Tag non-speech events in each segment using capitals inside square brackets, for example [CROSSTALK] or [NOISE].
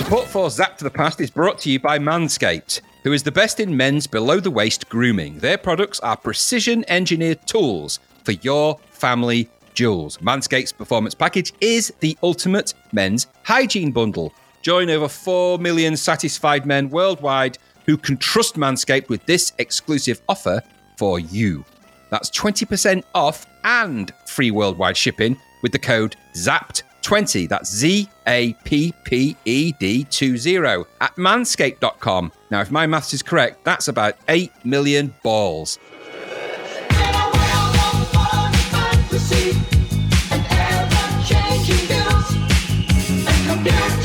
Support for Zapped to the Past is brought to you by Manscaped, who is the best in men's below the waist grooming. Their products are precision engineered tools for your family jewels. Manscaped's performance package is the ultimate men's hygiene bundle. Join over 4 million satisfied men worldwide who can trust Manscaped with this exclusive offer for you. That's 20% off and free worldwide shipping with the code ZAPPED20. That's Z A P P E D 20 at manscaped.com. Now, if my maths is correct, that's about 8 million balls. Hello,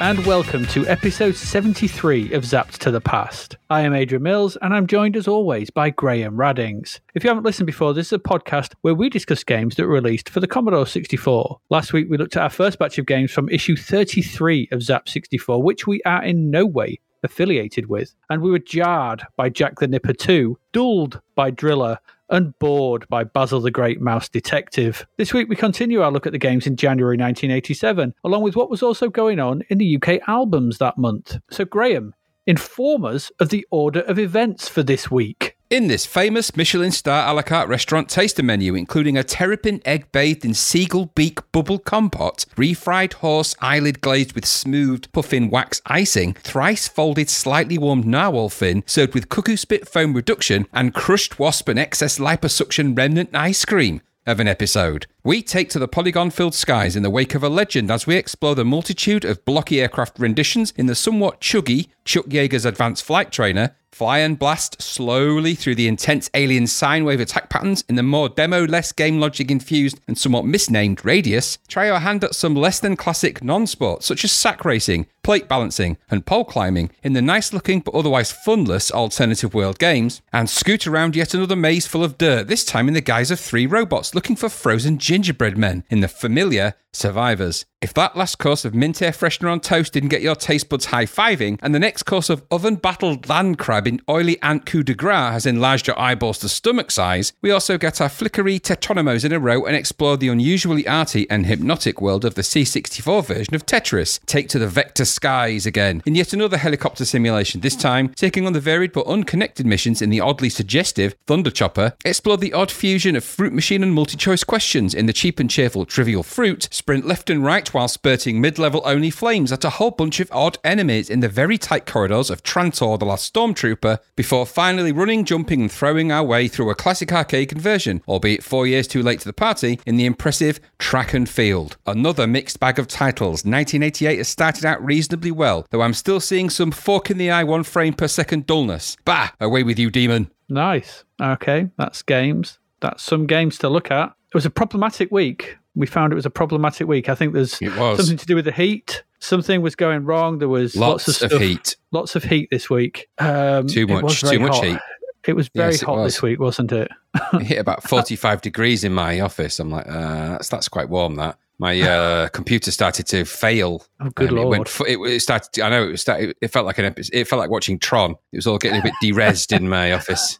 and welcome to episode 73 of Zapped to the Past. I am Adrian Mills, and I'm joined as always by Graham Raddings. If you haven't listened before, this is a podcast where we discuss games that were released for the Commodore 64. Last week, we looked at our first batch of games from issue 33 of Zap 64, which we are in no way affiliated with. And we were jarred by Jack the Nipper 2, dulled by Driller, and bored by Basil the Great Mouse Detective. This week we continue our look at the games in January 1987, along with what was also going on in the UK albums that month. So, Graham, inform us of the order of events for this week. In this famous Michelin star a la carte restaurant taster menu, including a terrapin egg bathed in seagull beak bubble compote, refried horse eyelid glazed with smoothed puffin wax icing, thrice folded slightly warmed narwhal fin served with cuckoo spit foam reduction, and crushed wasp and excess liposuction remnant ice cream of an episode. We take to the polygon filled skies in the wake of a legend as we explore the multitude of blocky aircraft renditions in the somewhat chuggy Chuck Yeager's Advanced Flight Trainer, fly and blast slowly through the intense alien sine wave attack patterns in the more demo, less game logic infused and somewhat misnamed Radius, try your hand at some less than classic non sports such as sack racing, plate balancing, and pole climbing in the nice looking but otherwise funless alternative world games, and scoot around yet another maze full of dirt, this time in the guise of three robots looking for frozen gingerbread men in the familiar Survivors. If that last course of mint air freshener on toast didn't get your taste buds high fiving, and the next course of oven battled land crab in oily ant coup de grace has enlarged your eyeballs to stomach size, we also get our flickery tetrominoes in a row and explore the unusually arty and hypnotic world of the C64 version of Tetris. Take to the vector skies again in yet another helicopter simulation, this time taking on the varied but unconnected missions in the oddly suggestive Thunderchopper. Explore the odd fusion of fruit machine and multi choice questions in the cheap and cheerful Trivial Fruit sprint left and right while spurting mid level only flames at a whole bunch of odd enemies in the very tight corridors of Trantor the Last Stormtrooper before finally running, jumping, and throwing our way through a classic arcade conversion, albeit four years too late to the party, in the impressive Track and Field. Another mixed bag of titles. 1988 has started out reasonably well, though I'm still seeing some fork in the eye, one frame per second dullness. Bah! Away with you, demon. Nice. Okay, that's games. That's some games to look at. It was a problematic week. We found it was a problematic week. I think there's It something to do with the heat. Something was going wrong. There was Lots, lots, of, of heat. Lots of heat this week. Um, Too it much- was too much hot. heat. It was very Yes, it hot was. this week, wasn't it? [LAUGHS] It hit about 45 degrees in my office. I'm like, uh, that's that's quite warm. That my uh, [LAUGHS] computer started to fail. Oh, good Um, it lord! went. fu- It, it started. To, I know it was. Start, it felt like an. It felt like watching Tron. It was all getting a bit [LAUGHS] derezzed in my office.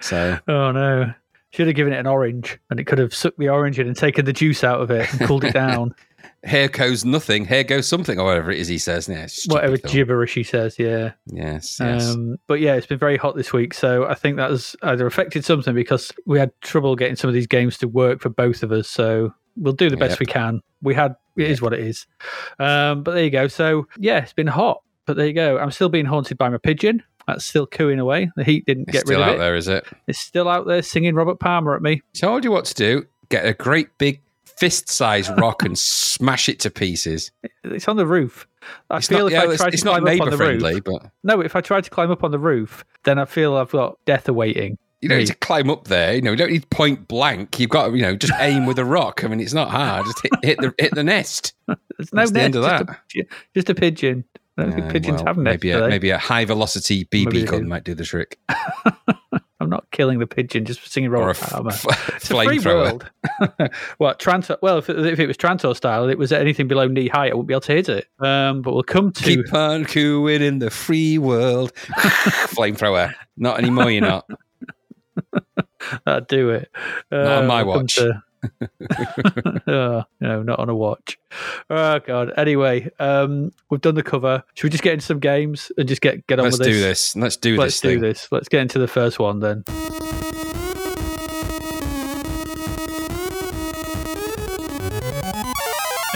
So oh no! Should have given it an orange, and it could have sucked the orange in and taken the juice out of it and cooled it down. [LAUGHS] here goes nothing. Here goes something, or whatever it is he says. Yeah, Whatever film. gibberish he says, yeah. Yes. Yes. Um, but yeah, it's been very hot this week, so I think that has either affected something because we had trouble getting some of these games to work for both of us. So we'll do the best Yep. we can. We had it is what it is. Um, but there you go. So yeah, it's been hot, but there you go. I'm still being haunted by my pigeon. That's still cooing away. The heat didn't it's get rid of it. still out there, is it? It's still out there singing Robert Palmer at me. Told you what to do. Get a great big fist-sized [LAUGHS] rock and smash it to pieces. It's on the roof. I It's feel not, if yeah, I tried to climb up on neighbor the friendly, roof, but no, if I tried to climb up on the roof, then I feel I've got death awaiting. You don't need to climb up there. You know, you don't need point blank. You've got to, you know, just aim with a rock. I mean, it's not hard. Just hit, hit the hit the nest. [LAUGHS] There's no That's the end of nest, that. Just a, just a pigeon. I don't think Uh, pigeons well, have nests. maybe a, maybe a high velocity BB Maybe gun might do the trick, [LAUGHS] I'm not killing the pigeon just for singing Robert Palmer. f- [LAUGHS] It's a free flamethrower. world. [LAUGHS] what? Well, if it, if it was Trantor style, it was anything below knee height. I wouldn't be able to hit it. Um, but we'll come to. Keep on cooing in the free world. flamethrower. Not anymore. You're not. uh, do it. Uh, Not on my we'll watch. to- [LAUGHS] oh, no, not on a watch. Oh god. Anyway, um, we've done the cover. Should we just get into some games and just get get on Let's with this? Let's do this? Let's do this. Let's do thing. this. Let's get into the first one then.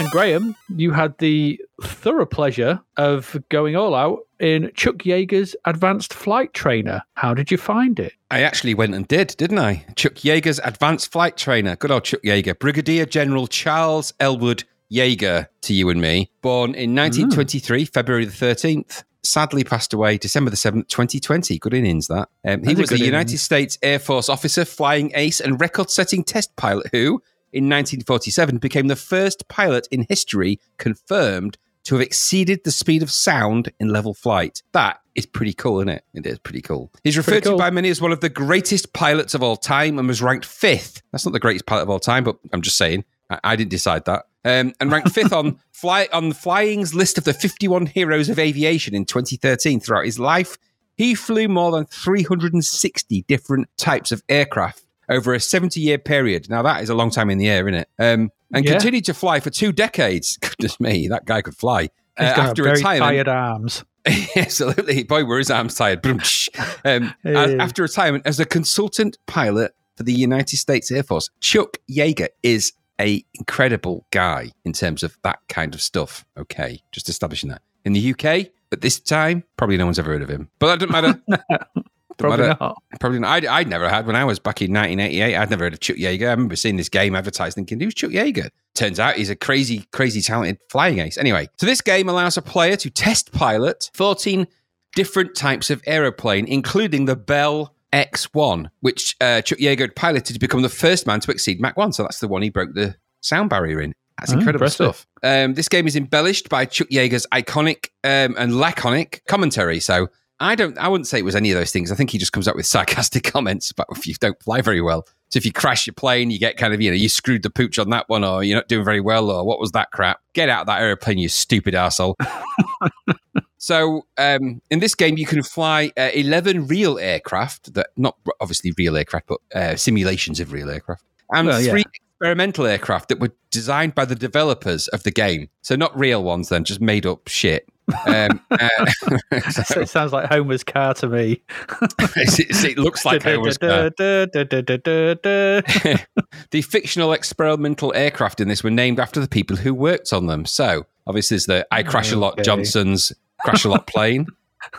And Graham, you had the thorough pleasure of going all out in Chuck Yeager's Advanced Flight Trainer. How did you find it? I actually went and did, didn't I? Chuck Yeager's advanced flight trainer. Good old Chuck Yeager. Brigadier General Charles Elwood Yeager to you and me. Born in 1923, February the 13th. Sadly passed away December the 7th, 2020. Good innings, that. Um, he That's was a good United. States Air Force officer, flying ace, and record setting test pilot who, in 1947, became the first pilot in history confirmed to have exceeded the speed of sound in level flight. That is pretty cool, isn't it? It is pretty cool. He's referred cool. to by many as one of the greatest pilots of all time and was ranked fifth. That's not the greatest pilot of all time, but I'm just saying. I, I didn't decide that. Um, and ranked fifth on [LAUGHS] fly on Flying's list of the 51 heroes of aviation in 2013. Throughout his life, he flew more than 360 different types of aircraft over a 70 year period. Now, that is a long time in the air, isn't it? Um, and Yeah. continued to fly for two decades. [LAUGHS] Goodness me, that guy could fly. Uh, after retirement, tired arms. [LAUGHS] Absolutely. Boy, were his arms tired. Um, [LAUGHS] Hey. After retirement as a consultant pilot for the United States Air Force, Chuck Yeager is a incredible guy in terms of that kind of stuff. Okay, just establishing that. In the UK, at this time, probably no one's ever heard of him. But that doesn't matter. Probably not. Probably not. I'd, I'd never had when I was back in 1988. I'd never heard of Chuck Yeager. I remember seeing this game advertised thinking, who's Chuck Yeager? Turns out he's a crazy, crazy talented flying ace. Anyway, so this game allows a player to test pilot 14 different types of aeroplane, including the Bell X1, which uh, Chuck Yeager had piloted to become the first man to exceed Mach 1. So that's the one he broke the sound barrier in. That's Oh, incredible impressive. stuff. Um, this game is embellished by Chuck Yeager's iconic um, and laconic commentary. So I don't, I wouldn't say it was any of those things. I think he just comes up with sarcastic [LAUGHS] comments about if you don't fly very well. So if you crash your plane, you get kind of, you know, you screwed the pooch on that one, or you're not doing very well, or what was that crap? Get out of that airplane, you stupid asshole. [LAUGHS] So um, in this game, you can fly uh, 11 real aircraft that not obviously real aircraft, but uh, simulations of real aircraft, and Well, yeah. three experimental aircraft that were designed by the developers of the game. So not real ones, then just made up shit. Um, [LAUGHS] uh, [LAUGHS] So it sounds like Homer's car to me. it, it looks like Homer's [LAUGHS] car. The fictional experimental aircraft in this were named after the people who worked on them. So obviously, there's the I Crash a Lot Okay. Johnson's Crash a Lot plane.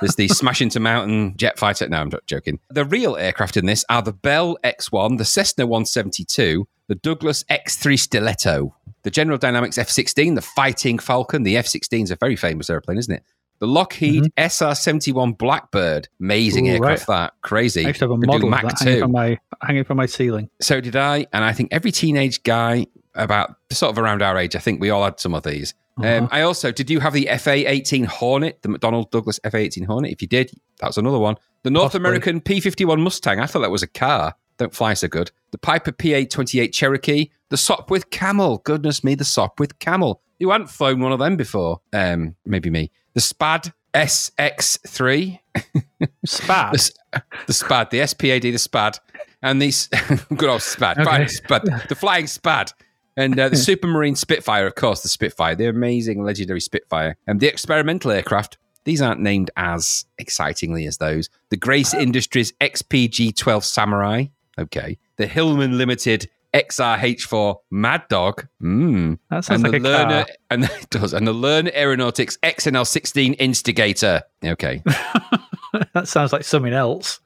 There's the Smash into Mountain jet fighter. No, I'm not joking. The real aircraft in this are the Bell X1, the Cessna 172, the Douglas X3 Stiletto, the General Dynamics F-16, the Fighting Falcon. The F-16 is a very famous airplane, isn't it? The Lockheed SR-71 Blackbird, amazing Mm-hmm. Ooh, aircraft. That crazy. I used to have a Could model hanging from my hanging from my ceiling. So did I, and I think every teenage guy about sort of around our age, I think we all had some of these. Uh-huh. Um, I also did you have the FA eighteen Hornet, the McDonnell Douglas FA eighteen Hornet? If you did, that's another one. The North Possibly. American P fifty one Mustang. I thought that was a car. Don't fly so good. The Piper P eight twenty eight Cherokee. The Sopwith Camel. Goodness me, the Sopwith Camel. You hadn't flown one of them before. Um, maybe me. The Spad SX three. [LAUGHS] Spad. The, the SPAD, the SPAD, the SPAD, and these [LAUGHS] good old SPAD, Okay. SPAD, the flying SPAD, and uh, the [LAUGHS] Supermarine Spitfire, of course, the Spitfire, the amazing, legendary Spitfire, and the experimental aircraft. These aren't named as excitingly as those. The Grace [GASPS] Industries XPG 12 Samurai, okay. The Hillman Limited XRH4 Mad Dog, mm. that sounds and like the a Learner, car. and [LAUGHS] it does, and the Lerner Aeronautics XNL 16 Instigator, okay. [LAUGHS] that sounds like something else.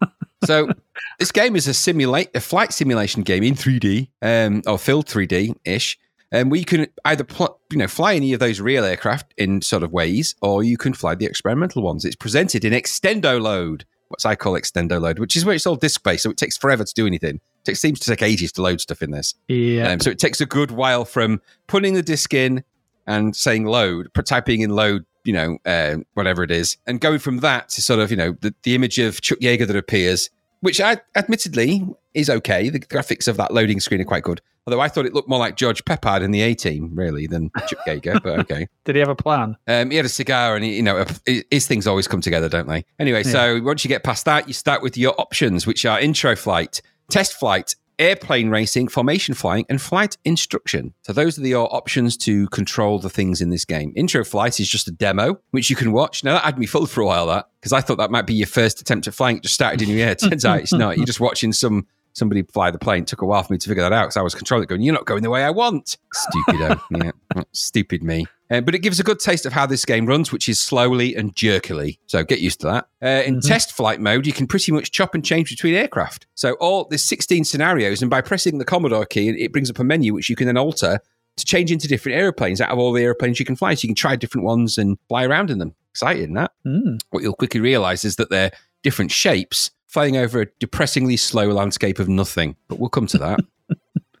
[LAUGHS] So this game is a simulate a flight simulation game in 3D, um, or filled 3D ish, and you can either pl- you know fly any of those real aircraft in sort of ways, or you can fly the experimental ones. It's presented in extendo load. what I call extendo load, which is where it's all disk based, so it takes forever to do anything. It seems to take ages to load stuff in this. Yeah. Um, so it takes a good while from putting the disk in and saying load, typing in load, you know, uh, whatever it is, and going from that to sort of, you know, the, the image of Chuck Yeager that appears, which I admittedly is okay. The graphics of that loading screen are quite good. Although I thought it looked more like George Peppard in the A Team, really, than Chuck Yeager, but [LAUGHS] okay. Did he have a plan? Um, he had a cigar, and he, you know, his things always come together, don't they? Anyway, yeah. so once you get past that, you start with your options, which are intro flight, test flight, airplane racing, formation flying, and flight instruction. So those are the uh, options to control the things in this game. Intro flight is just a demo, which you can watch. Now that had me full for a while, that because I thought that might be your first attempt at flying. It just started in your head. [LAUGHS] Turns out it's not. You're just watching some somebody fly the plane. It took a while for me to figure that out because I was controlling it, going, "You're not going the way I want." Stupid, oh, [LAUGHS] yeah, stupid me. Uh, but it gives a good taste of how this game runs, which is slowly and jerkily. So get used to that. Uh, in mm-hmm. test flight mode, you can pretty much chop and change between aircraft. So all there's 16 scenarios, and by pressing the Commodore key, it brings up a menu which you can then alter to change into different airplanes out of all the airplanes you can fly. So you can try different ones and fly around in them. Exciting, that. Mm. What you'll quickly realize is that they're different shapes flying over a depressingly slow landscape of nothing. But we'll come to that.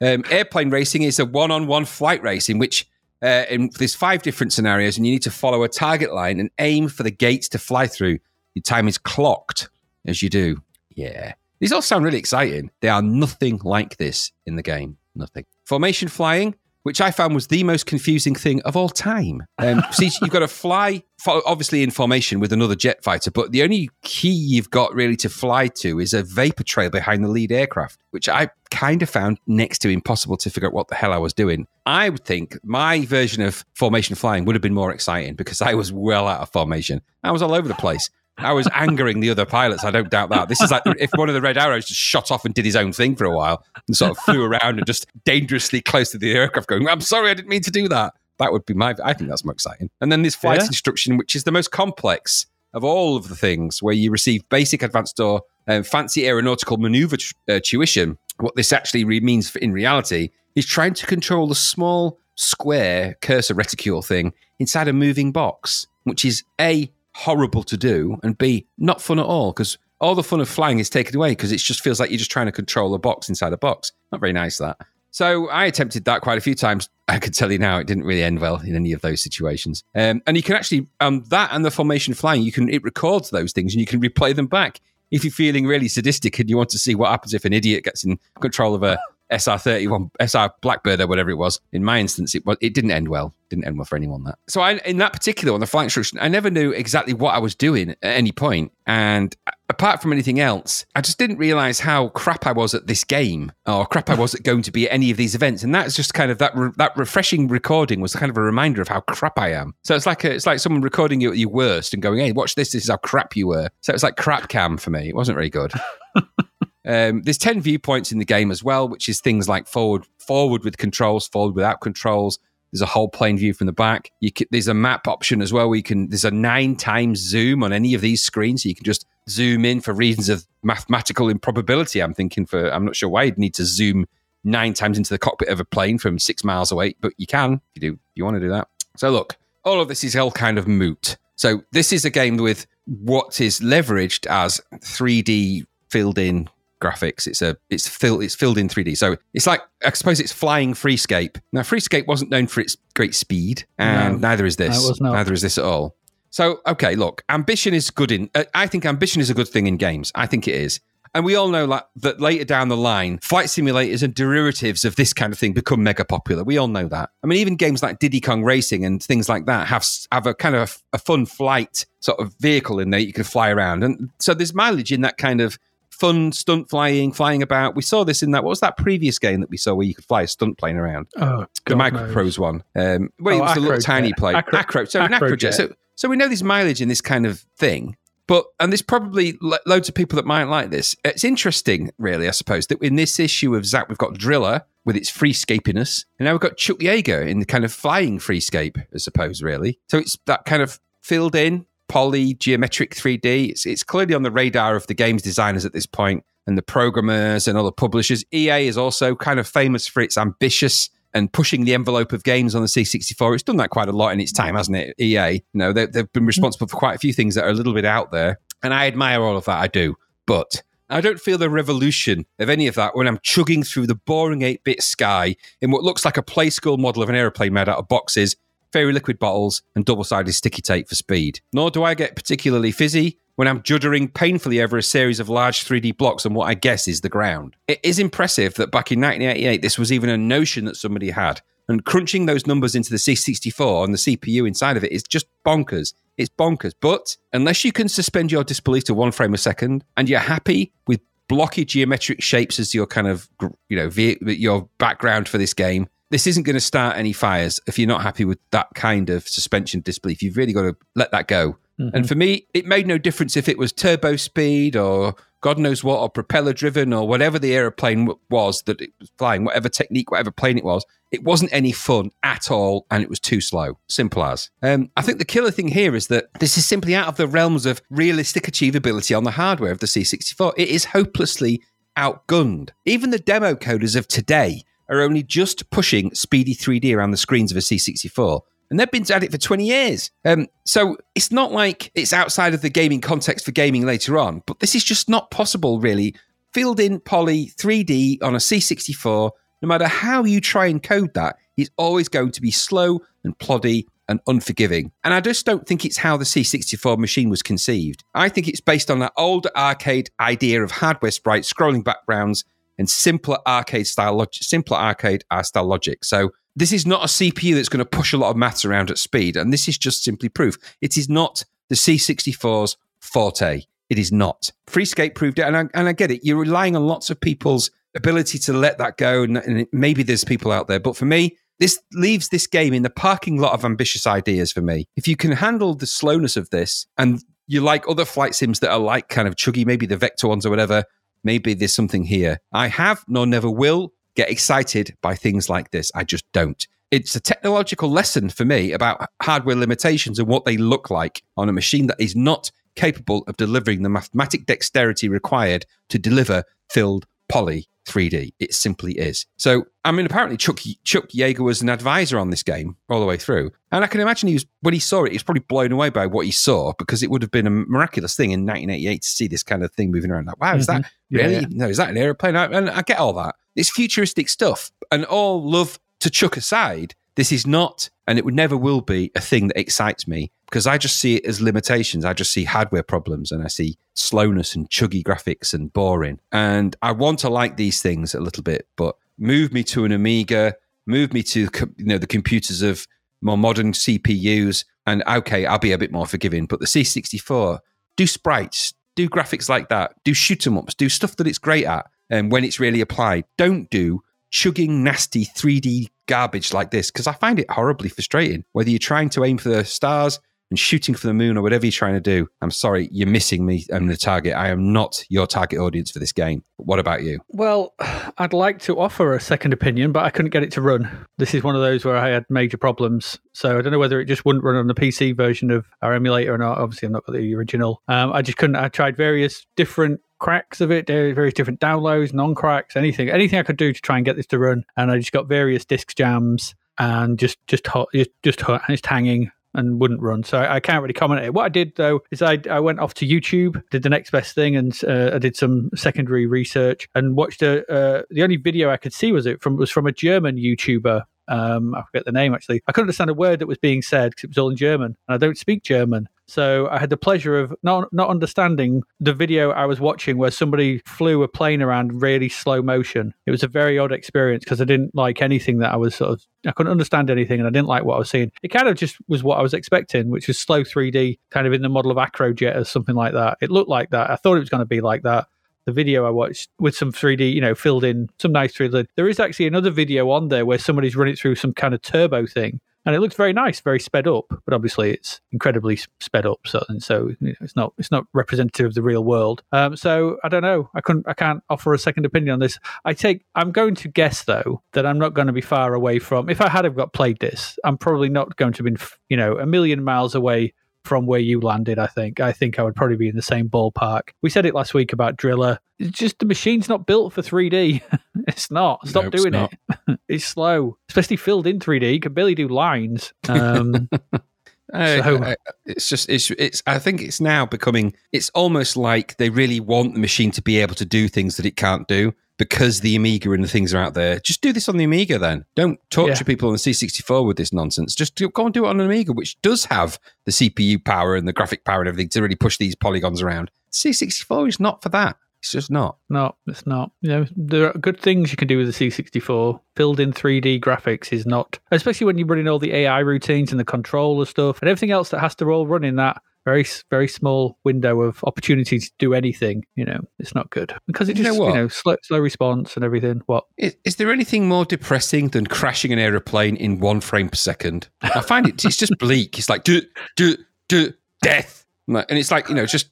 [LAUGHS] um, airplane racing is a one on one flight race in which uh, in, there's five different scenarios, and you need to follow a target line and aim for the gates to fly through. Your time is clocked as you do. Yeah. These all sound really exciting. They are nothing like this in the game. Nothing. Formation flying which I found was the most confusing thing of all time. Um, [LAUGHS] see, you've got to fly, obviously in formation with another jet fighter, but the only key you've got really to fly to is a vapor trail behind the lead aircraft, which I kind of found next to impossible to figure out what the hell I was doing. I would think my version of formation flying would have been more exciting because I was well out of formation. I was all over the place. I was angering the other pilots. I don't doubt that. This is like if one of the Red Arrows just shot off and did his own thing for a while and sort of flew around and just dangerously close to the aircraft, going, "I'm sorry, I didn't mean to do that." That would be my. I think that's more exciting. And then this flight yeah. instruction, which is the most complex of all of the things, where you receive basic, advanced, or um, fancy aeronautical maneuver t- uh, tuition. What this actually re- means for, in reality is trying to control the small square cursor reticule thing inside a moving box, which is a horrible to do, and B, not fun at all because all the fun of flying is taken away because it just feels like you're just trying to control a box inside a box. Not very nice, that. So I attempted that quite a few times. I can tell you now it didn't really end well in any of those situations. Um, and you can actually, um, that and the formation flying, you can it records those things and you can replay them back. If you're feeling really sadistic and you want to see what happens if an idiot gets in control of a SR31, SR Blackbird or whatever it was. In my instance, it was it didn't end well. Didn't end well for anyone that. So I, in that particular one, the flight instruction, I never knew exactly what I was doing at any point. And apart from anything else, I just didn't realize how crap I was at this game or crap I wasn't going to be at any of these events. And that's just kind of that re- that refreshing recording was kind of a reminder of how crap I am. So it's like a, it's like someone recording you at your worst and going, "Hey, watch this. This is how crap you were." So it's like crap cam for me. It wasn't very good. [LAUGHS] Um, there's 10 viewpoints in the game as well, which is things like forward, forward with controls, forward without controls. There's a whole plane view from the back. Can, there's a map option as well you can, there's a nine times zoom on any of these screens. So you can just zoom in for reasons of mathematical improbability. I'm thinking for, I'm not sure why you'd need to zoom nine times into the cockpit of a plane from six miles away, but you can if you do, you want to do that. So look, all of this is all kind of moot. So this is a game with what is leveraged as 3D filled in graphics. It's a it's filled it's filled in 3D. So it's like I suppose it's flying Freescape. Now Freescape wasn't known for its great speed, and no, neither is this. Neither is this at all. So okay, look, ambition is good in. Uh, I think ambition is a good thing in games. I think it is. And we all know like, that later down the line, flight simulators and derivatives of this kind of thing become mega popular. We all know that. I mean, even games like Diddy Kong Racing and things like that have have a kind of a, a fun flight sort of vehicle in there you can fly around. And so there's mileage in that kind of fun stunt flying, flying about. We saw this in that. What was that previous game that we saw where you could fly a stunt plane around? Oh, the Microprose one. Um, well, oh, it was a little tiny plane. Acro, Acro, so Acrojet. So, so we know there's mileage in this kind of thing. But and there's probably lo- loads of people that might like this. It's interesting, really, I suppose, that in this issue of Zap, we've got Driller with its freescapiness, and now we've got Chuck Yeager in the kind of flying freescape, I suppose, really. So it's that kind of filled in poly geometric 3D. It's, it's clearly on the radar of the games designers at this point and the programmers and other publishers. EA is also kind of famous for its ambitious and pushing the envelope of games on the C64. It's done that quite a lot in its time, hasn't it? EA, you know, they, have been responsible for quite a few things that are a little bit out there. And I admire all of that, I do. But I don't feel the revolution of any of that when I'm chugging through the boring 8 bit sky in what looks like a play school model of an aeroplane made out of boxes, fairy liquid bottles, and double sided sticky tape for speed. Nor do I get particularly fizzy when I'm juddering painfully over a series of large 3D blocks on what I guess is the ground. It is impressive that back in 1988, this was even a notion that somebody had. And crunching those numbers into the C64 and the CPU inside of it is just bonkers. It's bonkers. But unless you can suspend your disbelief to one frame a second and you're happy with blocky geometric shapes as your kind of, you know, your background for this game, this isn't going to start any fires if you're not happy with that kind of suspension disbelief. You've really got to let that go. Mm-hmm. And for me, it made no difference if it was turbo speed or God knows what, or propeller driven, or whatever the aeroplane was that it was flying, whatever technique, whatever plane it was, it wasn't any fun at all, and it was too slow. Simple as. Um, I think the killer thing here is that this is simply out of the realms of realistic achievability on the hardware of the C64. It is hopelessly outgunned. Even the demo coders of today are only just pushing speedy 3D around the screens of a C64 and they've been at it for 20 years. Um, so it's not like it's outside of the gaming context for gaming later on, but this is just not possible, really. Filled in poly 3D on a C64, no matter how you try and code that, is always going to be slow and ploddy and unforgiving. And I just don't think it's how the C64 machine was conceived. I think it's based on that old arcade idea of hardware sprites, scrolling backgrounds, and simpler arcade style logic, simpler arcade uh, style logic. So this is not a CPU that's going to push a lot of maths around at speed. And this is just simply proof. It is not the C64's forte. It is not. Freescape proved it. And I, and I get it. You're relying on lots of people's ability to let that go. And, and maybe there's people out there. But for me, this leaves this game in the parking lot of ambitious ideas for me. If you can handle the slowness of this and you like other flight sims that are like kind of chuggy, maybe the vector ones or whatever, maybe there's something here. I have nor never will get excited by things like this. I just don't. It's a technological lesson for me about hardware limitations and what they look like on a machine that is not capable of delivering the mathematic dexterity required to deliver filled poly 3D. It simply is. So, I mean, apparently Chuck, Chuck Yeager was an advisor on this game all the way through. And I can imagine he was, when he saw it, he was probably blown away by what he saw because it would have been a miraculous thing in 1988 to see this kind of thing moving around. Like, wow, is mm-hmm. that really? Yeah. No, is that an airplane? And I get all that. It's futuristic stuff. And all love to Chuck aside, this is not, and it would never will be, a thing that excites me because I just see it as limitations. I just see hardware problems and I see slowness and chuggy graphics and boring. And I want to like these things a little bit, but move me to an Amiga, move me to you know the computers of more modern CPUs, and okay, I'll be a bit more forgiving. But the C64, do sprites, do graphics like that, do shoot 'em ups, do stuff that it's great at, and when it's really applied, don't do chugging nasty 3D garbage like this because I find it horribly frustrating. Whether you're trying to aim for the stars, and shooting for the moon or whatever you're trying to do, I'm sorry, you're missing me and the target. I am not your target audience for this game. What about you? Well, I'd like to offer a second opinion, but I couldn't get it to run. This is one of those where I had major problems. So I don't know whether it just wouldn't run on the PC version of our emulator or not. Obviously, I'm not got the original. Um, I just couldn't. I tried various different cracks of it, various different downloads, non cracks, anything, anything I could do to try and get this to run. And I just got various disk jams and just just just, just just hanging and wouldn't run. So I, can't really comment on it. What I did though is I, I went off to YouTube, did the next best thing, and uh, I did some secondary research and watched a. Uh, the only video I could see was it from was from a German YouTuber um, I forget the name actually. I couldn't understand a word that was being said because it was all in German, and I don't speak German. So I had the pleasure of not not understanding the video I was watching where somebody flew a plane around really slow motion. It was a very odd experience because I didn't like anything that I was sort of I couldn't understand anything and I didn't like what I was seeing. It kind of just was what I was expecting, which was slow 3D, kind of in the model of Acrojet or something like that. It looked like that. I thought it was going to be like that the video I watched with some 3D, you know, filled in some nice 3D. There is actually another video on there where somebody's running through some kind of turbo thing, and it looks very nice, very sped up. But obviously, it's incredibly sped up, so and so it's not it's not representative of the real world. Um, so I don't know. I couldn't. I can't offer a second opinion on this. I take. I'm going to guess though that I'm not going to be far away from. If I had have got played this, I'm probably not going to have been you know a million miles away from where you landed, I think. I think I would probably be in the same ballpark. We said it last week about Driller. It's just the machine's not built for 3D. [LAUGHS] it's not. Stop nope, doing it's it. [LAUGHS] it's slow, especially filled in 3D. You can barely do lines. Um, [LAUGHS] Uh, So- uh, it's just it's it's I think it's now becoming it's almost like they really want the machine to be able to do things that it can't do because the Amiga and the things are out there. Just do this on the Amiga then. Don't torture Yeah. people on the C64 with this nonsense. Just do, go and do it on an Amiga which does have the CPU power and the graphic power and everything to really push these polygons around. C64 is not for that. It's just not. No, it's not. You know, there are good things you can do with the C64. Filled in 3D graphics is not, especially when you're running all the AI routines and the controller stuff and everything else that has to all run in that very, very small window of opportunity to do anything. You know, it's not good because it You know just, you know, slow, slow response and everything. What? Is, is there anything more depressing than crashing an aeroplane in one frame per second? I find it, it's just [LAUGHS] bleak. It's like, do, do, do, death. And it's like, you know, just,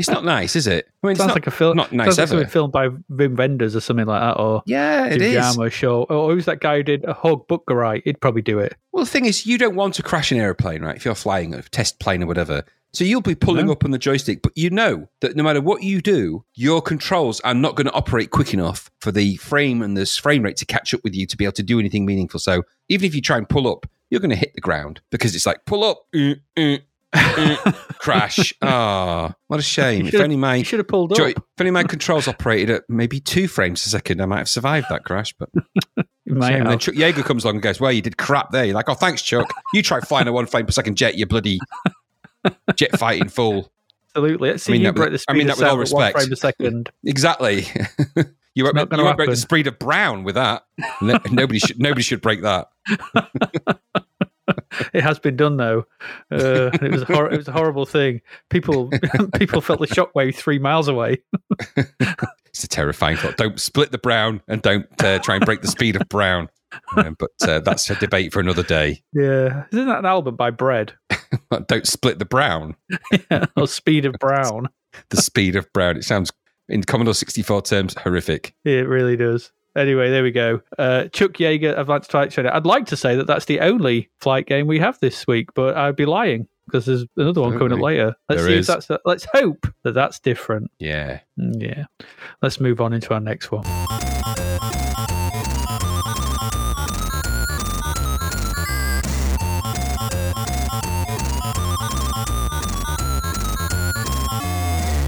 it's not nice, is it? I mean, it's sounds not, like a film. not nice sounds like ever. something filmed by Wim Wenders or something like that, or yeah, it Jim is. Show. Or who's that guy who did a Hog Butgerite? He'd probably do it. Well, the thing is, you don't want to crash an aeroplane, right? If you're flying a test plane or whatever. So you'll be pulling No. up on the joystick, but you know that no matter what you do, your controls are not going to operate quick enough for the frame and the frame rate to catch up with you to be able to do anything meaningful. So even if you try and pull up, you're going to hit the ground because it's like pull up, uh, uh, [LAUGHS] crash. Ah, what a shame. If only my should have pulled up. if only my controls operated at maybe two frames a second, I might have survived that crash. But. [LAUGHS] And then. Chuck Yeager comes along and goes, Well, you did crap there. You're like, Oh, thanks, Chuck. You try flying a one frame per second jet, you bloody jet fighting fool. Absolutely. See I mean you that with- break the I speed mean of that with all sound one frame a second. Exactly. [LAUGHS] you won't, you won't break the speed of Brown with that. No, nobody should nobody should break that. [LAUGHS] It has been done though. Uh, it was a hor- it was a horrible thing. People [LAUGHS] people felt the shockwave three miles away. [LAUGHS] It's a terrifying thought. Don't split the Brown and don't uh, try and break the speed of Brown. Um, but uh, that's a debate for another day. Yeah, isn't that an album by Bread Don't split the Brown. yeah, or Speed of Brown? The speed of Brown. It sounds, in Commodore 64 terms, horrific. It really does. Anyway, there we go. Uh, Chuck Yeager, Advanced Flight Simulator. I'd like to say that that's the only flight game we have this week, but I'd be lying because there's another one coming up later. Let's There see is. if that's. let's hope that that's different. Yeah. Mm, Yeah. Let's move on into our next one.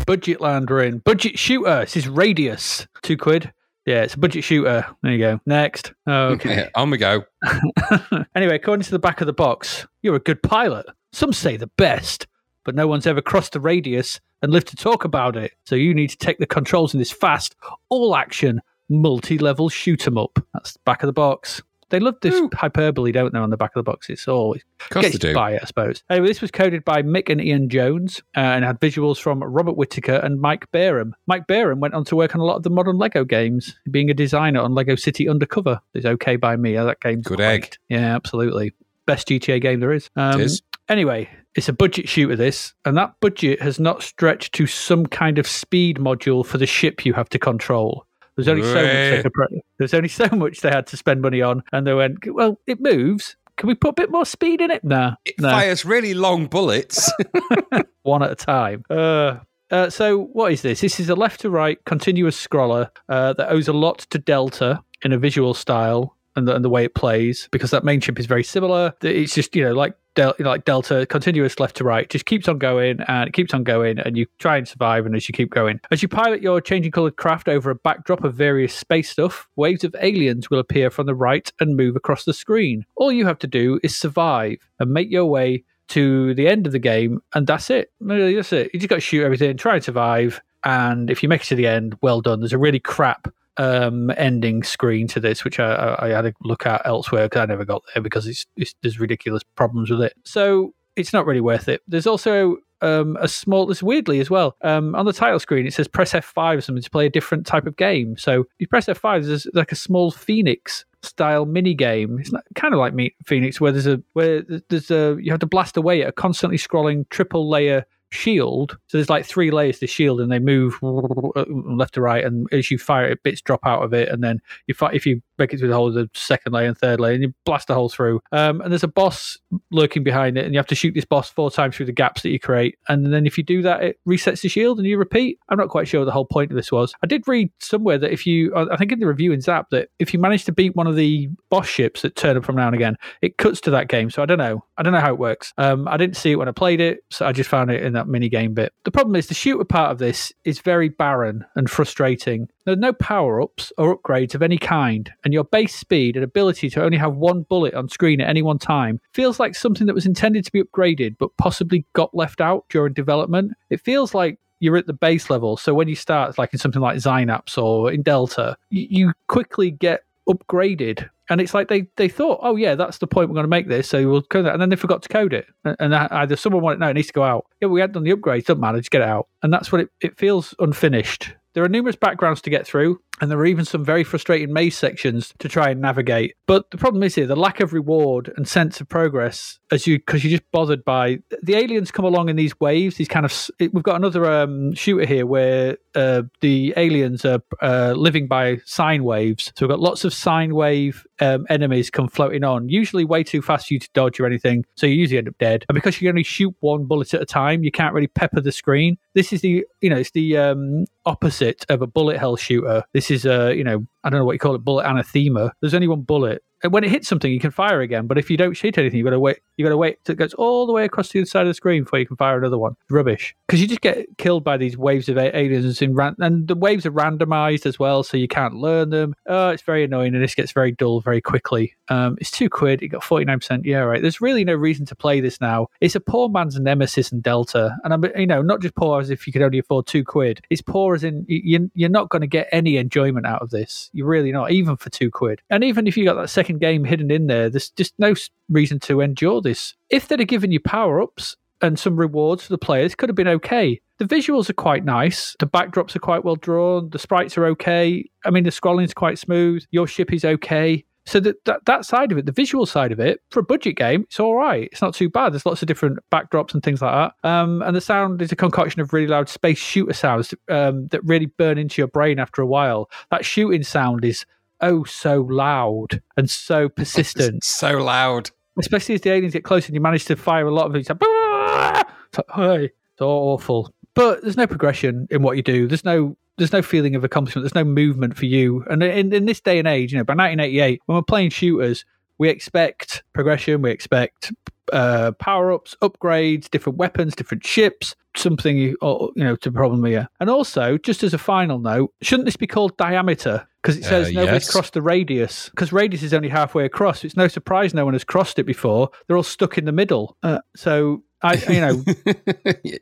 Budget land we're in. Budget shooter. This is Radius. Two quid. Yeah, it's a budget shooter. There you go. Next. [LAUGHS] Okay. On we go. [LAUGHS] anyway, according to the back of the box, you're a good pilot. Some say the best, but no one's ever crossed the radius and lived to talk about it. So you need to take the controls in this fast, all action, multi level shoot 'em up. That's the back of the box. They love this Ooh. hyperbole, don't they, on the back of the box? It's always gets you do. by it, I suppose. Anyway, this was coded by Mick and Ian Jones uh, and had visuals from Robert Whittaker and Mike Barham. Mike Barham went on to work on a lot of the modern Lego games, being a designer on Lego City Undercover. It's okay by me. Uh, That game's Good great. egg. Yeah, absolutely. Best GTA game there is. Um, It is. Anyway, it's a budget shooter, this, and that budget has not stretched to some kind of speed module for the ship you have to control. There's only so much they could pro- there's only so much they had to spend money on, and they went, "Well, it moves. Can we put a bit more speed in it?" Nah, It no, fires really long bullets. [LAUGHS] [LAUGHS] one at a time. Uh, uh, so what is this? This is a left to right continuous scroller uh, that owes a lot to Delta in a visual style and the, and the way it plays because that main ship is very similar. It's just you know like Del- like Delta, continuous left to right, just keeps on going and it keeps on going, and you try and survive. And as you keep going, as you pilot your changing coloured craft over a backdrop of various space stuff, waves of aliens will appear from the right and move across the screen. All you have to do is survive and make your way to the end of the game, and that's it. That's it. You just got to shoot everything, try and survive, and if you make it to the end, well done. There's a really crap um ending screen to this which I, I, had a look at elsewhere because I never got there because it's, it's there's ridiculous problems with it. So it's not really worth it. There's also um a small this weirdly as well um on the title screen it says press F5 or something to play a different type of game. So you press F5 there's like a small Phoenix style mini game. It's not, kind of like Phoenix, where there's a where there's a you have to blast away at a constantly scrolling triple layer shield. So there's like three layers to shield, and they move uh, left to right. And as you fire it, bits drop out of it, and then fi- if you make it through the whole of the second layer and third layer, and you blast a hole through. Um, and there's a boss lurking behind it, and you have to shoot this boss four times through the gaps that you create. And then if you do that, it resets the shield and you repeat. I'm not quite sure what the whole point of this was. I did read somewhere that if you, I think in the review in Zap, that if you manage to beat one of the boss ships that turn up from now and again, it cuts to that game. So I don't know. I don't know how it works. Um, I didn't see it when I played it, so I just found it in that mini game bit. The problem is the shooter part of this is very barren and frustrating. There are no power ups or upgrades of any kind, and your base speed and ability to only have one bullet on screen at any one time feels like something that was intended to be upgraded but possibly got left out during development. It feels like you're at the base level. So when you start, like in something like Synapse or in Delta, you, quickly get upgraded. And it's like they, they thought, oh yeah, that's the point we're going to make this. So we'll code that, and then they forgot to code it. And, either someone wanted, no, it needs to go out. Yeah, we had done the upgrades, doesn't matter, just get it out. And that's what it, it feels unfinished. There are numerous backgrounds to get through, and there are even some very frustrating maze sections to try and navigate. But the problem is here the lack of reward and sense of progress, as you because you're just bothered by the aliens come along in these waves. These kind of we've got another um, shooter here where uh, the aliens are uh, living by sine waves. So we've got lots of sine wave um, enemies come floating on, usually way too fast for you to dodge or anything. So you usually end up dead. And because you can only shoot one bullet at a time, you can't really pepper the screen. This is the you know it's the um, opposite of a bullet hell shooter. This is a you know I don't know what you call it bullet anathema. There's only one bullet when it hits something, you can fire again. But if you don't shoot anything, you got to wait. You got to wait till it goes all the way across the other side of the screen before you can fire another one. Rubbish, because you just get killed by these waves of aliens in ran- and the waves are randomized as well, so you can't learn them. Oh, it's very annoying, and this gets very dull very quickly. Um, it's two quid. You got forty nine percent. Yeah, right. There's really no reason to play this now. It's a poor man's Nemesis and Delta, and I'm you know not just poor as if you could only afford two quid. It's poor as in you, you're not going to get any enjoyment out of this. You're really not, even for two quid. And even if you got that second game hidden in there, there's just no reason to endure this. If they'd have given you power ups and some rewards for the players, could have been okay. The visuals are quite nice. The backdrops are quite well drawn. The sprites are okay. I mean, the scrolling is quite smooth. Your ship is okay. So that, that that side of it, the visual side of it, for a budget game, it's all right. It's not too bad. There's lots of different backdrops and things like that. Um, and the sound is a concoction of really loud space shooter sounds um, that really burn into your brain after a while. That shooting sound is oh so loud and so persistent. [LAUGHS] so loud. Especially as the aliens get closer and you manage to fire a lot of it. It's like, it's, like, hey, it's awful. But there's no progression in what you do. There's no there's no feeling of accomplishment. There's no movement for you. And in, in this day and age, you know, by 1988, when we're playing shooters, we expect progression. We expect uh, power ups, upgrades, different weapons, different ships, something you, you know to problem here. And also, just as a final note, shouldn't this be called diameter? Because it says uh, nobody's yes. crossed the radius. Because radius is only halfway across. It's no surprise no one has crossed it before. They're all stuck in the middle. Uh, so I, you know,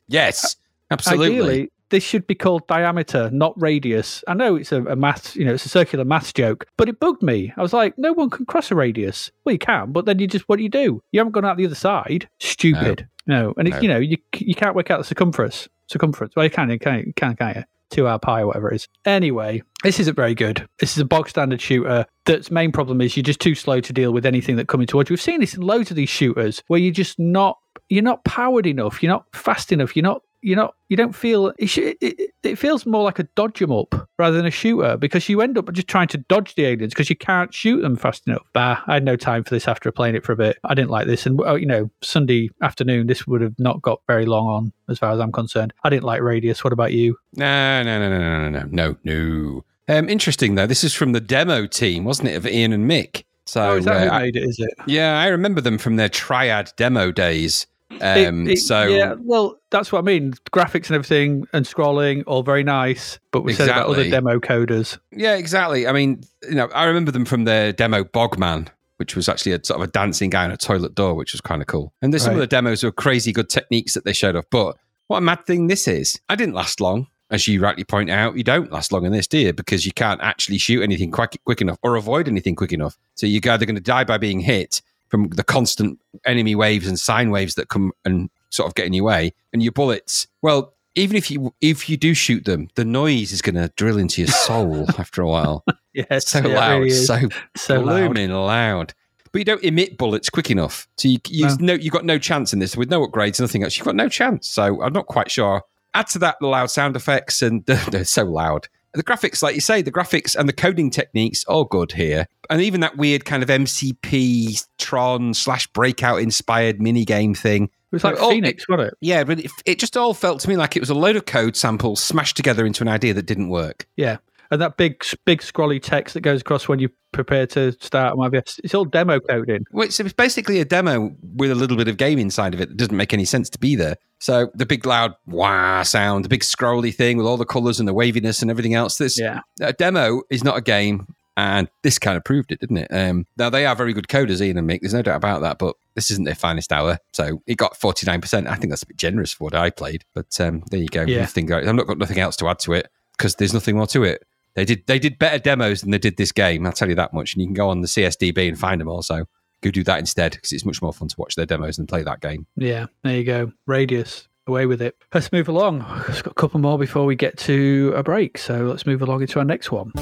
[LAUGHS] yes, absolutely. Ideally, this should be called diameter, not radius. I know it's a, a math, you know, it's a circular maths joke, but it bugged me. I was like, no one can cross a radius. Well, you can, but then you just, what do you do? You haven't gone out the other side. Stupid. No, no. and no. you know, you you can't work out the circumference. Circumference. Well, you can, you can, you can, can't you? Two hour pie or whatever it is. Anyway, this isn't very good. This is a bog standard shooter that's main problem is you're just too slow to deal with anything that coming towards you. We've seen this in loads of these shooters where you're just not you're not powered enough, you're not fast enough, you're not you're not you don't feel it, it, it, feels more like a dodge 'em up rather than a shooter because you end up just trying to dodge the aliens because you can't shoot them fast enough. Bah i had no time for this after playing it for a bit. I didn't like this. And you know sunday afternoon this would have not got very long on as far as i'm concerned. I didn't like radius. What about you? No no no no no no no no um interesting though. This is from the demo team wasn't it of ian and mick? So oh, is that uh, who made it? Is it? Yeah, I remember them from their Triad demo days. Um, it, it, so yeah, well, that's what I mean. Graphics and everything and scrolling, all very nice. But we exactly. said about other demo coders. Yeah, exactly. I mean, you know, I remember them from their demo Bogman, which was actually a sort of a dancing guy on a toilet door, which was kind of cool. And there's right. some of the demos were crazy good techniques that they showed off. But what a mad thing this is! I didn't last long. As you rightly point out, you don't last long in this, do you? Because you can't actually shoot anything quick, quick enough or avoid anything quick enough. So you're either going to die by being hit from the constant enemy waves and sine waves that come and sort of get in your way, and your bullets. Well, even if you if you do shoot them, the noise is going to drill into your soul [LAUGHS] after a while. yes, so yeah, loud, really so so blooming loud. loud. But you don't emit bullets quick enough, so you you no. no you've got no chance in this with no upgrades, nothing else. You've got no chance. So I'm not quite sure. Add to that the loud sound effects, and [LAUGHS] they're so loud. The graphics, like you say, the graphics and the coding techniques, all good here. And even that weird kind of MCP Tron slash breakout inspired mini game thing. It was like Oh, Phoenix, wasn't it? Yeah, but it, it just all felt to me like it was a load of code samples smashed together into an idea that didn't work. Yeah. And that big, big scrolly text that goes across when you prepare to start, and what have you. it's all demo coding. Well, it's, it's basically a demo with a little bit of game inside of it that doesn't make any sense to be there. So the big loud wah sound, the big scrolly thing with all the colours and the waviness and everything else. This Yeah. a demo is not a game, and this kind of proved it, didn't it? Um, now they are very good coders, Ian and Mick. There's no doubt about that, but this isn't their finest hour. So it got 49. percent I think that's a bit generous for what I played, but um, there you go. Yeah. Nothing, I've not got nothing else to add to it because there's nothing more to it. They did they did better demos than they did this game. I'll tell you that much. And you can go on the CSDB and find them also. Go do that instead because it's much more fun to watch their demos than play that game. Yeah. There you go. Radius. Away with it. Let's move along. We've got a couple more before we get to a break. So let's move along into our next one.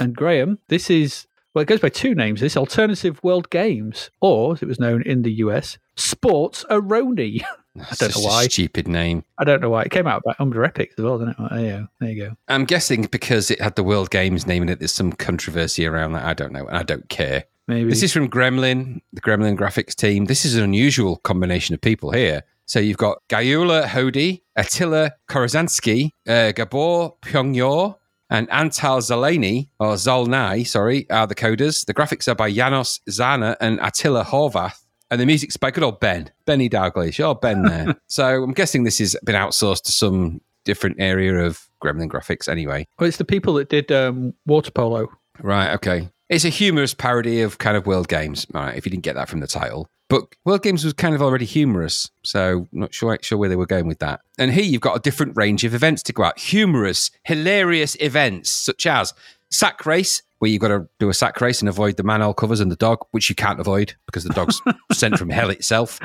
And Graham, this is well, it goes by two names. This Alternative World Games, or as it was known in the US, Sports-A-Roni. [LAUGHS] That's don't know why. stupid name. I don't know why it came out by under Epyx as well, didn't it? There you go. There you go. I'm guessing because it had the World Games name in it, there's some controversy around that. I don't know, and I don't care. Maybe This is from Gremlin, the Gremlin graphics team. This is an unusual combination of people here. So you've got Gayula Hodi, Attila Korazansky, uh, Gabor Pyongyor, and Antal Zalani, or Zolnai, sorry, are the coders. The graphics are by Janos Zana and Attila Horvath. And the music's by good old Ben, Benny Daglish. Oh, Ben there. [LAUGHS] so I'm guessing this has been outsourced to some different area of Gremlin graphics anyway. well, it's the people that did um, water polo. Right, okay. It's a humorous parody of kind of World Games, all right, if you didn't get that from the title. But World Games was kind of already humorous, so not sure, sure where they were going with that. And here you've got a different range of events to go out. Humorous, hilarious events, such as sack race, where you've got to do a sack race and avoid the manhole covers and the dog, which you can't avoid because the dog's [LAUGHS] sent from hell itself.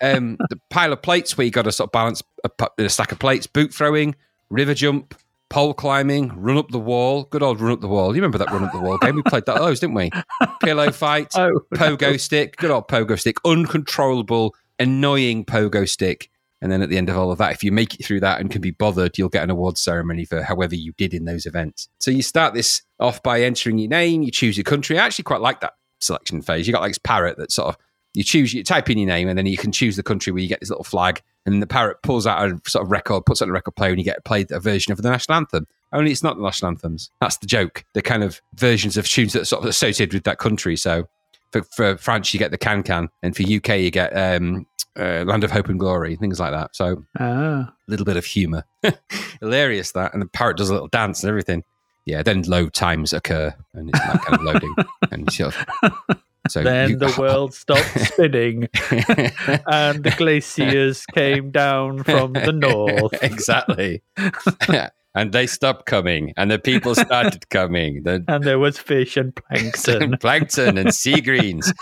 Um, the pile of plates, where you've got to sort of balance a, a stack of plates, boot throwing, river jump, pole climbing, run up the wall. Good old run up the wall. You remember that run up the wall game? We played that those, didn't we? Pillow [LAUGHS] fight, Oh, pogo stick. Good old pogo stick. Uncontrollable, annoying pogo stick. And then at the end of all of that, if you make it through that and can be bothered, you'll get an award ceremony for however you did in those events. So you start this off by entering your name, you choose your country. I actually quite like that selection phase. You got like this parrot that sort of you choose, you type in your name, and then you can choose the country where you get this little flag, and the parrot pulls out a sort of record, puts on a record player, and you get played a version of the national anthem. Only it's not the national anthems. That's the joke. They're kind of versions of tunes that are sort of associated with that country. So for, for France, you get the Can Can, and for UK, you get um, uh, Land of Hope and Glory, things like that. So ah, a little bit of humour. [LAUGHS] Hilarious that. And the parrot does a little dance and everything. Yeah, then load times occur and it's like kind of loading. [LAUGHS] and sort of, so then you- the world stopped [LAUGHS] spinning, and the glaciers came down from the north. exactly. and they stopped coming and the people started coming. The And there was fish and plankton. plankton and sea greens.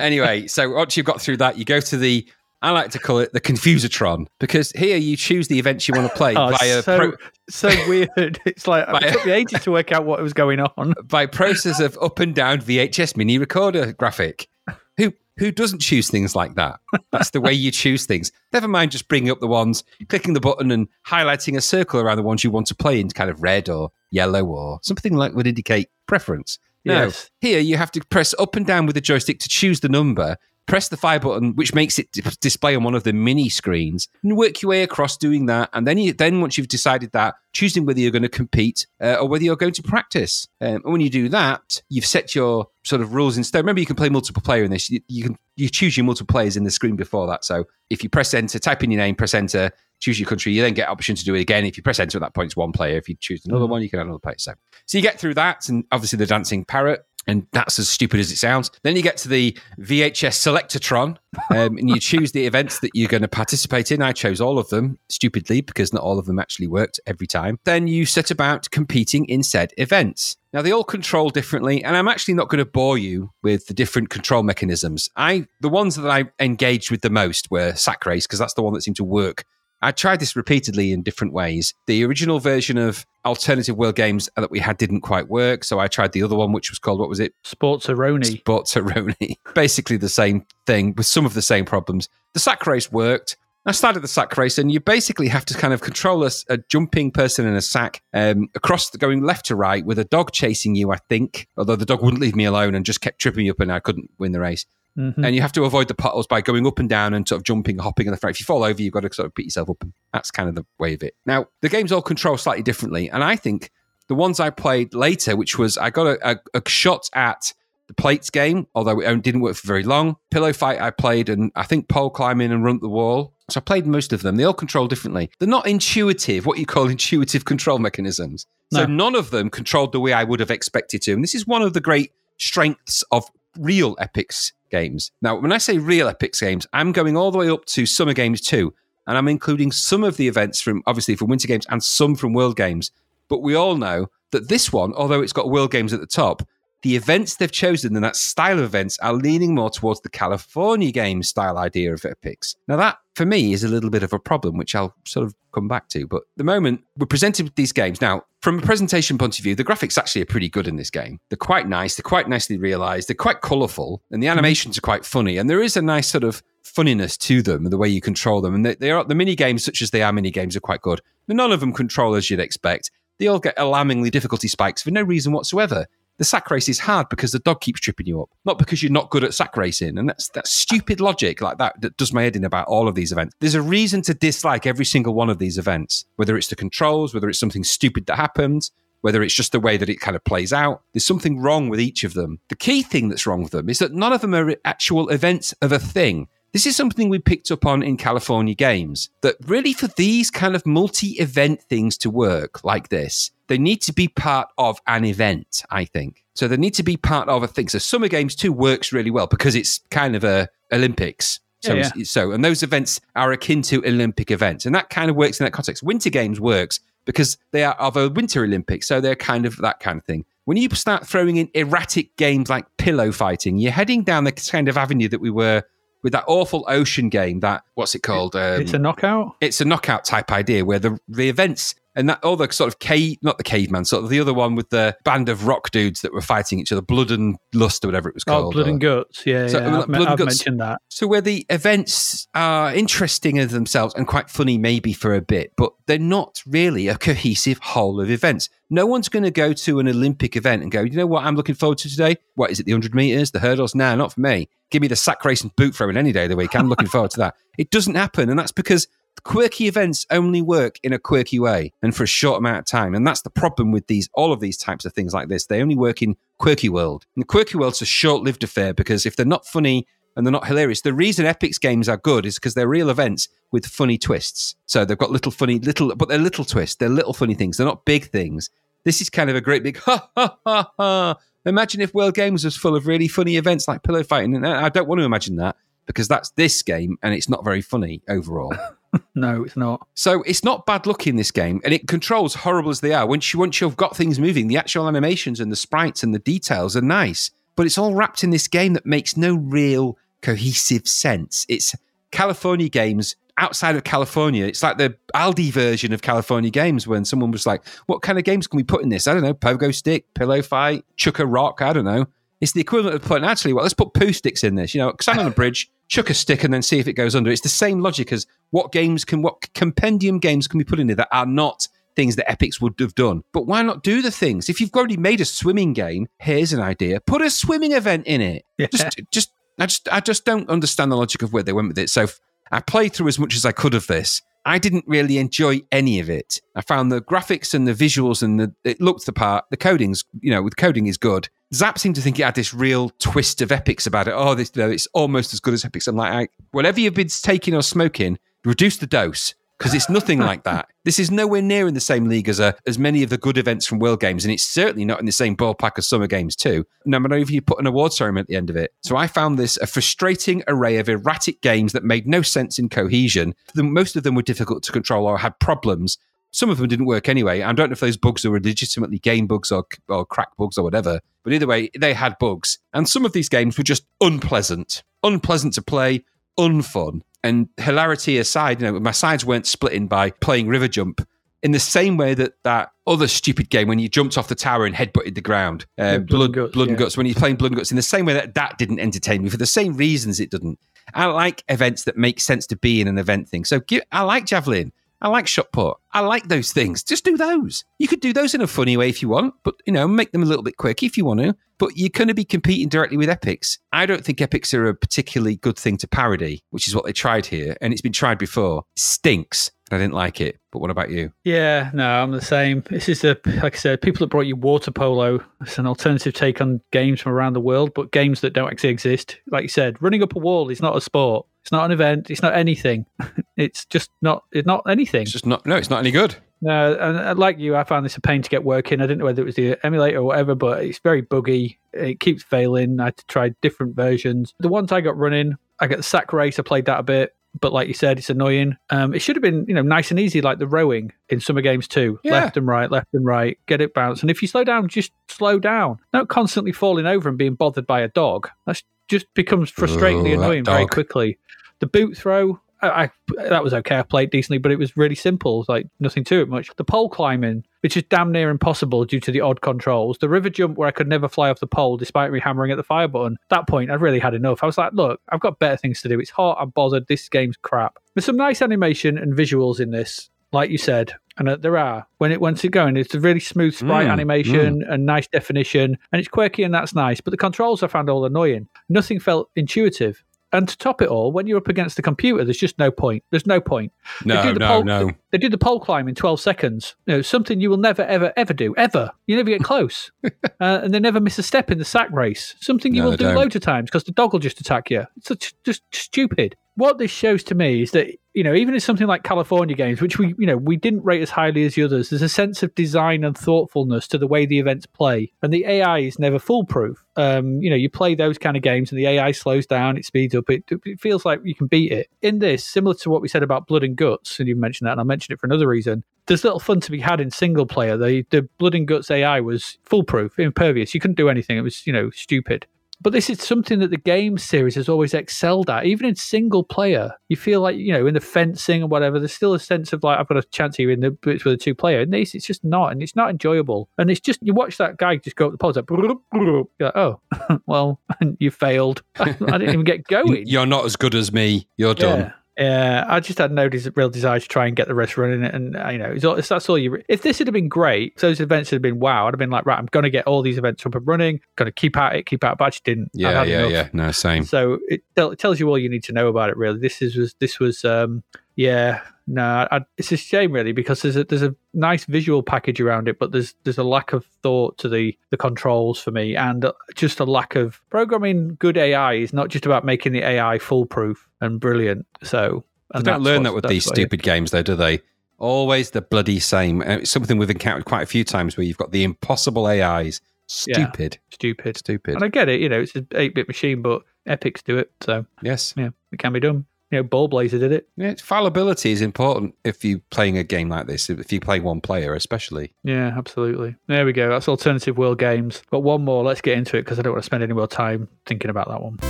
Anyway, so once you've got through that, you go to the I like to call it the Confusatron because here you choose the events you want to play Oh, via so pro- so weird. [LAUGHS] It's like it took me ages to work out what was going on. [LAUGHS] by process of up and down VHS mini recorder graphic. Who who doesn't choose things like that? That's the way you choose things. Never mind just bringing up the ones, clicking the button and highlighting a circle around the ones you want to play in kind of red or yellow or something like would indicate preference. No, Yes. here you have to press up and down with the joystick to choose the number. Press the fire button, which makes it d- display on one of the mini screens, and work your way across doing that. And then, you, then once you've decided that, choosing whether you're going to compete uh, or whether you're going to practice. Um, and when you do that, you've set your sort of rules in stone. Remember, you can play multiple player in this. You, you can you choose your multiple players in the screen before that. So if you press enter, type in your name, press enter, choose your country, you then get option to do it again. If you press enter at that point, it's one player. If you choose another one, you can add another player. So so you get through that, and obviously the dancing parrot. And that's as stupid as it sounds. Then you get to the VHS Selectatron, um, and you choose the events that you're going to participate in. I chose all of them stupidly because not all of them actually worked every time. Then you set about competing in said events. Now they all control differently, and I'm actually not going to bore you with the different control mechanisms. I the ones that I engaged with the most were sack race because that's the one that seemed to work I tried this repeatedly in different ways. The original version of alternative world games that we had didn't quite work, so I tried the other one, which was called what was it? Sports-A-Roni. Sports Aroni. [LAUGHS] Basically the same thing with some of the same problems. The sack race worked. I started the sack race, and you basically have to kind of control a, a jumping person in a sack um, across, the, going left to right, with a dog chasing you. I think, although the dog wouldn't leave me alone and just kept tripping me up, and I couldn't win the race. Mm-hmm. And you have to avoid the puddles by going up and down and sort of jumping, hopping in the front. If you fall over, you've got to sort of pick yourself up. And that's kind of the way of it. Now, the games all control slightly differently. And I think the ones I played later, which was I got a, a, a shot at the plates game, although it didn't work for very long. Pillow fight I played, and I think pole climbing and run the wall. So I played most of them. They all control differently. They're not intuitive, what you call [LAUGHS] intuitive control mechanisms. No. So none of them controlled the way I would have expected to. And this is one of the great strengths of real Epyx games. Now, when I say real Epyx games, I'm going all the way up to Summer Games 2, and I'm including some of the events from obviously from Winter Games and some from World Games. But we all know that this one, although it's got World Games at the top, the events they've chosen and that style of events are leaning more towards the California Games style idea of Epyx. Now, that for me is a little bit of a problem, which I'll sort of come back to. But the moment we're presented with these games now, from a presentation point of view, the graphics actually are pretty good in this game. They're quite nice, they're quite nicely realized, they're quite colorful, and the mm-hmm. animations are quite funny. And there is a nice sort of funniness to them, and the way you control them. And they, they are the mini games, such as they are mini games, are quite good. But none of them control as you'd expect. They all get alarmingly difficulty spikes for no reason whatsoever the sack race is hard because the dog keeps tripping you up, not because you're not good at sack racing. And that's that stupid logic like that that does my head in about all of these events. There's a reason to dislike every single one of these events, whether it's the controls, whether it's something stupid that happened, whether it's just the way that it kind of plays out. There's something wrong with each of them. The key thing that's wrong with them is that none of them are actual events of a thing. This is something we picked up on in California games that really for these kind of multi event things to work like this, they need to be part of an event, I think. So they need to be part of a thing. So Summer Games 2 works really well because it's kind of a Olympics. So, yeah, yeah. so, and those events are akin to Olympic events. And that kind of works in that context. Winter Games works because they are of a Winter Olympics. So they're kind of that kind of thing. When you start throwing in erratic games like pillow fighting, you're heading down the kind of avenue that we were with that awful ocean game. That what's it called? Um, it's a knockout. It's a knockout type idea where the the events and that all the sort of cave, not the caveman, sort of the other one with the band of rock dudes that were fighting each other, blood and lust or whatever it was oh, called. Oh, blood or, and guts. Yeah, so, yeah. I've, blood I've guts. mentioned that. So where the events are interesting in themselves and quite funny maybe for a bit, but they're not really a cohesive whole of events. No one's going to go to an Olympic event and go, you know what I'm looking forward to today? What is it, the 100 meters, the hurdles? Nah, not for me. Give me the sack race and boot throwing any day of the week. I'm looking forward to that. [LAUGHS] It doesn't happen. And that's because quirky events only work in a quirky way and for a short amount of time. And that's the problem with these, all of these types of things like this. They only work in quirky world. And the quirky world's a short lived affair because if they're not funny and they're not hilarious, the reason Epyx games are good is because they're real events with funny twists. So they've got little funny, little, but they're little twists. They're little funny things. They're not big things. This is kind of a great big ha ha ha ha. Imagine if World Games was full of really funny events like pillow fighting. And I don't want to imagine that because that's this game and it's not very funny overall. [LAUGHS] no, it's not. So it's not bad luck in this game, and it controls horrible as they are. Once you once you've got things moving, the actual animations and the sprites and the details are nice, but it's all wrapped in this game that makes no real cohesive sense. It's California games outside of California. It's like the Aldi version of California games when someone was like, "What kind of games can we put in this?" I don't know, pogo stick, pillow fight, chuck a rock. I don't know. It's the equivalent of putting actually, well, let's put poo sticks in this. You know, stand on a bridge, chuck a stick, and then see if it goes under. It's the same logic as what games can, what compendium games can we put in there that are not things that Epyx would have done. But why not do the things? If you've already made a swimming game, here's an idea: put a swimming event in it. Yeah. Just, just, I just, I just don't understand the logic of where they went with it. So I played through as much as I could of this. I didn't really enjoy any of it. I found the graphics and the visuals and the it looked the part. The coding's, you know, with coding is good. Zap seemed to think it had this real twist of Epyx about it. Oh, this, you know, it's almost as good as Epyx. I'm like, I, whatever you've been taking or smoking, reduce the dose because it's nothing like [LAUGHS] that. This is nowhere near in the same league as a, as many of the good events from World Games, and it's certainly not in the same ballpark as Summer Games too. No matter if you put an award ceremony at the end of it. So I found this a frustrating array of erratic games that made no sense in cohesion. The, most of them were difficult to control or had problems some of them didn't work anyway. I don't know if those bugs were legitimately game bugs or, or crack bugs or whatever, but either way, they had bugs. And some of these games were just unpleasant, unpleasant to play, unfun. And hilarity aside, you know, my sides weren't splitting by playing River Jump in the same way that that other stupid game when you jumped off the tower and headbutted the ground, uh, Yeah, blood, Blood and Guts, blood and guts. When you're playing blood and guts, in the same way that that didn't entertain me for the same reasons it didn't. I like events that make sense to be in an event thing. So I like javelin. I like shot put. I like those things. Just do those. You could do those in a funny way if you want, but you know, make them a little bit quick if you want to. But you're going to be competing directly with Epyx. I don't think Epyx are a particularly good thing to parody, which is what they tried here, and it's been tried before. Stinks. I didn't like it. But what about you? Yeah, no, I'm the same. This is a, like I said, people that brought you water polo. It's an alternative take on games from around the world, but games that don't actually exist. Like you said, running up a wall is not a sport. It's not an event. It's not anything. [LAUGHS] it's just not. It's not anything. It's just not. No, it's not any good. No, and like you, I found this a pain to get working. I didn't know whether it was the emulator or whatever, but it's very buggy. It keeps failing. I had to try different versions. The ones I got running, I got the sack race. I played that a bit, but like you said, it's annoying. Um, it should have been, you know, nice and easy, like the rowing in summer games too. Yeah. Left and right, left and right, get it bounced. And if you slow down, just slow down. Not constantly falling over and being bothered by a dog. That's just becomes frustratingly Oh, that annoying very quickly. The boot throw, I, I that was okay. I played decently, but it was really simple, like nothing to it much. The pole climbing, which is damn near impossible due to the odd controls. The river jump, where I could never fly off the pole despite me hammering at the fire button. At that point, I'd really had enough. I was like, look, I've got better things to do. It's hot. I'm bothered. This game's crap. There's some nice animation and visuals in this, like you said. And uh, there are when it once it going, it's a really smooth sprite Mm, animation and nice definition, and it's quirky and that's nice. But the controls I found all annoying. Nothing felt intuitive. And to top it all, when you're up against the computer, there's just no point. There's no point. No, do the no, pole, no. They do the pole climb in 12 seconds. You know, something you will never, ever, ever do. Ever. You never get [LAUGHS] close. uh, and they never miss a step in the sack race. Something you No, will do don't. loads of times because the dog will just attack you. It's such, just stupid. What this shows to me is that, you know, even in something like California games, which we, you know, we didn't rate as highly as the others, there's a sense of design and thoughtfulness to the way the events play. And the AI is never foolproof. Um, you know, you play those kind of games and the AI slows down, it speeds up, it, it feels like you can beat it. In this, similar to what we said about Blood and Guts, and you mentioned that, and I mentioned it for another reason, there's little fun to be had in single player. The the Blood and Guts AI was foolproof, impervious. You couldn't do anything. It was, you know, stupid. But this is something that the game series has always excelled at. Even in single player, you feel like, you know, in the fencing or whatever, there's still a sense of like, I've got a chance here in the bits with a two player. And this, it's just not. And it's not enjoyable. And it's just, you watch that guy just go up the pole, it's like, you're like oh, [LAUGHS] well, [LAUGHS] you failed. [LAUGHS] I didn't even get going. You're not as good as me. You're done. Yeah. Yeah, I just had no des- real desire to try and get the rest running, and uh, you know, it's all, it's, that's all you. Re- if this had been great, those events had been wow, I'd have been like, right, I'm going to get all these events up and running, going to keep at it, keep at it, but I just didn't. Yeah, yeah, enough. yeah. No, same. So it, tell, it tells you all you need to know about it. Really, this is was this was um yeah no, I, it's a shame really because there's a there's a nice visual package around it, but there's there's a lack of thought to the the controls for me, and just a lack of programming. Good AI is not just about making the AI foolproof and brilliant. So They don't learn that with these stupid games, though, do they? Always the bloody same. It's something we've encountered quite a few times where you've got the impossible AIs. Yeah. Stupid. stupid. Stupid. And I get it, you know, it's an eight bit machine, but Epyx do it, so Yes. yeah, it can be done. You know, Ballblazer did it. Yeah, fallibility is important if you're playing a game like this, if you play one player, especially. Yeah, absolutely. There we go. That's alternative world games. Got one more. Let's get into it because I don't want to spend any more time thinking about that one.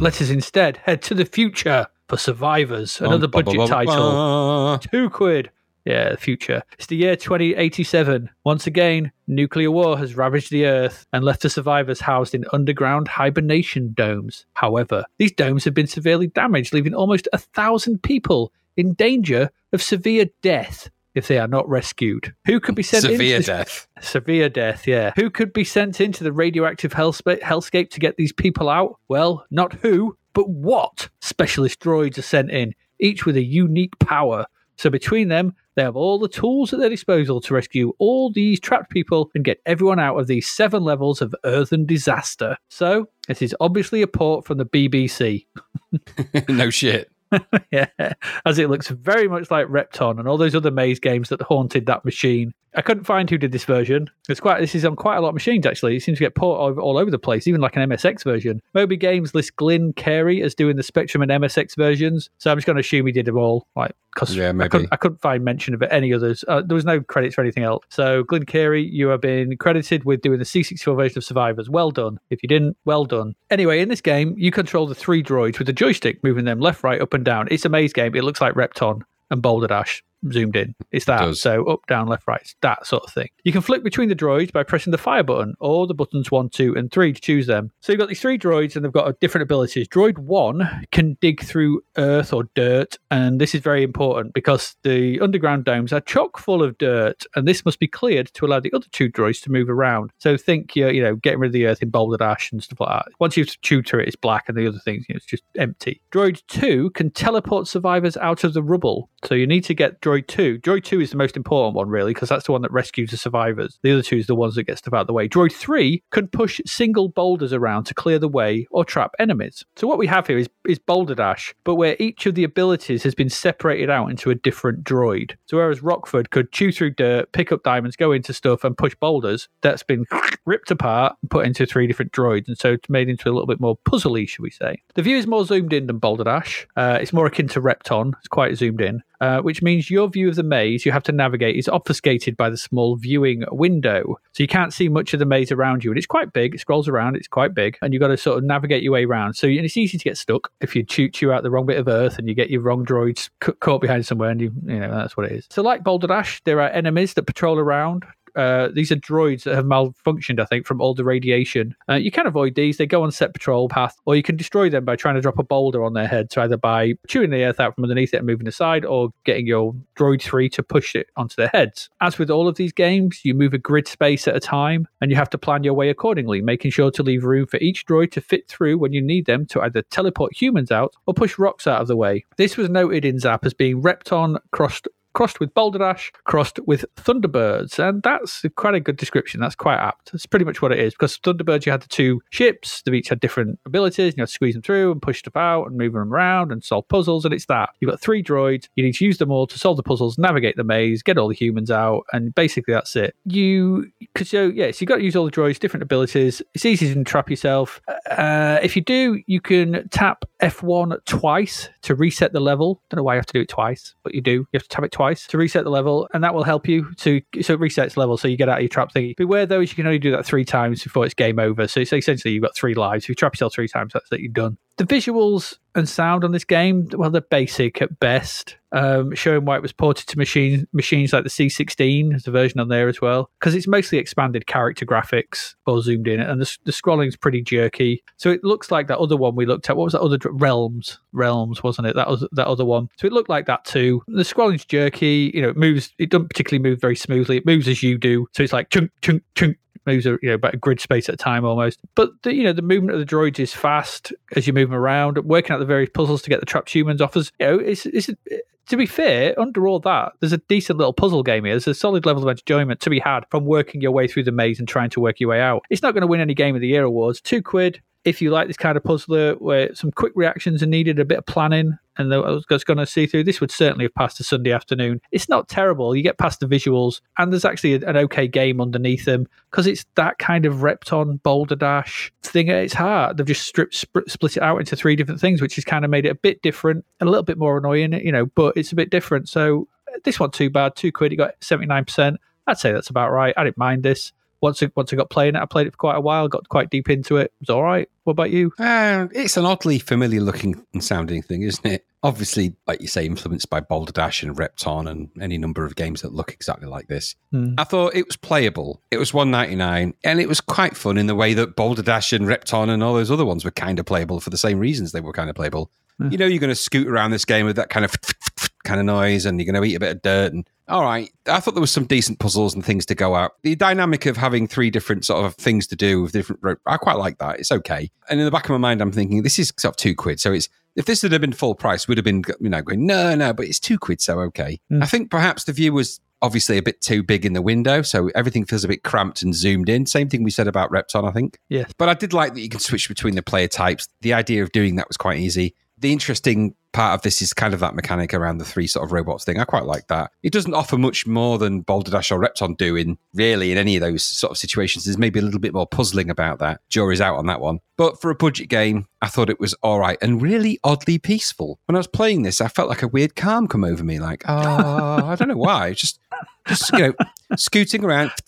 Let us instead head to the future for Survivors, another budget title. Two quid. Yeah, the future. It's the year 2087. Once again, nuclear war has ravaged the Earth and left the survivors housed in underground hibernation domes. However, these domes have been severely damaged, leaving almost a thousand people in danger of severe death if they are not rescued. Who could be sent Severe into death. Severe death, yeah. Who could be sent into the radioactive hellspa- hellscape to get these people out? Well, not who, but what specialist droids are sent in, each with a unique power. So between them, they have all the tools at their disposal to rescue all these trapped people and get everyone out of these seven levels of earthen disaster. So, this is obviously a port from the BBC. [LAUGHS] [LAUGHS] no shit. [LAUGHS] yeah, as it looks very much like Repton and all those other maze games that haunted that machine. I couldn't find who did this version. It's quite. This is on quite a lot of machines actually. It seems to get ported all, all over the place, even like an MSX version. MobyGames lists Glyn Carey as doing the Spectrum and MSX versions, so I'm just going to assume he did them all. Like, because Yeah, I maybe. couldn't, I couldn't find mention of any others. Uh, there was no credits for anything else. So, Glyn Carey, you have been credited with doing the C64 version of Survivors. Well done. If you didn't, well done. Anyway, in this game, you control the three droids with the joystick, moving them left, right, up, and down. It's a maze game. It looks like Repton and Boulder Dash zoomed in. It's that. does. So up, down, left, right, that sort of thing. You can flick between the droids by pressing the fire button or the buttons one, two, and three to choose them. So you've got these three droids and they've got different abilities. Droid one can dig through earth or dirt, and this is very important because the underground domes are chock full of dirt, and this must be cleared to allow the other two droids to move around. So think you're, you know, getting rid of the earth in Boulder Dash and stuff like that. Once you've chewed through it, it's black, and the other things, you know, it's just empty. Droid two can teleport survivors out of the rubble. So you need to get Droid two. Droid two is the most important one, really, because that's the one that rescues the survivors. The other two is the ones that get stuff out of the way. Droid three can push single boulders around to clear the way or trap enemies. So what we have here is is Boulder Dash, but where each of the abilities has been separated out into a different droid. So whereas Rockford could chew through dirt, pick up diamonds, go into stuff, and push boulders, that's been [LAUGHS] ripped apart and put into three different droids, and so it's made into a little bit more puzzly, should we say? The view is more zoomed in than Boulder Dash. Uh, it's more akin to Repton. It's quite zoomed in. Uh, which means your view of the maze you have to navigate is obfuscated by the small viewing window. So you can't see much of the maze around you. And it's quite big. It scrolls around. It's quite big. And you've got to sort of navigate your way around. So and it's easy to get stuck if you chew, chew out the wrong bit of earth and you get your wrong droids cu- caught behind somewhere and you, you know, that's what it is. So like Boulder Dash, there are enemies that patrol around. Uh, these are droids that have malfunctioned, I think, from all the radiation. Uh, you can avoid these. They go on set patrol path, or you can destroy them by trying to drop a boulder on their head. heads, either by chewing the earth out from underneath it and moving aside, or getting your droid 3 to push it onto their heads. As with all of these games, you move a grid space at a time, and you have to plan your way accordingly, making sure to leave room for each droid to fit through when you need them to either teleport humans out or push rocks out of the way. This was noted in Zap as being Repton crossed crossed with Boulder Dash, crossed with Thunderbirds. And that's quite a good description. That's quite apt. That's pretty much what it is. Because Thunderbirds, you had the two ships, they each had different abilities. You had to squeeze them through and push stuff out and move them around and solve puzzles. And it's that. You've got three droids. You need to use them all to solve the puzzles, navigate the maze, get all the humans out. And basically, that's it. You, because so, yeah, so you've got to use all the droids, different abilities. It's easy to trap yourself. Uh, if you do, you can tap F1 twice to reset the level. Don't know why you have to do it twice, but you do. You have to tap it twice to reset the level, and that will help you to so it resets level so you get out of your trap thingy. Beware though, is you can only do that three times before it's game over. So it's essentially you've got three lives. If you trap yourself three times, that's that you're done. The visuals and sound on this game, well, they're basic at best. Um, showing why it was ported to machine, machines like the C16, there's a version on there as well, because it's mostly expanded character graphics or zoomed in, and the, the scrolling's pretty jerky. So it looks like that other one we looked at. What was that other Realms? Realms, wasn't it? That was that other one. So it looked like that too. The scrolling's jerky. You know, it moves. It doesn't particularly move very smoothly. It moves as you do. So it's like chunk, chunk, chunk, moves you know about a grid space at a time almost. But the, you know the movement of the droids is fast as you move them around, working out the various puzzles to get the trapped humans off. Us, you know, it's it's. To be fair, under all that, there's a decent little puzzle game here. There's a solid level of enjoyment to be had from working your way through the maze and trying to work your way out. It's not going to win any Game of the Year awards. Two quid if you like this kind of puzzler where some quick reactions are needed, a bit of planning, and I was going to see through, this would certainly have passed a Sunday afternoon. It's not terrible. You get past the visuals, and there's actually an okay game underneath them because it's that kind of Repton Boulder Dash thing at its heart. They've just stripped, sp- split it out into three different things, which has kind of made it a bit different, a little bit more annoying, you know, but it's a bit different. So this one too bad, two quid. You got seventy nine percent. I'd say that's about right. I didn't mind this once I, once I got playing it, I played it for quite a while, got quite deep into it. It was all right. What about you? Uh, it's an oddly familiar looking and sounding thing, isn't it? Obviously, like you say, influenced by Boulder Dash and Repton and any number of games that look exactly like this. Hmm. I thought it was playable. It was one ninety nine, and it was quite fun in the way that Boulder Dash and Repton and all those other ones were kind of playable for the same reasons they were kind of playable. You know, you're going to scoot around this game with that kind of [LAUGHS] kind of noise, and you're going to eat a bit of dirt. And all right, I thought there was some decent puzzles and things to go out. The dynamic of having three different sort of things to do with different, I quite like that. It's okay. And in the back of my mind, I'm thinking this is sort of two quid, so it's. If this had been full price, would have been you know going no no, but it's two quid, so okay. Mm. I think perhaps the view was obviously a bit too big in the window, so everything feels a bit cramped and zoomed in. Same thing we said about Repton, I think. Yes. But I did like that you can switch between the player types. The idea of doing that was quite easy. The interesting part of this is kind of that mechanic around the three sort of robots thing. I quite like that. It doesn't offer much more than Boulder Dash or Repton do in really in any of those sort of situations. There's maybe a little bit more puzzling about that. Jury's out on that one. But for a budget game, I thought it was all right and really oddly peaceful. When I was playing this, I felt like a weird calm come over me. Like, oh, I don't know why. Just, just you know, scooting around. [LAUGHS]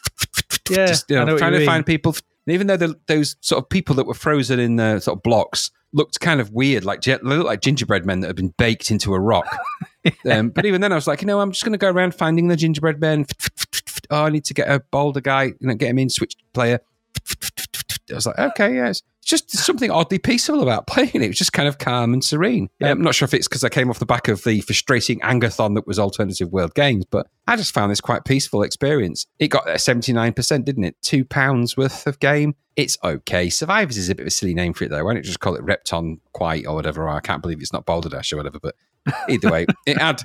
Yeah, just, you know, know trying to mean. find people. And even though the, those sort of people that were frozen in the sort of blocks looked kind of weird, like they looked like gingerbread men that had been baked into a rock. [LAUGHS] um, but even then, I was like, you know, I'm just going to go around finding the gingerbread men. Oh, I need to get a bolder guy, you know, get him in, switch player. I was like, okay, yeah, it's just something oddly peaceful about playing it. It was just kind of calm and serene. Yeah. I'm not sure if it's because I came off the back of the frustrating Angathon that was Alternative World Games, but I just found this quite peaceful experience. It got a 79%, didn't it? Two pounds worth of game. It's okay. Survivors is a bit of a silly name for it, though. Why don't you just call it Repton Quite or whatever? I can't believe it's not Boulder Dash or whatever. But [LAUGHS] either way, it had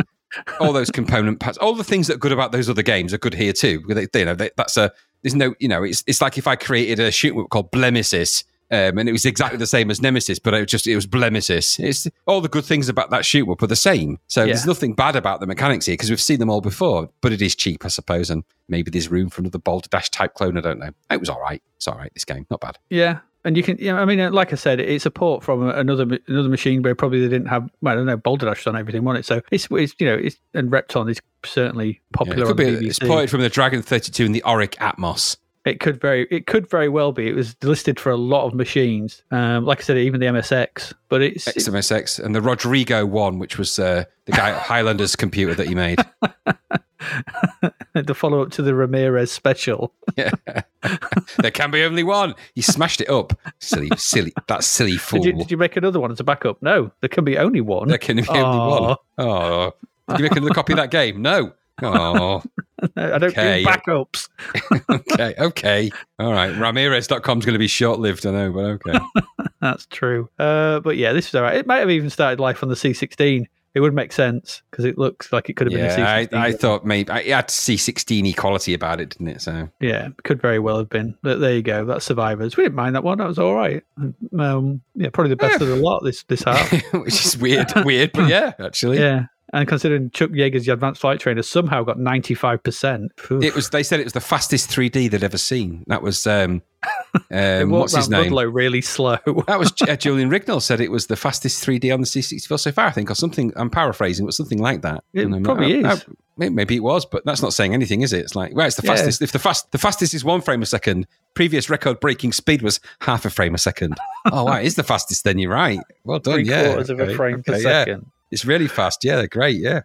all those component parts. All the things that are good about those other games are good here too. They- You know, they, that's a there's no, you know, it's it's like if I created a shoot called Blemisys. Um, and it was exactly the same as Nemesis, but it was just it was Blemisys. It's all the good things about that shoot were are the same. So Yeah. there's nothing bad about the mechanics here because we've seen them all before. But it is cheap, I suppose, and maybe there's room for another Boulder Dash type clone. I don't know. It was all right. It's all right. This game, not bad. Yeah, and you can. Yeah, I mean, uh, like I said, it's a port from another another machine where probably they didn't have. Well, I don't know, Boulder Dash on everything, wasn't it? So it's, it's you know, it's and Repton is certainly Yeah, popular it on could be. BBC. It's ported from the Dragon 32 and the Oric Atmos. It could very it could very well be. It was listed for a lot of machines. Um, like I said, even the MSX. But it's XMSX and the Rodrigo one, which was uh, the guy at Highlanders computer that he made. [LAUGHS] the follow up to the Ramirez special. [LAUGHS] Yeah. there can be only one. He smashed it up. Silly, silly, that silly fool. Did you, did you make another one as a backup? No, there can be only one. there can be only Aw. one. Oh, did you make another copy of that game? No. Oh, [LAUGHS] I don't Okay. do backups. [LAUGHS] okay, okay. All right. Ramirez.com's going to be short lived, I know, but okay. [LAUGHS] That's true. Uh, but yeah, this is all right. It might have even started life on the C16. It would make sense because it looks like it could have been a Yeah, I, C16. I thought maybe it had C16 equality about it, didn't it? So, yeah, could very well have been. But there you go. That's Survivors. We didn't mind that one. That was all right. Um, yeah, probably the best of the lot this this half. which is weird, weird, but yeah, actually. yeah. And considering Chuck Yeager's Advanced Flight Trainer somehow got 95%. Oof. It was. They said it was the fastest 3D they'd ever seen. That was um, [LAUGHS] um what's his name? Ludlow really slow. [LAUGHS] That was uh, Julian Rignall said it was the fastest 3D on the C64 so far. I think, or something. I'm paraphrasing, but something like that. It And probably is. I- maybe it was, but that's not saying anything, is it? It's like, well, it's the Yeah. fastest. If the fast, the fastest is one frame a second. Previous record-breaking speed was half a frame a second. [LAUGHS] oh, wow, it is the fastest. Then you're right. Well done. Three yeah, quarters of a okay, frame per okay, yeah. It's really fast. Yeah, they're great. Yeah.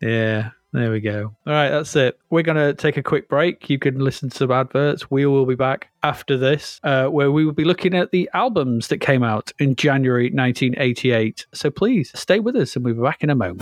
Yeah, there we go. All right, that's it. We're going to take a quick break. You can listen to some adverts. We will be back after this, uh, where we will be looking at the albums that came out in January 1988. So please stay with us and we'll be back in a moment.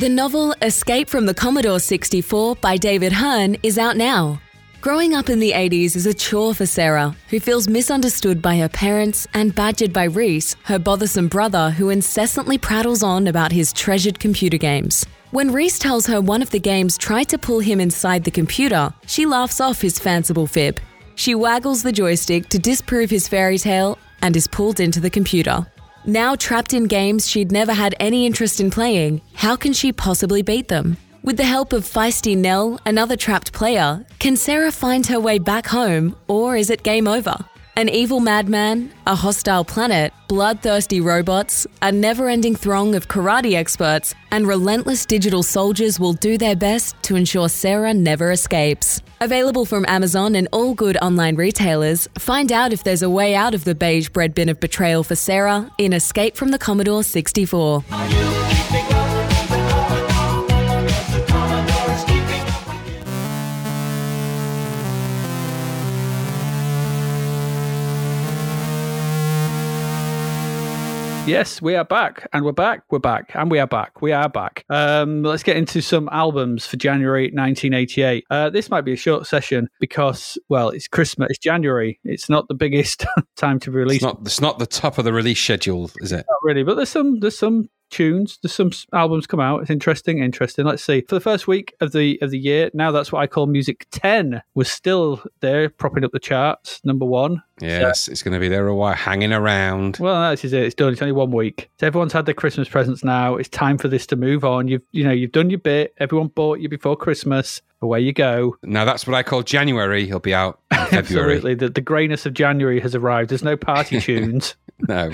The novel Escape from the Commodore 64 by David Hearne is out now. Growing up in the 80s is a chore for Sarah, who feels misunderstood by her parents and badgered by Reese, her bothersome brother, who incessantly prattles on about his treasured computer games. When Reese tells her one of the games tried to pull him inside the computer, she laughs off his fanciful fib. She waggles the joystick to disprove his fairy tale and is pulled into the computer. Now trapped in games she'd never had any interest in playing, how can she possibly beat them? With the help of feisty Nell, another trapped player, can Sarah find her way back home, or is it game over? An evil madman, a hostile planet, bloodthirsty robots, a never ending throng of karate experts, and relentless digital soldiers will do their best to ensure Sarah never escapes. Available from Amazon and all good online retailers, find out if there's a way out of the beige bread bin of betrayal for Sarah in Escape from the Commodore 64. Yes, we are back, and we're back, we're back, and we are back, we are back. Um, let's get into some albums for January 1988. Uh, this might be a short session because, well, it's Christmas, it's January. It's not the biggest [LAUGHS] time to release It's not. It's not the top of the release schedule, is it? Not really, but there's some there's some tunes. There's some albums come out. It's interesting, interesting. Let's see. For the first week of the of the year, now that's what I call music ten was still there, propping up the charts, number one. Yes, it's going to be there a while, hanging around. Well, this is it. It's done. It's only one week. So everyone's had their Christmas presents now. It's time for this to move on. You've you know you've done your bit. Everyone bought you before Christmas. Away you go. Now that's what I call January. He'll be out. [LAUGHS] Absolutely. The, the greyness of January has arrived. There's no party [LAUGHS] tunes. no,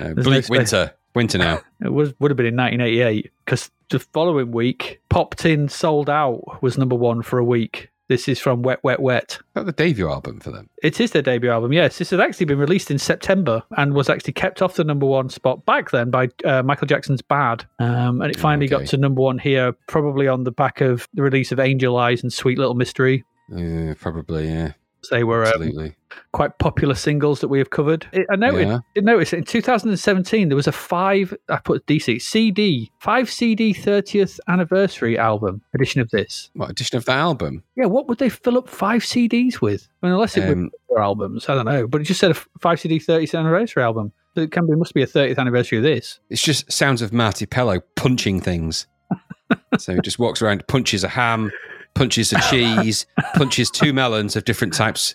no. There's bleak no winter. Winter now. [LAUGHS] It was would have been in 1988 because the following week, Popped In Souled Out was number one for a week. This is from Wet Wet Wet. Is that the debut album for them? It is their debut album. Yes, this had actually been released in September and was actually kept off the number one spot back then by uh, Michael Jackson's Bad. Um, and it finally Okay. got to number one here, probably on the back of the release of Angel Eyes and Sweet Little Mystery. Uh, probably, yeah. They were um, Absolutely. quite popular singles that we have covered. It, I noted, Yeah. I noticed in 2017 there was a five. I put DC CD five CD 30th anniversary album edition of this. What edition of that album? Yeah, what would they fill up five CDs with? I mean, unless it Um, were their albums, I don't know. But it just said a five CD 30th anniversary album. So it can be must be a 30th anniversary of this. It's just sounds of Marti Pellow punching things. [LAUGHS] so he just walks around, punches a ham, punches a cheese, [LAUGHS] punches two melons of different types,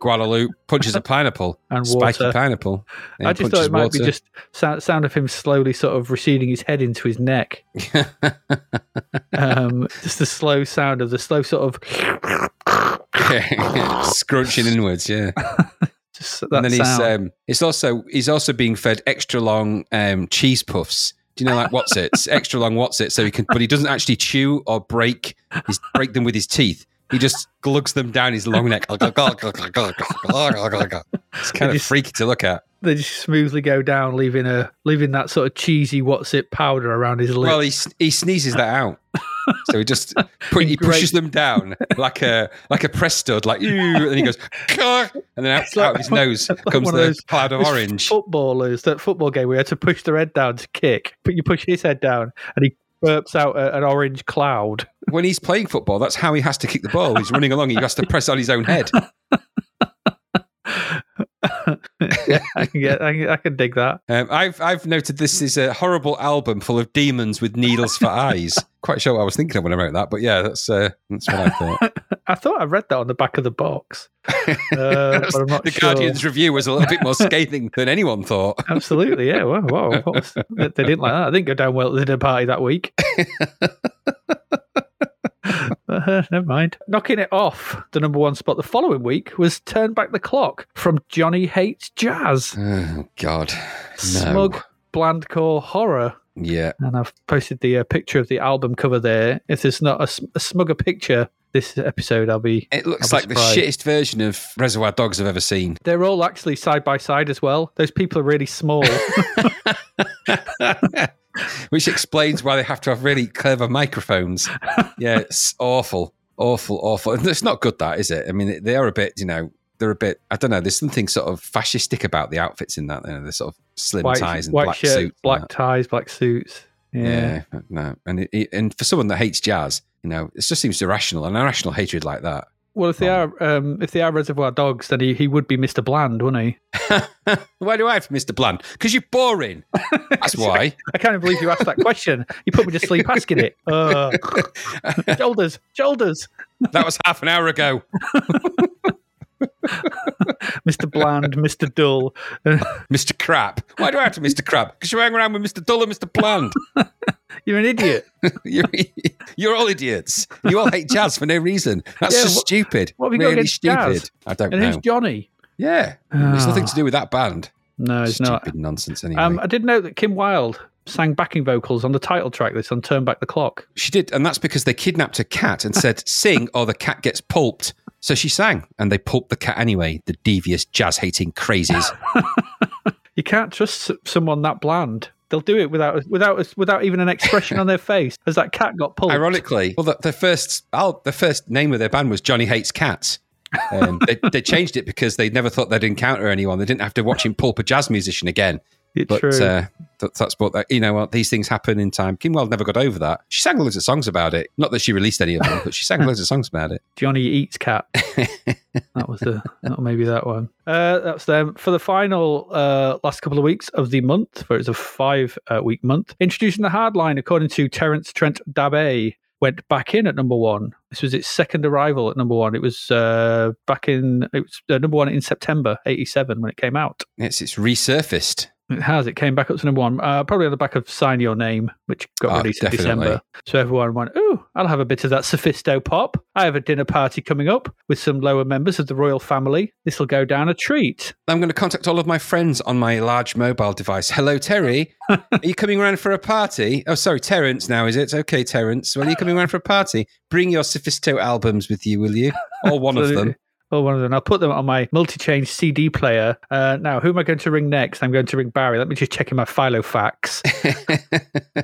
Guadalupe, punches a pineapple, And spiky pineapple. I just thought it might water. be just sound, sound of him slowly sort of receding his head into his neck. [LAUGHS] Um, just the slow sound of the slow sort of [LAUGHS] scrunching inwards. Yeah, just that and then he's um, it's also he's also being fed extra long um, cheese puffs. Do you know like what's it? extra long what's it? So he can, but he doesn't actually chew or break his break them with his teeth. He just glugs them down his long neck. [LAUGHS] It's kind of freaky to look at. They just smoothly go down, leaving a leaving that sort of cheesy what's it powder around his lips. Well, he he sneezes that out. [LAUGHS] So he just put, he pushes them down [LAUGHS] like a like a press stud, like you, and he goes, "Caw," and then out, like- out of his [LAUGHS] nose like comes the those- cloud of orange. footballers, that football game where you had to push their head down to kick, but you push his head down and he burps out a, an orange cloud. When he's playing football, that's how he has to kick the ball. He's running along, he has to press on his own head. [LAUGHS] yeah, I can get, I can, I can dig that. Um, I've I've noted this is a horrible album full of demons with needles for eyes. [LAUGHS] Quite sure what I was thinking of when I wrote that, but yeah, that's uh, that's what I thought. [LAUGHS] I thought I read that on the back of the box, uh, but I'm not the sure. Guardian's review was a little bit more scathing than anyone thought. Absolutely, yeah. Wow, wow. Was- they they didn't like that. I didn't go down well at the dinner party that week. But, [LAUGHS] uh, never mind. Knocking it off the number one spot the following week was Turn Back the Clock from Johnny Hates Jazz. Oh God, no. Smug, blandcore horror. Yeah, And I've posted the uh, picture of the album cover there. If there's not a, a smugger picture this episode, I'll be. it looks be like the shittest version of Reservoir Dogs I've ever seen. They're all actually side by side as well. Those people are really small. [LAUGHS] [LAUGHS] Which explains why they have to have really clever microphones. Yeah, it's awful, awful, awful. And it's not good, that is it? I mean, they are a bit, you know, they're a bit. I don't know. There's something sort of fascistic about the outfits in that. You know, the sort of slim white ties and black shirt, suits. black ties, black suits. Yeah. Yeah, no, and it- and for someone that hates jazz, you know, it just seems irrational, an irrational hatred like that. Well, if they Um, are um, if they are Reservoir Dogs, then he, he would be Mr. Bland, wouldn't he? [LAUGHS] why do I have Mr. Bland? Because you're boring. That's [LAUGHS] why. I can't even believe you asked that question. You put me to sleep asking it. [LAUGHS] Uh, shoulders, shoulders, that was half an hour ago. Mr. Bland, Mr. Dull. Mr. Crap. Why do I have to Mr. Crap? Because you hang around with Mr. Dull and Mr. Bland. You're an idiot. [LAUGHS] you're, you're all idiots. You all hate jazz for no reason. That's Yeah, just what- stupid. what have you got against stupid. jazz? I don't And know. who's Johnny? Yeah. It's nothing to do with that band. No, it's Stupid not. nonsense anyway. Um, I did know that Kim Wilde sang backing vocals on the title track this on Turn Back the Clock. She did, and that's because they kidnapped a cat and said, "Sing, or the cat gets pulped." So she sang, and they pulped the cat anyway. The devious jazz-hating crazies. [LAUGHS] You can't trust someone that bland. They'll do it without without without even an expression on their [LAUGHS] face. As that cat got pulled. Ironically, well, the, the first al- the first name of their band was Johnny Hates Cats. Um, they, they [LAUGHS] changed it because they never thought they'd encounter anyone. They didn't have to watch him pulp a jazz musician again. It's But true. uh, that, that's what that, you know. What these things happen in time. Kim Wilde never got over that. She sang loads of songs about it. Not that she released any of them, but she sang [LAUGHS] loads of songs about it. Johnny Eats Cat. [LAUGHS] that was the that maybe that one. Uh, that's them for the final uh, last couple of weeks of the month. For it's a five uh, week month. Introducing the hardline, according to Terence Trent D'Arby, went back in at number one. This was its second arrival at number one. It was uh, back in it was uh, number one in September '87 when it came out. It's it's resurfaced. It has. It came back up to number one, uh, probably on the back of "Sign Your Name," which got Oh, released in. December. So everyone went, "Oh, I'll have a bit of that sophisto pop." I have a dinner party coming up with some lower members of the royal family. This will go down a treat. I'm going to contact all of my friends on my large mobile device. Hello, Terry. [LAUGHS] are you coming around for a party? Oh, sorry, Terence. Now is it okay, Terence? Well, are you coming around for a party? Bring your Sophisto albums with you, will you? Or one of them. Oh, one of them. I'll put them on my multi-change CD player. Uh, now, who am I going to ring next? I'm going to ring Barry. Let me just check in my Filofax.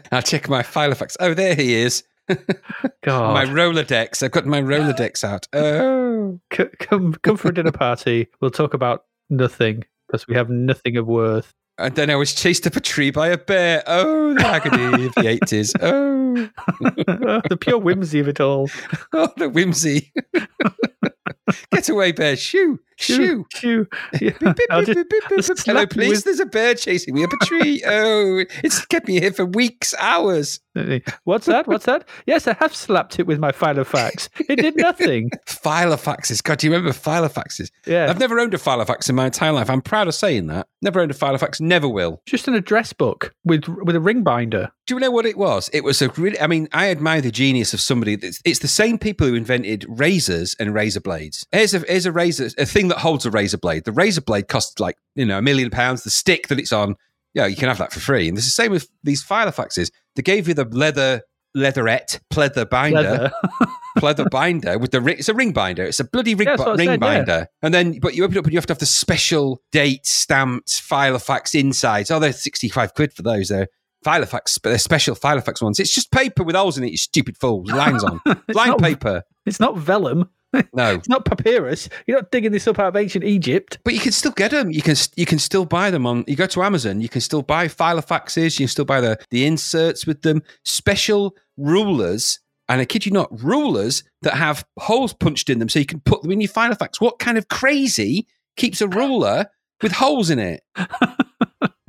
[LAUGHS] I'll check my Filofax. Oh, there he is. [LAUGHS] [LAUGHS] God, My Rolodex. I've got my Rolodex out. Oh. C- come come for a dinner party. We'll talk about nothing because we have nothing of worth. And then I was chased up a tree by a bear. Oh, the agony of the 80s. Oh, the pure whimsy of it all. oh the whimsy. Get away, bear. Shoo, shoo. shoo. [LAUGHS] Yeah. Beep, beep, just- beep, beep, I'll beep, just beep. Hello, police. with- There's a bird chasing me up a tree. [LAUGHS] Oh, it's kept me here for weeks, hours. What's that? What's that? Yes, I have slapped it with my Filofax. It did nothing. [LAUGHS] Filofaxes. God, do you remember Filofaxes? Yeah. I've never owned a Filofax in my entire life. I'm proud of saying that. Never owned a Filofax. Never will. Just an address book with with a ring binder. Do you know what it was? It was a really, I mean, I admire the genius of somebody. That's, it's the same people who invented razors and razor blades. Here's a, here's a razor, a thing that holds a razor blade. The razor blade costs like, you know, a million pounds. The stick that it's on, yeah, you can have that for free. And it's the same with these Filofaxes. They gave you the leather, leatherette, pleather binder, Leather. [LAUGHS] pleather binder with the ring. It's a ring binder. It's a bloody ring, Yeah, that's bi- what I ring said, yeah. binder. And then, but you open it up and you have to have the special date stamped Filofax insides. Oh, they're 65 quid for those. They're Filofax, but they're special Filofax ones. It's just paper with holes in it, you stupid fools. Lines on. [LAUGHS] Not- paper. It's not vellum. No. [LAUGHS] It's not papyrus. You're not digging this up out of ancient Egypt. But you can still get them. You can you can still buy them on. You go to Amazon. You can still buy Filofaxes. You can still buy the the inserts with them. Special rulers, and I kid you not, rulers that have holes punched in them, so you can put them in your Filofax. What kind of crazy keeps a ruler with holes in it? [LAUGHS]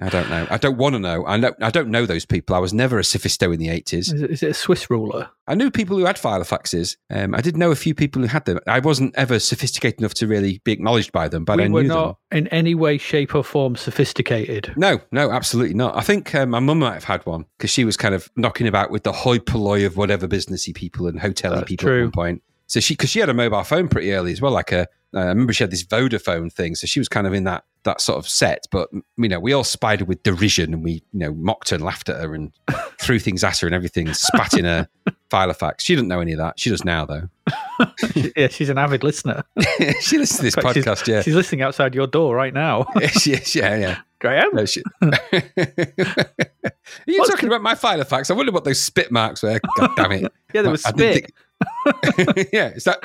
I don't know. I don't want to know. I know. I don't know those people. I was never a sophisto in the eighties. Is it, is it a Swiss ruler? I knew people who had Filofaxes. Um, I did know a few people who had them. I wasn't ever sophisticated enough to really be acknowledged by them, but we I knew were them. not in any way, shape, or form sophisticated. No, no, absolutely not. I think um, my mum might have had one because she was kind of knocking about with the hoi polloi of whatever businessy people and hotel people at one point. So she, because she had a mobile phone pretty early as well, like a, uh, I remember she had this Vodafone thing. So she was kind of in that that sort of set. But you know, we all spied her with derision and we, you know, mocked her and laughed at her and [LAUGHS] threw things at her and everything, spat in her [LAUGHS] Filofax. She didn't know any of that. She does now, though. [LAUGHS] yeah, she's an avid listener. she listens to this fact, she's- podcast. Yeah, She's listening outside your door right now. yeah, yeah, yeah. Graham? No, she- Are you What's talking about my Filofax? I wonder what those spit marks were. God damn it. Yeah, there was I spit. [LAUGHS] yeah, is that,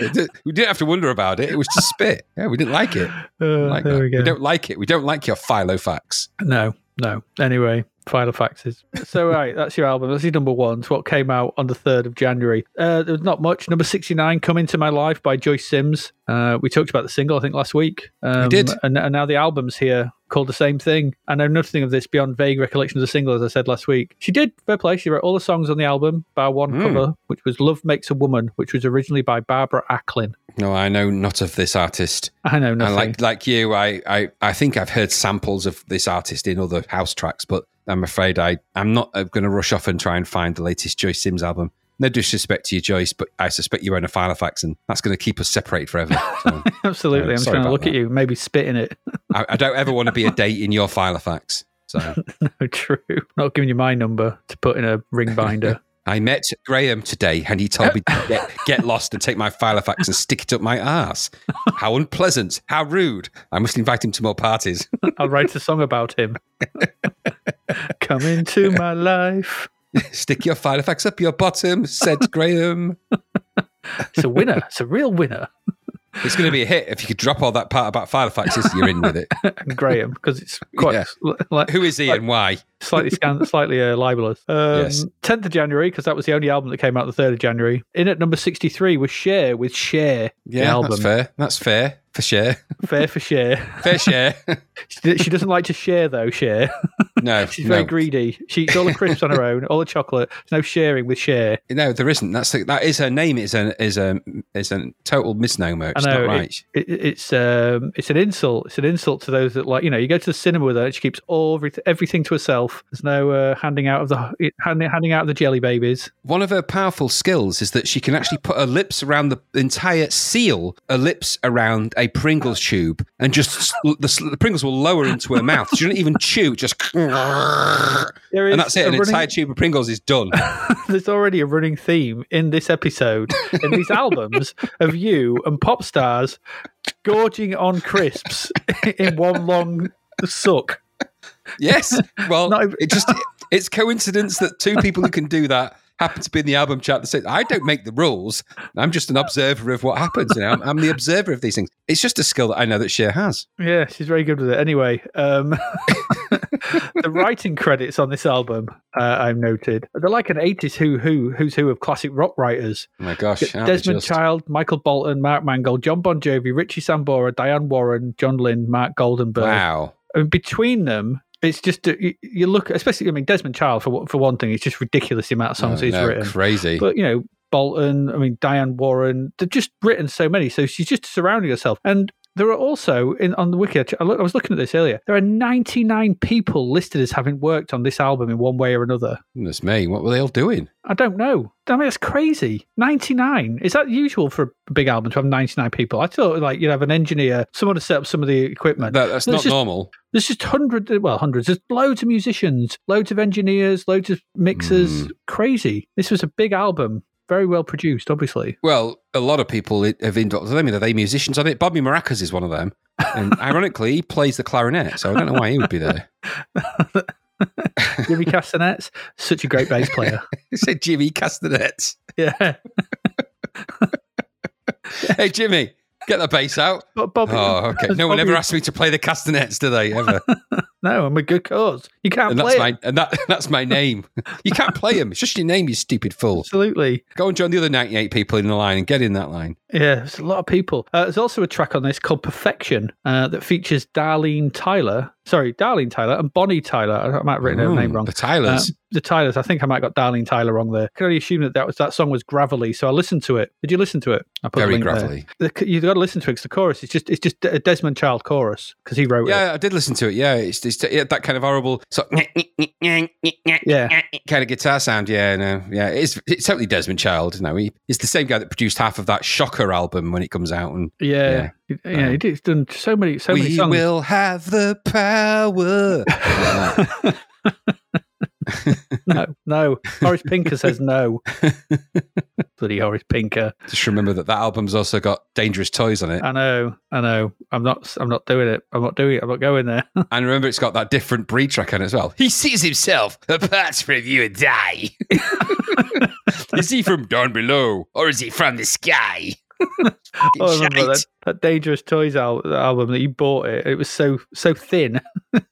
we didn't have to wonder about it. It was just spit. Yeah, we didn't like it. [LAUGHS] Uh, Like there that. we go. We don't like it. We don't like your Filofax. No, no. Anyway, Filofaxes. So, right, that's your album. That's your number one. It's what came out on the 3rd of January. Uh, there was not much. Number 69, Come Into My Life by Joyce Sims. Uh, we talked about the single, I think, last week. Um, did. And, and now the album's here called the same thing. I know nothing of this beyond vague recollection of the single, as I said last week. She did, fair play. She wrote all the songs on the album, bar one Hmm. cover, which was Love Makes a Woman, which was originally by Barbara Acklin. No, I know not of this artist. I know And nothing. like like you, I, I I think I've heard samples of this artist in other house tracks, but I'm afraid I I'm not going to rush off and try and find the latest Joyce Sims album. No disrespect to you, Joyce, but I suspect you own a Filofax, and that's going to keep us separated forever. [LAUGHS] So um, Absolutely. No, I'm trying to look at you, maybe spit in it. I, I don't ever want to be a date in your Filofax. So [LAUGHS] No, true. Not giving you my number to put in a ring binder. [LAUGHS] I met Graham today, and he told me to get, get lost and take my Filofax and stick it up my ass. How unpleasant! How rude! I must invite him to more parties. I'll write a song about him. Come into my life. [LAUGHS] Stick your Filofax up your bottom," said Graham. It's a winner. It's a real winner. It's going to be a hit if you could drop all that part about Filofaxes. You're in with it. [LAUGHS] Graham because it's quite Yeah. like Who is he and why? slightly scan- slightly uh, libelous. [LAUGHS] Um, Yes. 10th of January because that was the only album that came out the 3rd of January. In at number 63 was Cher with Cher. the Yeah, album. that's fair. That's fair for share. Fair for Share. Fair share. [LAUGHS] she, she doesn't like to share though. Share. no, [LAUGHS] She's very no. greedy. She eats all the crisps on her own, all the chocolate. There's no sharing with Cher. No, there isn't. That's the, that is her name. Is a is a is a total misnomer. It's I know not right. it, it, it's um, it's an insult. It's an insult to those that like you know. You go to the cinema with her, and she keeps all everything, everything to herself. There's no uh, handing out of the handing, handing out of the jelly babies. One of her powerful skills is that she can actually put her lips around the entire seal, her lips around a Pringles tube, and just the, the Pringles will lower into her mouth. She doesn't even chew, just [LAUGHS] and that's it. An running- entire tube of Pringles is done. [LAUGHS] There's already a running theme in this episode, in these albums, of you and pop stars gorging on crisps [LAUGHS] in one long suck. Yes. Well, even- it just it's coincidence that two people who can do that happen to be in the album chat that say, I don't make the rules. I'm just an observer of what happens. You know, I'm, I'm the observer of these things. It's just a skill that I know that Cher has. Yeah, she's very good with it. Anyway, um, [LAUGHS] the writing credits on this album, uh, I've noted, they're like an 80s who who who's who of classic rock writers. Oh my gosh. Desmond just? Child, Michael Bolton, Mark Mangold, John Bon Jovi, Richie Sambora, Diane Warren, Jon Lind, Mark Goldenberg. Wow. Mean, between them, it's just you, you look, especially I mean Desmond Child for one- for one thing, it's just ridiculous the amount of songs Oh, he's no, written. Crazy. But you know, Bolton, I mean Diane Warren, they've just written so many. So she's just surrounding herself. And there are also in on the wiki. I look- I was looking at this earlier. There are 99 people listed as having worked on this album in one way or another. Goodness me. What were they all doing? I don't know. I mean, that's crazy. 99. Is that usual for a big album to have 99 people? I thought like you'd have an engineer, someone to set up some of the equipment. That, that's There's not just- normal. There's just hundreds, well, hundreds. There's loads of musicians, loads of engineers, loads of mixers. Hmm. Crazy. This was a big album, very well produced, obviously. Well, a lot of people have involved. I mean, are they musicians on it? Bobby Maracas is one of them. And [LAUGHS] ironically, he plays the clarinet. So I don't know why he would be there. [LAUGHS] Jimmy Castanets, such a great bass player. [LAUGHS] He said Jimmy Castanets. Yeah, Hey, Jimmy, get the bass out. but Bobby. Oh, okay. No one ever asked me to play the castanets, do they? Ever? No, I'm a good cause. You can't And play that's it. my and that [LAUGHS] that's my name. You can't play him. It's just your name, you stupid fool. Absolutely. Go and join the other ninety-eight people in the line and get in that line. Yeah, there's a lot of people. Uh, there's also a track on this called Perfection uh, that features Darlene Tyler. Sorry, Darlene Tyler and Bonnie Tyler. I might have written her Ooh, name wrong. The Tylers. Um, the Tylers. I think I might have got Darlene Tyler wrong there. I can only assume that that, was, that song was gravelly, so I listened to it. Did you listen to it? I put Very there. gravelly. The- You've got to listen to it because the chorus is just it's just a Desmond Child chorus because he wrote it. Yeah, I did listen to it. Yeah, it's, it's yeah, that kind of horrible sort of Yeah. kind of guitar sound. Yeah, no, yeah, it's it's totally Desmond Child. No, he, he's the same guy that produced half of that Shocker album when it comes out. And Yeah, yeah, yeah he um, did, he's done so many, so many we will have the power. [LAUGHS] [LAUGHS] [LAUGHS] no, no. Horace Pinker says no. [LAUGHS] Bloody Horace Pinker. Just remember that that album's also got Dangerous Toys on it, I know, I know. I'm not, I'm not doing it. I'm not doing it. I'm not going there. [LAUGHS] and remember it's got that different breed track on it as well. He sees himself apart from you and I. is he from down below, or is he from the sky? Oh, I remember shite. that, that Dangerous Toys al- album that you bought it. It was so so thin. [LAUGHS] [LAUGHS]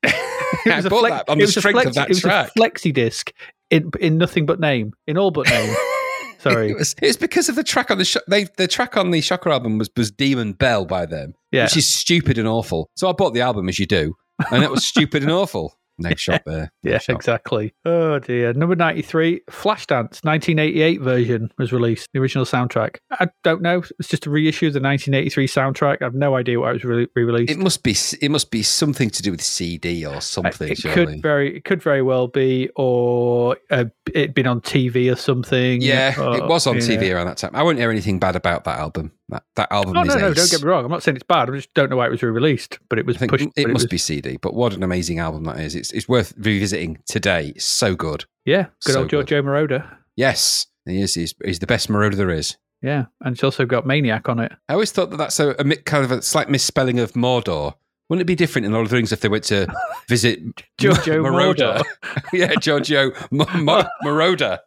It I was a bought flex- that on the strength flex- of that It was a flexi disc in in nothing but name, in all but name. [LAUGHS] Sorry. It was, it was because of the track on the sh- they, the track on the Shocker album was was Demon Bell by them, Yeah. which is stupid and awful. So I bought the album as you do, and it was stupid and awful. No shot there. [LAUGHS] Yeah, shot. exactly. Oh dear. Number 93, Flashdance, 1988 version was released, the original soundtrack. I don't know. It's just a reissue of the 1983 soundtrack. I have no idea why it was re released. It must be it must be something to do with CD or something. It surely. could very, it could very well be, or uh, it been on TV or something. yeah, or- it was on. TV around that time. I won't hear anything bad about that album. That, that album Oh is no, no, ace. don't get me wrong. I'm not saying it's bad. I just don't know why it was re-released, but it was pushed. it must was- be CD, but what an amazing album that is. It's, it's worth revisiting today. It's so good. Yeah, good so old Giorgio Moroder. Yes, he is. He's, he's the best Marauder there is. Yeah, and it's also got Maniac on it. I always thought that that's a, a kind of a slight misspelling of Mordor. Wouldn't it be different in Lord of the Rings if they went to [LAUGHS] visit Giorgio [LAUGHS] Moroder? [LAUGHS] yeah, Giorgio M- M- Moroder.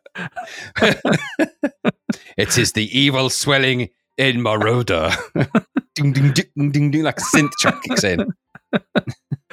it is the evil swelling in Moroder. [LAUGHS] ding, ding, ding, ding, ding, like a synth track kicks in. [LAUGHS]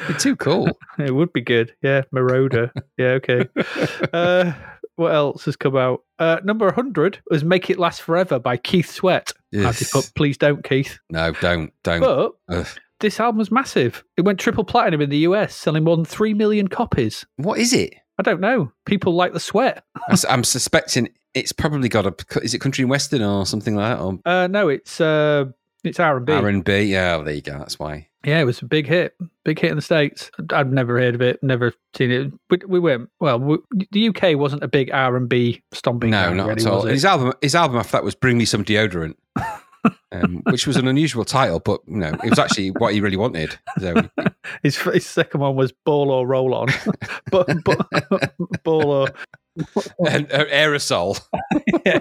It's too cool. It would be good. Yeah, Marauder. yeah, okay. [LAUGHS] Uh, what else has come out? Uh, number 100 was Make It Last Forever by Keith Sweat. As put, please don't, Keith. No, don't, don't. But Ugh. this album was massive. It went triple platinum in the US, selling more than 3 million copies. What is it? I don't know. People like the sweat. I'm suspecting it's probably got a. Is it country and western or something like that? Or Uh, no, it's uh, it's R&B. R and B? Yeah, well, there you go. That's why. Yeah, it was a big hit, big hit in the states. I've never heard of it, never seen it. We, we went well. We, the UK wasn't a big R and B stomping. No, not really, at all. His album, his album after that was "Bring Me Some Deodorant," [LAUGHS] um, which was an unusual title, but you know, it was actually what he really wanted. So, [LAUGHS] His, his second one was Ball or Roll On, [LAUGHS] but, but Ball or [LAUGHS] and, uh, aerosol. Yeah.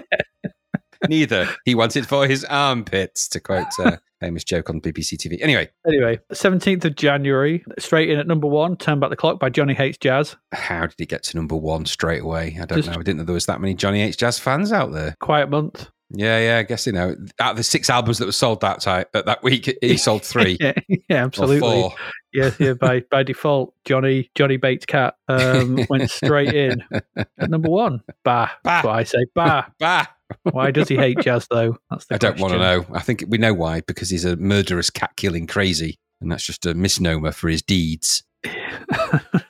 Neither. He wanted for his armpits, to quote a famous joke on BBC TV. Anyway, anyway. Seventeenth of January, straight in at number one. Turn back the clock by Johnny Hates Jazz. how did he get to number one straight away? I don't Just- know. I didn't know there was that many Johnny H. Jazz fans out there. Quiet month. Yeah, yeah. I guess you know, out of the six albums that were sold that time, uh, that week, he [LAUGHS] sold three. Yeah, yeah, absolutely. four. Yeah, yeah. By [LAUGHS] by default, Johnny Johnny Bates Cat um, went straight in at number one. Bah. Bah. That's what I say. Bah. [LAUGHS] Bah! Why does he hate jazz though? That's the I don't want to know. I think we know why because he's a murderous cat killing crazy, and that's just a misnomer for his deeds. [LAUGHS]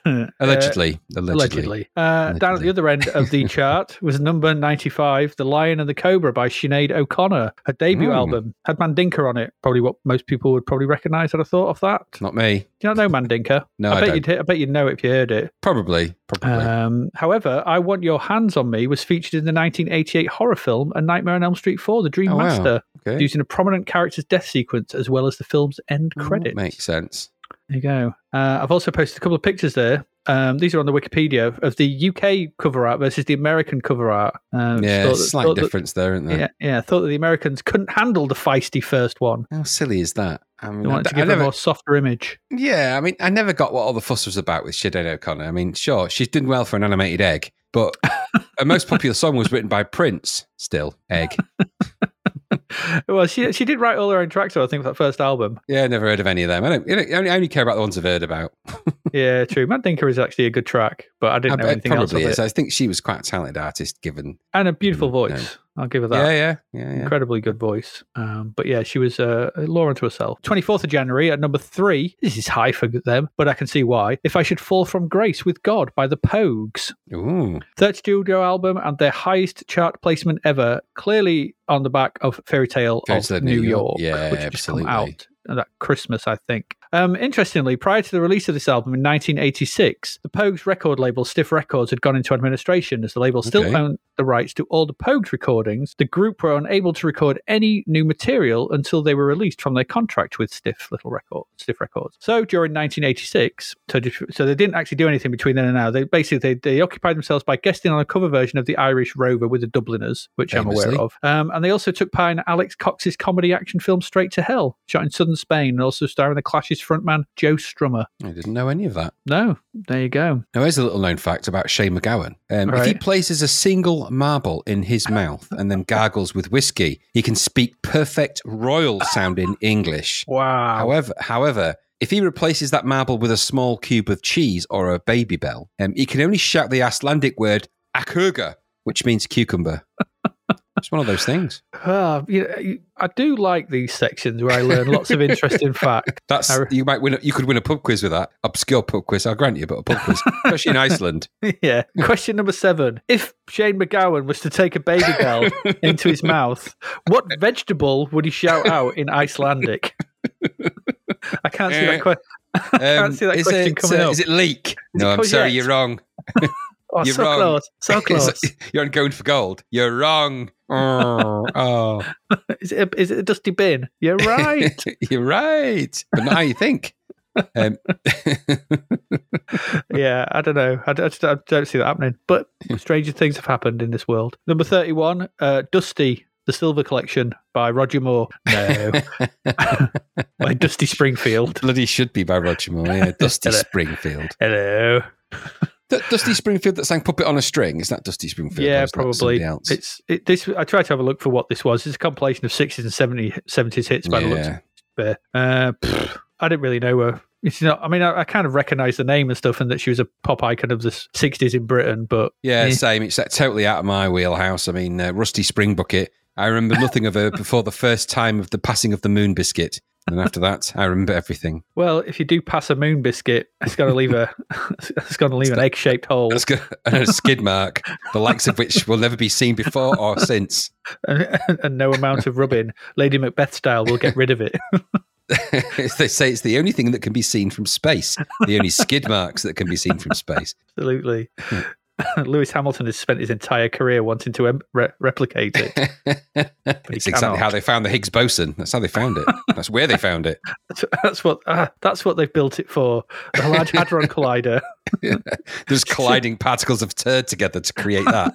Uh, Allegedly, allegedly. Allegedly. Uh, down at the other end of the [LAUGHS] chart was number 95, The Lion and the Cobra by Sinead O'Connor, her debut Mm. album. Had Mandinka on it, probably what most people would probably recognise, I'd have thought of that. Not me. Do you not know Mandinka? [LAUGHS] No, I, I bet don't. you'd I bet you'd know it if you heard it. Probably. Probably. Um, however, I Want Your Hands on Me was featured in the 1988 horror film A Nightmare on Elm Street 4, The Dream Oh, wow. Master, okay. using a prominent character's death sequence as well as the film's end Oh, credits. Makes sense. There you go. Uh, I've also posted a couple of pictures there. Um, these are on the Wikipedia of the UK cover art versus the American cover art. Um, yeah, that- slight that- difference there, isn't there? yeah, yeah. Thought that the Americans couldn't handle the feisty first one. How silly is that? I mean, They I, wanted to I give never, a more softer image. yeah, I mean, I never got what all the fuss was about with Sinead O'Connor. I mean, sure, she's done well for an animated egg, but [LAUGHS] her most popular song was written by Prince. Still, egg. [LAUGHS] [LAUGHS] well, she she did write all her own tracks, though, I think, for that first album. Yeah, never heard of any of them. I don't. You know, I only, I only care about the ones I've heard about. [LAUGHS] Yeah, true. Mandinka is actually a good track, but I I didn't know bet anything else probably is. it. I think she was quite a talented artist, given. And a beautiful voice. I'll give her that. Yeah, yeah, yeah, yeah. Incredibly good voice. Um, but yeah, she was uh, a law unto herself. 24th of January at number three. This is high for them, but I can see why. If I Should Fall From Grace with God by the Pogues. Ooh, Third studio album and their highest chart placement ever, clearly on the back of Fairy Tale Fairy of New New York, York. Yeah, which had just come absolutely. out that Christmas, I think. Um, interestingly, prior to the release of this album in 1986, the Pogues record label Stiff Records had gone into administration as the label still Okay. owned the rights to all the Pogues recordings. The group were unable to record any new material until they were released from their contract with Stiff Little Records. Stiff Records. So during 1986, so, so they didn't actually do anything between then and now. They basically they, they occupied themselves by guesting on a cover version of the Irish Rover with the Dubliners, which I'm aware of. Um, and they also took part in Alex Cox's comedy action film Straight to Hell, shot in southern Spain, and also starring the Clash's frontman Joe Strummer. I didn't know any of that. No, there you go. Now, here's a little known fact about Shane MacGowan. Um, If he places a single marble in his [LAUGHS] mouth and then gargles with whiskey, he can speak perfect royal sounding English. [LAUGHS] Wow. However, however, if he replaces that marble with a small cube of cheese or a baby bell, um, he can only shout the Icelandic word "akurga," which means cucumber. [LAUGHS] it's one of those things. Ah, you know, I do like these sections where I learn lots of interesting [LAUGHS] facts. That's I you might win. You could win a pub quiz with that obscure pub quiz. I'll grant you, but a pub quiz, especially in Iceland. [LAUGHS] yeah. Question number seven. If Shane MacGowan was to take a baby bell [LAUGHS] into his mouth, what vegetable would he shout out in Icelandic? I can't see that question. I can't see that Um, question it, coming uh, up. Is it leek? Is no, it I'm sorry, courgette? you're wrong. Oh, you're so wrong. close. So close. you're on going for gold. You're wrong. [LAUGHS] Oh, oh. [LAUGHS] is, it a, is it a dusty bin? You're [LAUGHS] right. you're right, but not how you think. Um, yeah, I don't know. I don't, I just- I don't see that happening. But stranger things have happened in this world. Number 31, uh, Dusty, The Silver Collection by Roger Moore. No, by Dusty Springfield. bloody should be by Roger Moore. Yeah, Dusty Hello. Springfield. Hello. Th- Dusty Springfield that sang "Puppet on a String"? Is that Dusty Springfield? yeah, probably. else? It's it, this. I tried to have a look for what this was. It's a compilation of 60s and 70, 70s hits by the looks. yeah. of it. Uh, I didn't really know her. It's not. I mean, I, I kind of recognise the name and stuff, and that she was a pop icon of the '60s in Britain. But Yeah, eh, same. It's uh, totally out of my wheelhouse. I mean, uh, Rusty Spring Bucket. I remember nothing of her [LAUGHS] before the first time of the passing of the moon biscuit, and after that, I remember everything. well, if you do pass a moon biscuit, it's going to leave a. [LAUGHS] it's got to leave an egg-shaped hole, That's good. And a skid mark, the likes of which will never be seen before or [LAUGHS] since. and, and no amount of rubbing, Lady Macbeth style, will get rid of it. [LAUGHS] they say it's the only thing that can be seen from space. The only skid marks that can be seen from space. Absolutely. Hmm. [LAUGHS] Lewis Hamilton has spent his entire career wanting to em- re- replicate it. [LAUGHS] it's exactly how they found the Higgs boson. That's how they found it. That's where they found it. [LAUGHS] That's, that's what ah, that's what they've built it for. The Large Hadron Collider. There's colliding particles of turd together to create that.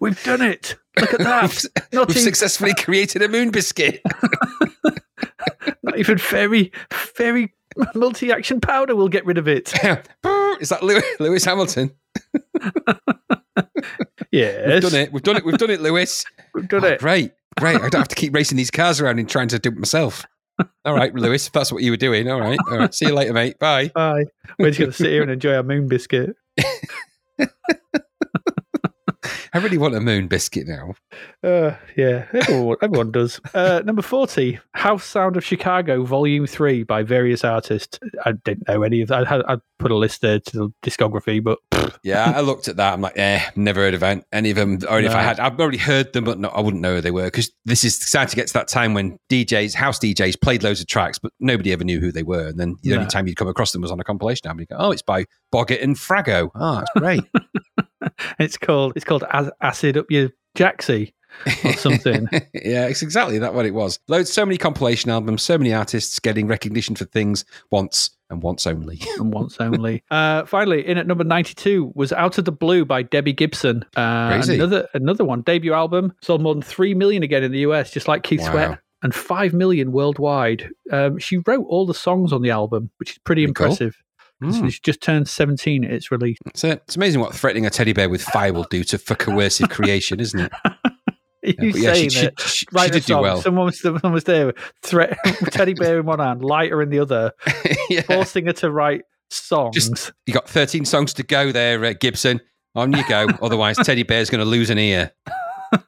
We've done it. Look at that. We've, Not we've even, successfully created a moon biscuit. not even very, very, very [LAUGHS] multi-action powder will get rid of it. [LAUGHS] Is that Lewis, [LAUGHS] Lewis Hamilton? Yes, We've done it. We've done it. We've done it, Lewis. We've done Oh, it. Great, great. I don't have to keep racing these cars around and trying to do it myself. All right, Lewis, if that's what you were doing. All right, all right. See you later, mate. Bye. Bye. We're just going to sit here and enjoy our moon biscuit. I really want a moon biscuit now. Uh, yeah, everyone, everyone does. Uh, number 40, House Sound of Chicago, Volume 3 by various artists. I didn't know any of that. I, I put a list there to the discography, but Yeah, I looked at that. I'm like, eh, never heard of any of them. Or if I had, I've already heard them, but no, I wouldn't know who they were because this is starting to get to that time when DJs, house DJs, played loads of tracks, but nobody ever knew who they were. And then the No. only time you'd come across them was on a compilation album. You go, oh, it's by Boggett and Frago. Oh, that's great. [LAUGHS] it's called it's called Acid Up Your Jacksy or something. [LAUGHS] yeah, it's exactly that what it was. Loads, so many compilation albums, so many artists getting recognition for things once and once only. [LAUGHS] and once only. Uh, finally, in at number 92 was Out of the Blue by Debbie Gibson. Uh, Crazy. Another another one, debut album, sold more than 3 million again in the US, just like Keith Wow. Sweat. And 5 million worldwide. Um, she wrote all the songs on the album, which is pretty Pretty cool. Mm. She just turned 17 its release. It's, uh, it's amazing what threatening a teddy bear with fire will do to for coercive creation, isn't it? [LAUGHS] You Yeah, but yeah, she, she, it. she, she a did do song. well. Someone was, someone was there, threat, [LAUGHS] teddy bear in one hand, lighter in the other, [LAUGHS] yeah. forcing her to write songs. You got 13 songs to go there, uh, Gibson. On you go. Otherwise, Teddy Bear's going to lose an ear.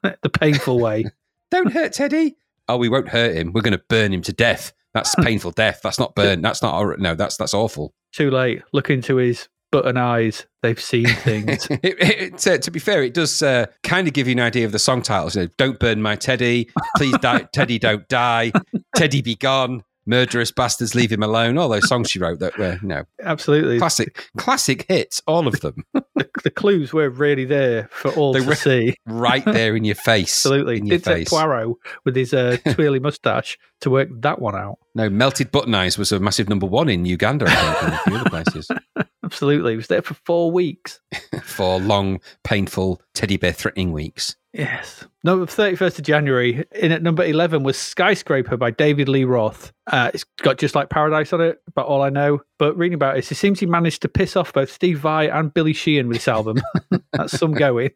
the painful way. Don't hurt Teddy. Oh, we won't hurt him. We're going to burn him to death. That's painful death. That's not burn. That's not. No, that's that's awful. Too late. Look into his button eyes. They've seen [LAUGHS] things. it, it, uh, to be fair, it does uh, kind of give you an idea of the song titles. You know, don't burn my Teddy. Please, die, [LAUGHS] Teddy, don't die. Teddy, be gone. Murderous bastards, leave him alone. All those songs she wrote that were, you know, Absolutely. classic, classic hits. All of them, [LAUGHS] The, the clues were really there for all They to were- see. right there in your face. Absolutely. in your take face. Poirot with his uh, twirly mustache to work that one out. No, melted button eyes was a massive number one in Uganda, I think, and a few other places. [LAUGHS] Absolutely. It was there for four weeks. [LAUGHS] four long, painful teddy bear threatening weeks. Yes. Number 31st of January. In at number 11 was Skyscraper by David Lee Roth. Uh, it's got just like Paradise on it, but all I know. But reading about it, it seems he managed to piss off both Steve Vai and Billy Sheehan with this album. [LAUGHS] That's some going.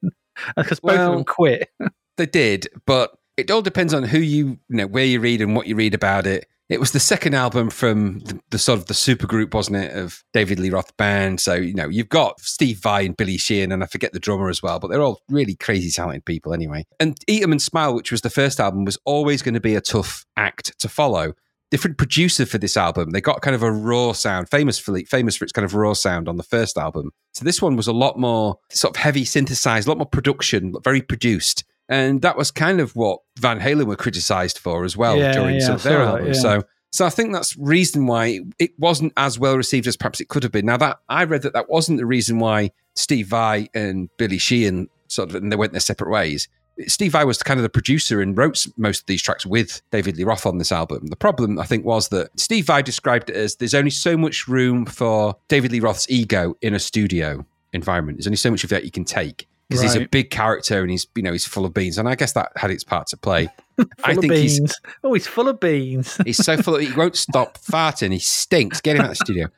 Because both Well- of them quit. They did, but it all depends on who you, you know, where you read and what you read about it. It was the second album from the, the sort of the supergroup, wasn't it, of David Lee Roth band. So you know you've got Steve Vai and Billy Sheehan, and I forget the drummer as well, but they're all really crazy talented people anyway. And Eat 'Em and Smile, which was the first album, was always going to be a tough act to follow. Different producer for this album. They got kind of a raw sound, famous for famous for its kind of raw sound on the first album. So this one was a lot more sort of heavy synthesized, a lot more production, very produced. And that was kind of what Van Halen were criticized for as well Yeah, during yeah, some of their saw that, albums. yeah. So so I think that's reason why it wasn't as well received as perhaps it could have been. Now that I read that that wasn't the reason why Steve Vai and Billy Sheehan sort of and they went their separate ways. Steve Vai was kind of the producer and wrote most of these tracks with David Lee Roth on this album. The problem, I think, was that Steve Vai described it as there's only so much room for David Lee Roth's ego in a studio environment. There's only so much of that you can take because he's a big character and he's you know he's full of beans. And I guess that had its part to play. [LAUGHS] I of think he's. Oh, he's full of beans. [LAUGHS] He's so full of he won't stop [LAUGHS] farting. He stinks. Get him out of the studio.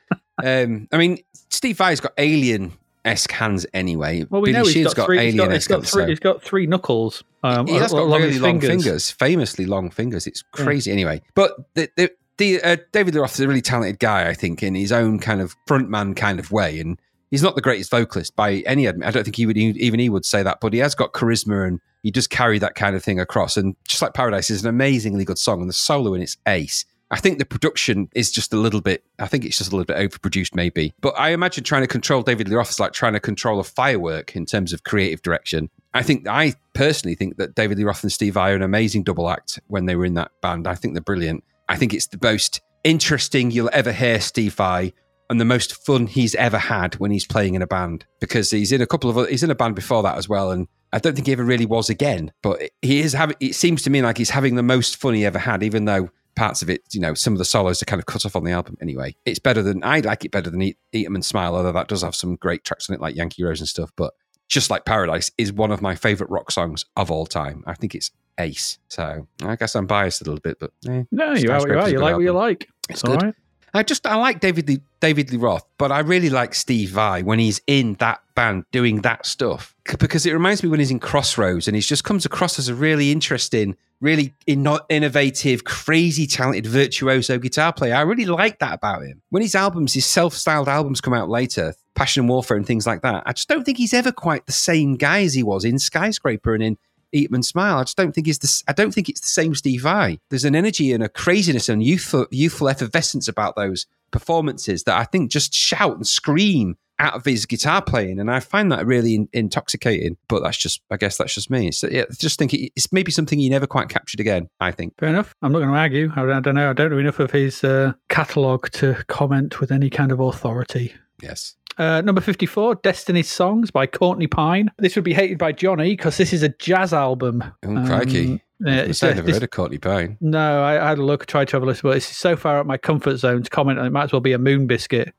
Um, I mean, Steve Vai's got alien esque hands anyway. Well, we Billy know he's Shear's got. He's got, alien he's esque got hands. three. so- He's got three knuckles. Um, he has got really long fingers. famously long fingers. It's crazy. Anyway, but the, the, the uh, David Roth is a really talented guy, I think, in his own kind of frontman kind of way, and he's not the greatest vocalist by any. I don't think he would even he would say that, but he has got charisma and he just carry that kind of thing across. And just like Paradise is an amazingly good song, and the solo in it's ace. I think the production is just a little bit. I think it's just a little bit overproduced, maybe. But I imagine trying to control David Lee Roth is like trying to control a firework in terms of creative direction. I think I personally think that David Lee Roth and Steve Vai are an amazing double act when they were in that band. I think they're brilliant. I think it's the most interesting you'll ever hear Steve Vai and the most fun he's ever had when he's playing in a band because he's in a couple of other, he's in a band before that as well and I don't think he ever really was again but he is having it seems to me like he's having the most fun he ever had even though parts of it you know some of the solos are kind of cut off on the album anyway it's better than I like it better than Eat, Eat 'em and Smile although that does have some great tracks on it like Yankee Rose and stuff but just like Paradise is one of my favorite rock songs of all time I think it's ace so I guess I'm biased a little bit but eh. No, you are. You are. You like what you like. It's all good. right. I just I like David Lee, David Lee Roth, but I really like Steve Vai when he's in that band doing that stuff because it reminds me when he's in Crossroads and he just comes across as a really interesting, really inno- innovative, crazy talented virtuoso guitar player. I really like that about him. When his albums, his self-styled albums come out later, Passion and Warfare and things like that, I just don't think he's ever quite the same guy as he was in Skyscraper and in Eat and Smile. I just don't think it's the. I don't think it's the same Steve Vai. There's an energy and a craziness and youthful, youthful effervescence about those performances that I think just shout and scream out of his guitar playing, and I find that really in, intoxicating. But that's just, I guess, that's just me. So yeah, I just think it- it's maybe something he never quite captured again. I think. Fair enough. I'm not going to argue. I, I don't know. I don't know enough of his uh, catalogue to comment with any kind of authority. Yes. Uh, number 54, Destiny's Songs by Courtney Pine. This would be hated by Johnny because this is a jazz album. Oh, crikey. Um, yeah, I've never heard of Courtney Pine. no, I, I had a look, tried to have a listen, but it's so far out my comfort zone to comment on it. Might as well be a moon biscuit.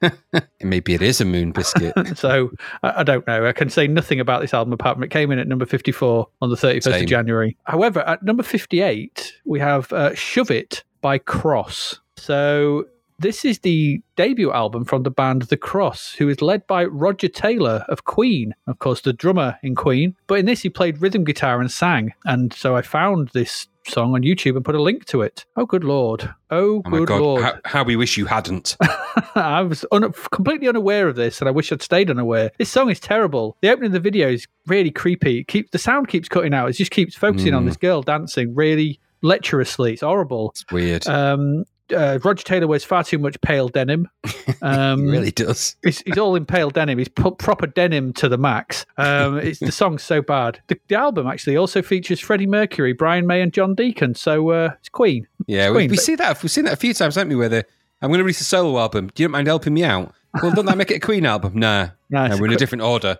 [LAUGHS] Maybe it is a moon biscuit. [LAUGHS] so I, I don't know. I can say nothing about this album apart from it came in at number 54 on the 31st Same. of January. However, at number 58, we have uh, Shove It by Cross. So this is the debut album from the band The Cross, who is led by Roger Taylor of Queen, of course, the drummer in Queen. But in this, he played rhythm guitar and sang. And so I found this song on YouTube and put a link to it. Oh, good lord. Oh, Oh good lord. How, how we wish you hadn't. [LAUGHS] I was un- completely unaware of this, and I wish I'd stayed unaware. This song is terrible. The opening of the video is really creepy. It keeps the sound keeps cutting out. It just keeps focusing on Mm. this girl dancing really lecherously. It's horrible. It's weird. Um, uh, Roger Taylor wears far too much pale denim. [LAUGHS] Um, it really does. He's, he's all in pale denim. He's put proper denim to the max. Um, it's, the song's so bad. The, the album actually also features Freddie Mercury, Brian May, and John Deacon. So uh, it's Queen. Yeah, It's we, Queen, we but- see that. We've seen that a few times, haven't we? Where the I'm going to release a solo album. Do you mind helping me out? Well, don't that make it a Queen album? Nah, No, no, we're in a different order.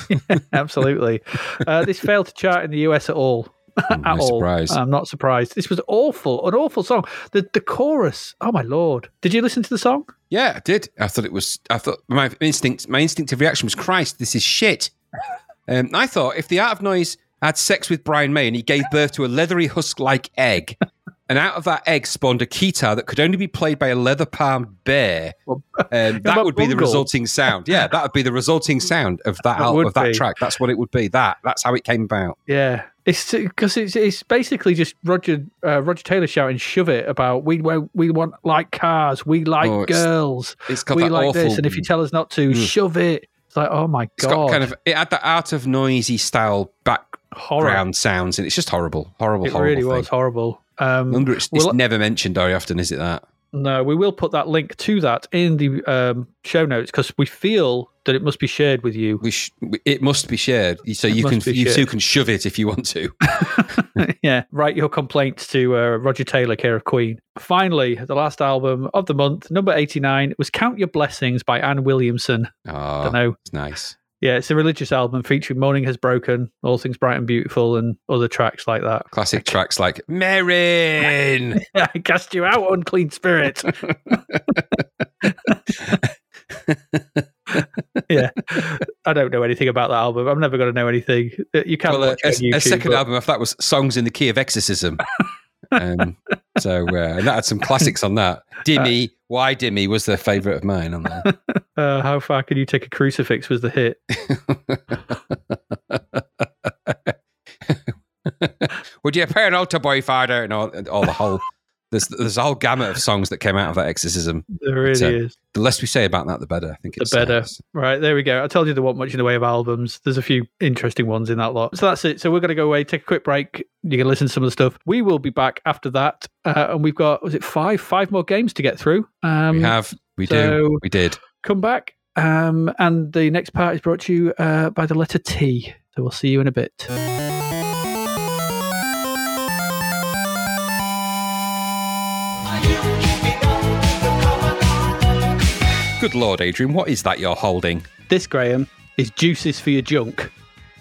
[LAUGHS] Absolutely. uh, this failed to chart in the US at all. [LAUGHS] at no all. surprise. I'm not surprised. This was awful, an awful song. The the chorus. Oh my lord! Did you listen to the song? Yeah, I did. I thought it was. I thought my instinct, my instinctive reaction was, "Christ, this is shit." [LAUGHS] Um, I thought if the Art of Noise had sex with Brian May and he gave birth to a leathery husk-like egg, [LAUGHS] and out of that egg spawned a guitar that could only be played by a leather-palmed bear, um, that would be the resulting sound. Yeah, that would be the resulting sound of that That al- of that be. track. That's what it would be. That that's how it came about. Yeah, it's because it's it's basically just Roger uh, Roger Taylor shouting "shove it" about we we want like cars, we like Oh, it's- girls, It's we like awful. this, and if you tell us not to, shove it. It's like oh my it's god, got kind of it had that out of Noisy style background sounds, and it's just horrible, horrible, It horrible. really thing. was horrible. Um, it's, it's never mentioned very often, is it? That No, we will put that link to that in the um, show notes because we feel that it must be shared with you. we sh- it must be shared, so you can you shared. too can shove it if you want to. [LAUGHS] [LAUGHS] yeah, write your complaints to uh, Roger Taylor, care of Queen. Finally, the last album of the month, number 89, was Count Your Blessings by Ann Williamson. Oh, don't know. it's nice. Yeah, it's a religious album featuring Morning Has Broken, All Things Bright and Beautiful, and other tracks like that. Classic tracks like Marin. [LAUGHS] I cast you out, unclean spirit. [LAUGHS] yeah, I don't know anything about that album. I'm never going to know anything. Uh, You can't well, a, watch it on a- YouTube, a second but- album after that was Songs in the Key of Exorcism. [LAUGHS] um, so uh, and that had some classics on that. [LAUGHS] Dimmy, Why Dimmy was the favourite of mine on there. Uh, how far can you take a crucifix was the hit. Would you pay an altar boy and all, and all the whole there's there's a whole gamut of songs that came out of that exorcism. There really So, is. The less we say about that, the better. I think The better. uh, Right, there we go. I told you there wasn't much in the way of albums. There's a few interesting ones in that lot. So that's it. So we're going to go away, take a quick break. You can listen to some of the stuff. We will be back after that. Uh, and we've got, was it five? Five more games to get through. Um, we have, we so- do, we did. Come back. Um, and the next part is brought to you uh, by the letter T. So we'll see you in a bit. Good lord, Adrian, what is that you're holding? This, Graham, is juices for your junk.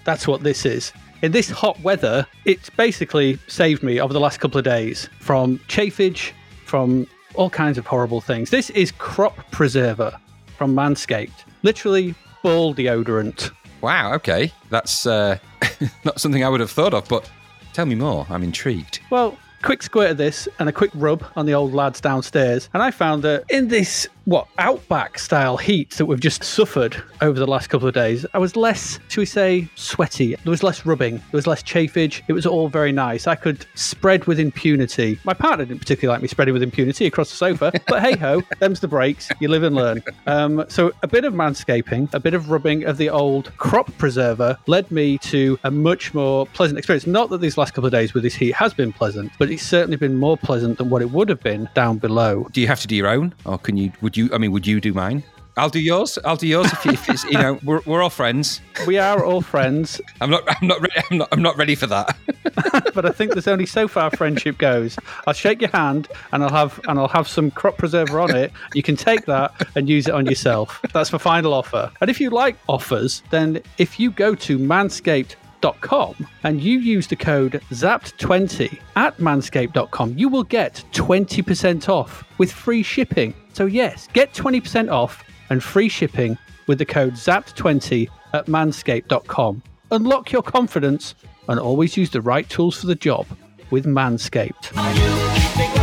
That's what this is. In this hot weather, it's basically saved me over the last couple of days from chafage, from all kinds of horrible things. This is crop preserver from Manscaped. Literally ball deodorant. Wow, okay, that's uh, [LAUGHS] not something I would have thought of, but tell me more. I'm intrigued. Well, quick squirt of this and a quick rub on the old lads downstairs. And I found that in this, what, outback style heat that we've just suffered over the last couple of days, I was less, shall we say, sweaty. There was less rubbing, there was less chafage. It was all very nice. I could spread with impunity. My partner didn't particularly like me spreading with impunity across the sofa, [LAUGHS] but hey ho, them's the breaks. You live and learn. Um, so a bit of manscaping, a bit of rubbing of the old crop preserver led me to a much more pleasant experience. Not that these last couple of days with this heat has been pleasant, but it's certainly been more pleasant than what it would have been down below. Do you have to do your own, or can you? Would you? I mean, would you do mine? I'll do yours. I'll do yours if, you- if it's you know [LAUGHS] we're, we're all friends. We are all friends, I'm not. I'm not. Ready, I'm not. I'm not ready for that. [LAUGHS] but I think there's only so far friendship goes. I'll shake your hand and I'll have and I'll have some crop preserver on it. You can take that and use it on yourself. That's my final offer. And if you like offers, then if you go to manscaped.com and you use the code ZAPPED20 at manscaped.com, you will get 20% off with free shipping. So yes, get 20% off and free shipping with the code ZAPPED20 at manscaped.com. Unlock your confidence and always use the right tools for the job with Manscaped.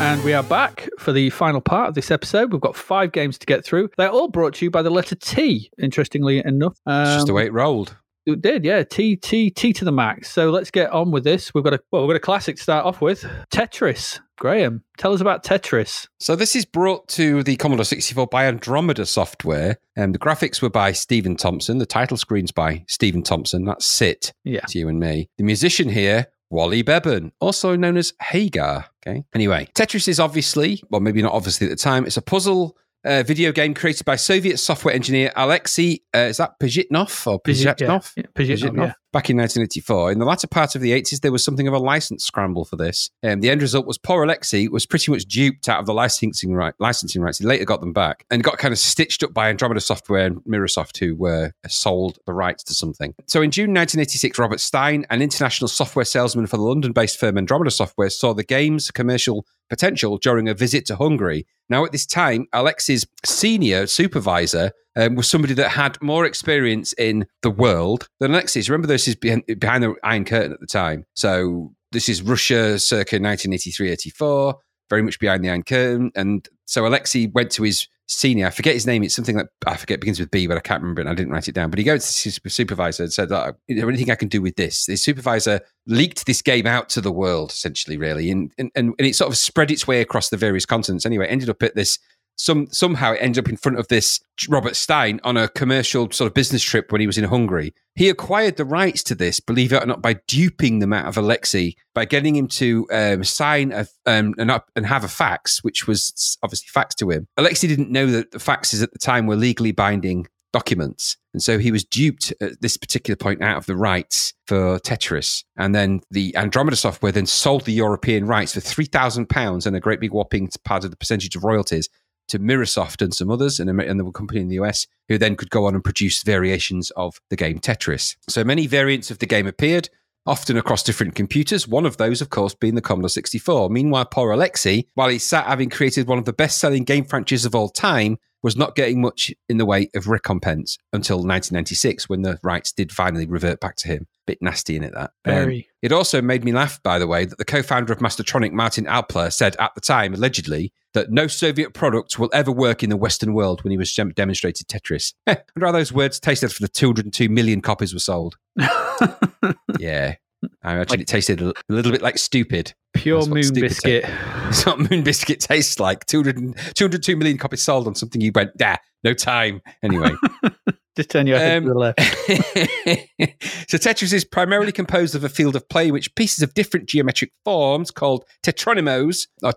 And we are back for the final part of this episode. We've got five games to get through. They're all brought to you by the letter T, interestingly enough. It's just the Um, way it rolled. it did, yeah. T T T to the max. So let's get on with this. We've got a well, we've got a classic to start off with. Tetris. Graham, tell us about Tetris. So this is brought to the Commodore 64 by Andromeda Software, and the graphics were by Stephen Thompson. The title screen's by Stephen Thompson. That's Sit. Yeah. It's you and me. The musician here, Wally Beben, also known as Hagar. Okay. Anyway, Tetris is obviously, well, maybe not obviously at the time, it's a puzzle uh, video game created by Soviet software engineer Alexei, uh, is that Pajitnov or Pajitnov? Yeah, Pajitnov, yeah. Back in 1984. In the latter part of the 80s, there was something of a license scramble for this. Um, the end result was poor Alexei was pretty much duped out of the licensing, right, licensing rights. He later got them back and got kind of stitched up by Andromeda Software and Microsoft, who were sold the rights to something. So in June 1986, Robert Stein, an international software salesman for the London based firm Andromeda Software, saw the game's commercial potential during a visit to Hungary. Now, at this time, Alexei's senior supervisor um, was somebody that had more experience in the world than Alexei's. Remember, this is behind, behind the Iron Curtain at the time. So this is Russia circa 1983 84, very much behind the Iron Curtain. And so Alexei went to his senior, I forget his name, it's something that I forget begins with B, but I can't remember it I didn't write it down. But he goes to his supervisor and said, "Oh, Is there anything I can do with this? The supervisor leaked this game out to the world, essentially, really. And, and, and it sort of spread its way across the various continents. Anyway, ended up at this some somehow it ended up in front of this Robert Stein on a commercial sort of business trip when he was in Hungary. He acquired the rights to this, believe it or not, by duping them out of Alexei by getting him to um, sign a, um, and, up, and have a fax, which was obviously faxed to him. Alexei didn't know that the faxes at the time were legally binding documents. And so he was duped at this particular point out of the rights for Tetris. And then the Andromeda software then sold the European rights for £3,000 and a great big whopping part of the percentage of royalties to Microsoft and some others, and, and the company in the US, who then could go on and produce variations of the game Tetris. So many variants of the game appeared, often across different computers. One of those, of course, being the Commodore 64. Meanwhile, poor Alexei, while he sat having created one of the best selling game franchises of all time, was not getting much in the way of recompense until 1996 when the rights did finally revert back to him. Bit nasty in it, that. Um, Very. it also made me laugh, by the way, that the co founder of Mastertronic, Martin Alper, said at the time, allegedly, that no Soviet product will ever work in the Western world when he was demonstrated Tetris. I wonder how those words tasted for the 202 million copies were sold. [LAUGHS] Yeah. I imagine Like- it tasted a little bit like stupid. Pure moon stupid biscuit. [LAUGHS] It's what Moon Biscuit tastes like. 200, 202 million copies sold on something you went, nah, no time. Anyway. [LAUGHS] Just turn your head Um, to the left. so Tetris is primarily composed of a field of play in which pieces of different geometric forms called tetronymos or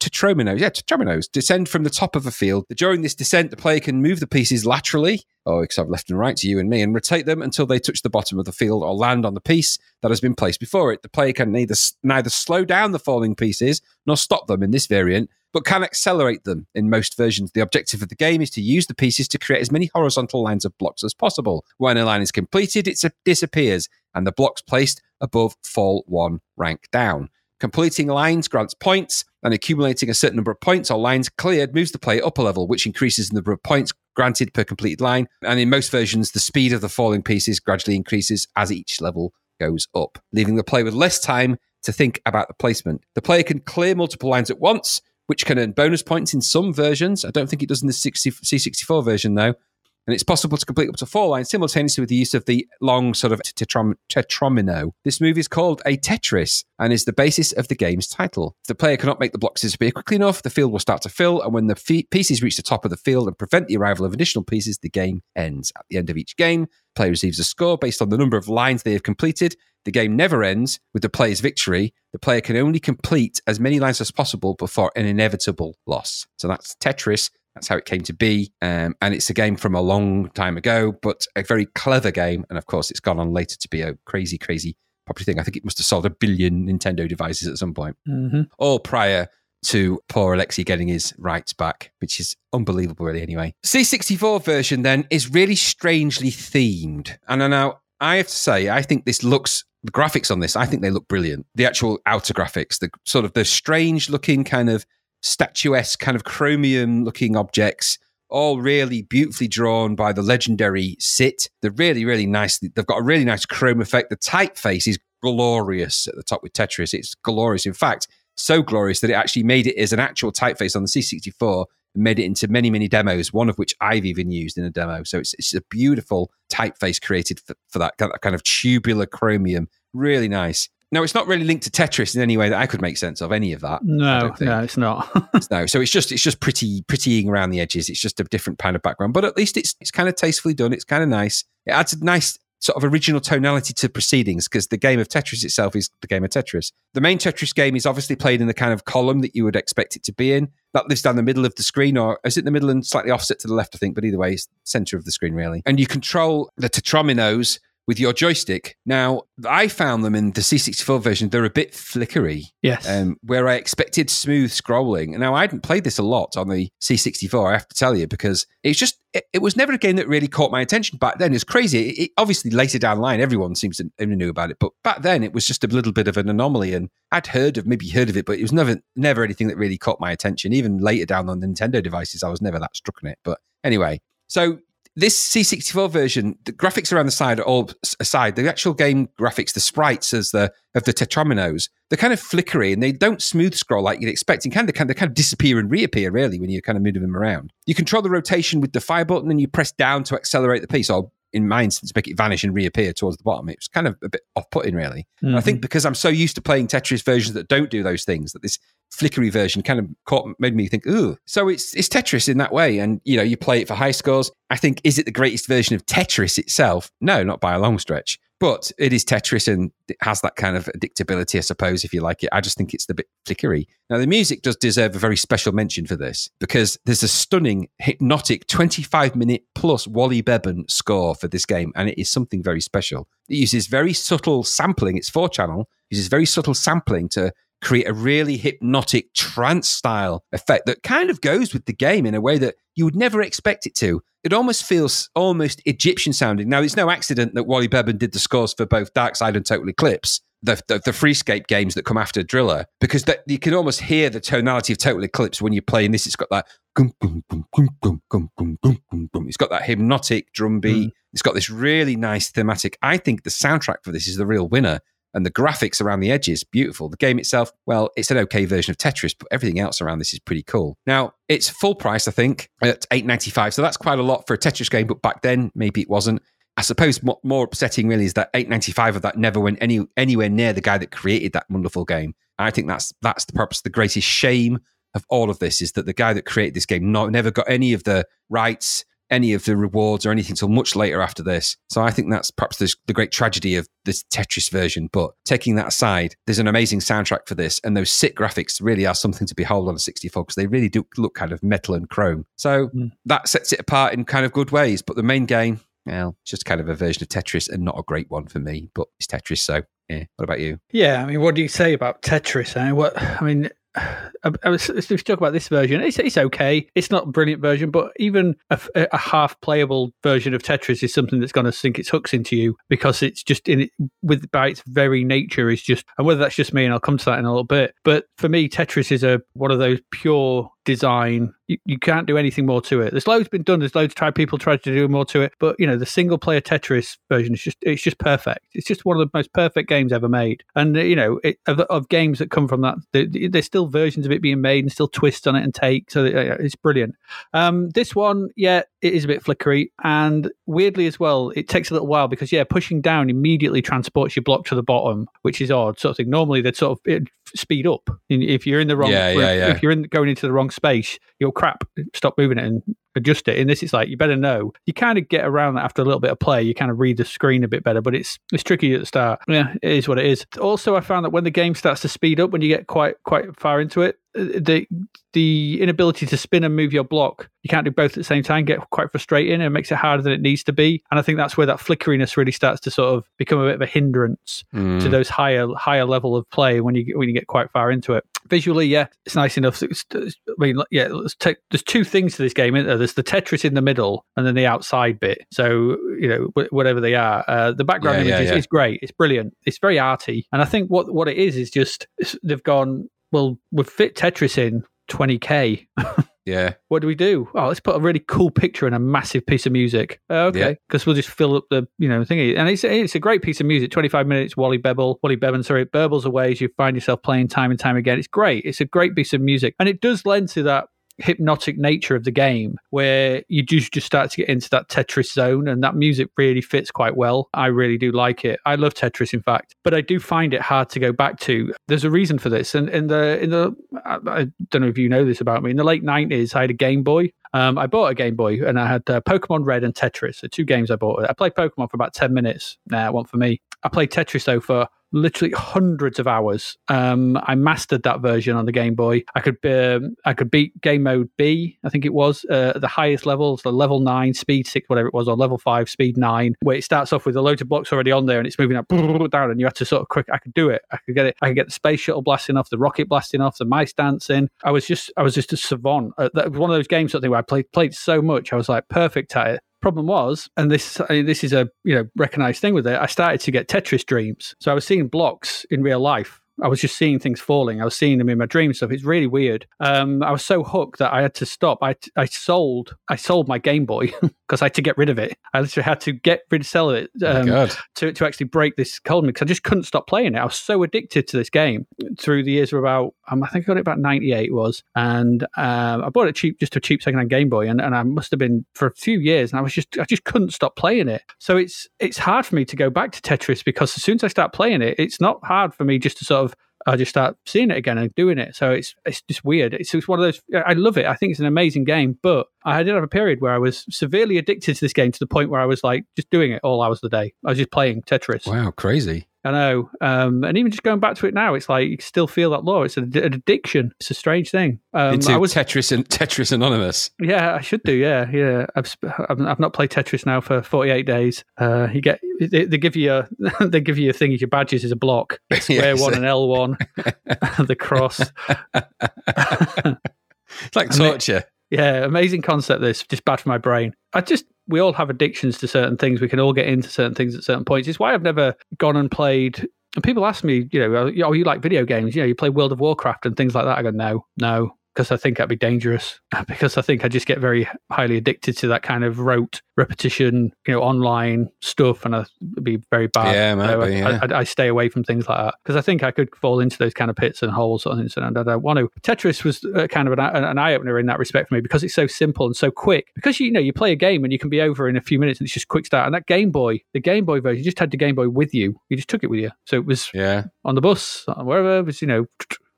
tetrominos, yeah, tetrominos, descend from the top of a field. During this descent, the player can move the pieces laterally, oh, or except left and right to you and me, and rotate them until they touch the bottom of the field or land on the piece that has been placed before it. The player can neither neither slow down the falling pieces nor stop them in this variant, but can accelerate them in most versions. The objective of the game is to use the pieces to create as many horizontal lines of blocks as possible. When a line is completed, it disappears, and the blocks placed above fall one rank down. Completing lines grants points, and accumulating a certain number of points or lines cleared moves the player up a level, which increases the number of points granted per completed line. And in most versions, the speed of the falling pieces gradually increases as each level goes up, leaving the player with less time to think about the placement. The player can clear multiple lines at once, which can earn bonus points in some versions. I don't think it does in the 60, C64 version, though. And it's possible to complete up to four lines simultaneously with the use of the long sort of tetromino. This move is called a Tetris and is the basis of the game's title. If the player cannot make the blocks disappear quickly enough, the field will start to fill, and when the pieces reach the top of the field and prevent the arrival of additional pieces, the game ends. At the end of each game, the player receives a score based on the number of lines they have completed. The game never ends with the player's victory. The player can only complete as many lines as possible before an inevitable loss. So that's Tetris. That's how it came to be. Um, and it's a game from a long time ago, but a very clever game. And of course, it's gone on later to be a crazy, crazy popular thing. I think it must have sold a billion Nintendo devices at some point, hmm all prior to poor Alexei getting his rights back, which is unbelievable, really, anyway. C64 version then is really strangely themed. And now I have to say, I think this looks. The graphics on this, I think they look brilliant. The actual outer graphics, the sort of the strange looking kind of statuesque kind of chromium looking objects all really beautifully drawn by the legendary sit they're really really nice. They've got a really nice chrome effect. The typeface is glorious at the top with tetris. It's glorious. In fact so glorious that it actually made it as an actual typeface on the c64 and made it into many many demos one of which i've even used in a demo. So it's, it's a beautiful typeface created for, for that, that kind of tubular chromium. Really nice now it's not really linked to tetris in any way that i could make sense of any of that No, no, it's not. [LAUGHS] no, so it's just it's just pretty prettying around the edges. It's just a different kind of background, but at least it's it's kind of tastefully done. It's kind of nice. It adds a nice sort of original tonality to proceedings because the game of Tetris itself is the game of Tetris. The main Tetris game is obviously played in the kind of column that you would expect it to be in. That lives down the middle of the screen, or is it in the middle and slightly offset to the left? I think, but either way, it's center of the screen really. And you control the tetrominoes with your joystick. Now, I found them in the C64 version; they're a bit flickery yes. um, where I expected smooth scrolling. Now, I hadn't played this a lot on the C64, I have to tell you, because it's just, it, it was never a game that really caught my attention back then. It's crazy. It, it, obviously, later down the line, everyone seems to only knew about it, but back then it was just a little bit of an anomaly. And I'd heard of, maybe heard of it, but it was never, never anything that really caught my attention. Even later down on Nintendo devices, I was never that struck on it. But anyway, so this C64 version, the graphics around the side are all aside. The actual game graphics, the sprites as the of the tetrominoes, they're kind of flickery and they don't smooth scroll like you'd expect. And kind of, kind of, kind of disappear and reappear really when you're kind of moving them around. You control the rotation with the fire button and you press down to accelerate the piece, or in my instance, make it vanish and reappear towards the bottom. It was kind of a bit off-putting, really. And I think because I'm so used to playing Tetris versions that don't do those things, that this flickery version kind of caught, made me think, ooh. So it's it's Tetris in that way, and you know, you play it for high scores. I think is it the greatest version of Tetris itself? No, not by a long stretch. But it is Tetris and it has that kind of addictability, I suppose, if you like it. I just think it's the bit flickery. Now, the music does deserve a very special mention for this because there's a stunning, hypnotic 25 minute plus Wally Beben score for this game, and it is something very special. It uses very subtle sampling, it's four channel, uses very subtle sampling to create a really hypnotic trance style effect that kind of goes with the game in a way that you would never expect it to. It almost feels almost Egyptian sounding. Now, it's no accident that Wally Beben did the scores for both Dark Side and Total Eclipse, the, the, the Freescape games that come after Driller because that, you can almost hear the tonality of Total Eclipse when you're playing this. It's got that gum, gum, gum, gum, gum, gum, gum, gum, gum, gum. It's got that hypnotic drum beat. Mm. It's got this really nice thematic. I think the soundtrack for this is the real winner. And the graphics around the edges, beautiful. The game itself, well, it's an okay version of Tetris, but everything else around this is pretty cool. Now, it's full price, I think, at eight ninety five. So that's quite a lot for a Tetris game, but back then maybe it wasn't. I suppose more upsetting really is that 895 of that never went any anywhere near the guy that created that wonderful game. I think that's that's the purpose. The greatest shame of all of this is that the guy that created this game not, never got any of the rights, any of the rewards, or anything until much later after this. So I think that's perhaps the, the great tragedy of this Tetris version. But taking that aside, there's an amazing soundtrack for this, and those sick graphics really are something to behold on a 64 because they really do look kind of metal and chrome. So mm. that sets it apart in kind of good ways. But the main game, well, it's just kind of a version of Tetris and not a great one for me, but it's Tetris. So, yeah. What about you? Yeah, I mean, what do you say about Tetris? I eh? mean, what I mean, I, was you talk about this version, it's it's okay. It's not a brilliant version, but even a, a half playable version of Tetris is something that's going to sink its hooks into you because it's just in it with by its very nature is just. And whether that's just me, and I'll come to that in a little bit. But for me, Tetris is a one of those pure design. You, you can't do anything more to it. There's loads been done. There's loads tried people tried to do more to it, but you know the single player Tetris version is just it's just perfect. It's just one of the most perfect games ever made. And you know it, of, of games that come from that, there's still versions of it being made and still twists on it and take. So it's brilliant. Um, this one, yeah, it is a bit flickery and weirdly as well. It takes a little while because yeah, pushing down immediately transports your block to the bottom, which is odd sort of thing. Normally they'd sort of speed up if you're in the wrong. Yeah, yeah, yeah. If you're in going into the wrong space, you'll crap, stop moving it and adjust it. And this is like you better know. You kind of get around that after a little bit of play. You kind of read the screen a bit better, but it's it's tricky at the start. Yeah, it is what it is. Also, I found that when the game starts to speed up, when you get quite quite far into it, the the inability to spin and move your block, you can't do both at the same time, get quite frustrating and it makes it harder than it needs to be. And I think that's where that flickeriness really starts to sort of become a bit of a hindrance mm. to those higher higher level of play when you when you get quite far into it. Visually, yeah, it's nice enough. It's, I mean, yeah, take, there's two things to this game. There? There's the Tetris in the middle and then the outside bit. So you know, whatever they are, uh, the background yeah, image yeah, is, yeah. is great. It's brilliant. It's very arty, and I think what what it is is just they've gone well, we've fit Tetris in 20k. yeah. [LAUGHS] What do we do? Oh, let's put a really cool picture and a massive piece of music. Uh, okay, because yeah. we'll just fill up the you know thingy, and it's it's a great piece of music. 25 minutes. Wally Bebel, Wally Beben, sorry, it burbles away as you find yourself playing time and time again. It's great. It's a great piece of music, and it does lend to that hypnotic nature of the game where you just just start to get into that Tetris zone and that music really fits quite well. I really do like it. I love Tetris in fact, but I do find it hard to go back to. There's a reason for this. And in the in the I, don't know if you know this about me. In the late 90s I had a Game Boy um, I bought a Game Boy and I had uh, Pokemon Red and Tetris, the two games I bought. I played Pokemon for about 10 minutes. Nah, one for me. I played Tetris though for literally hundreds of hours. Um, I mastered that version on the Game Boy. I could um, I could beat Game Mode B, I think it was, uh, the highest levels, the level nine, speed six, whatever it was, or level five, speed nine, where it starts off with a load of blocks already on there and it's moving up [LAUGHS] down, and you have to sort of quick. I could do it. I could get it. I could get the space shuttle blasting off, the rocket blasting off, the mice dancing. I was just I was just a savant. Uh, that was one of those games something where I played played so much. I was like perfect at it. Problem was, and this I mean, this is a you know recognized thing with it. I started to get Tetris dreams, so I was seeing blocks in real life I was just seeing things falling. I was seeing them in my dreams So It's really weird. Um, I was so hooked that I had to stop. I, I sold I sold my Game Boy [LAUGHS] because I had to get rid of it. I literally had to get rid of sell it oh um, to to actually break this cold me because I just couldn't stop playing it. I was so addicted to this game through the years of about um, I think I got it about ninety eight was, and um, I bought it cheap just a cheap second hand Game Boy, and, and I must have been for a few years, and I was just I just couldn't stop playing it. So it's it's hard for me to go back to Tetris because as soon as I start playing it, it's not hard for me just to sort of I just start seeing it again and doing it. So it's it's just weird. It's, it's one of those. I love it. I think it's an amazing game. But I did have a period where I was severely addicted to this game to the point where I was like just doing it all hours of the day. I was just playing Tetris. Wow, crazy. I know. Um, and even just going back to it now, it's like you still feel that law. It's an, an addiction. It's a strange thing. Um, Into I was, Tetris and Tetris Anonymous. Yeah, I should do. Yeah, yeah. I've I've not played Tetris now for forty eight days. Uh, you get they, they, give you a [LAUGHS] they give you a thing. Your badges is a block. [LAUGHS] Square yes. one and L one. [LAUGHS] the cross. it's like torture. Yeah, amazing concept. This just bad for my brain. I just we all have addictions to certain things. We can all get into certain things at certain points. It's why I've never gone and played And people ask me, you know, oh, you- you like video games? You know, you play World of Warcraft and things like that. I go, no, no, because I think that'd be dangerous. [LAUGHS] Because I think I just get very highly addicted to that kind of rote repetition, you know, online stuff, and I'd be very bad. Yeah, might So be, I, yeah. I, I stay away from things like that because I think I could fall into those kind of pits and holes and and I don't want to. Tetris was uh, kind of an, an eye opener in that respect for me because it's so simple and so quick. Because you, you know, you play a game and you can be over in a few minutes and it's just quick start. And that Game Boy, the Game Boy version, you just had the Game Boy with you. You just took it with you, so it was Yeah. on the bus, wherever. It was, you know,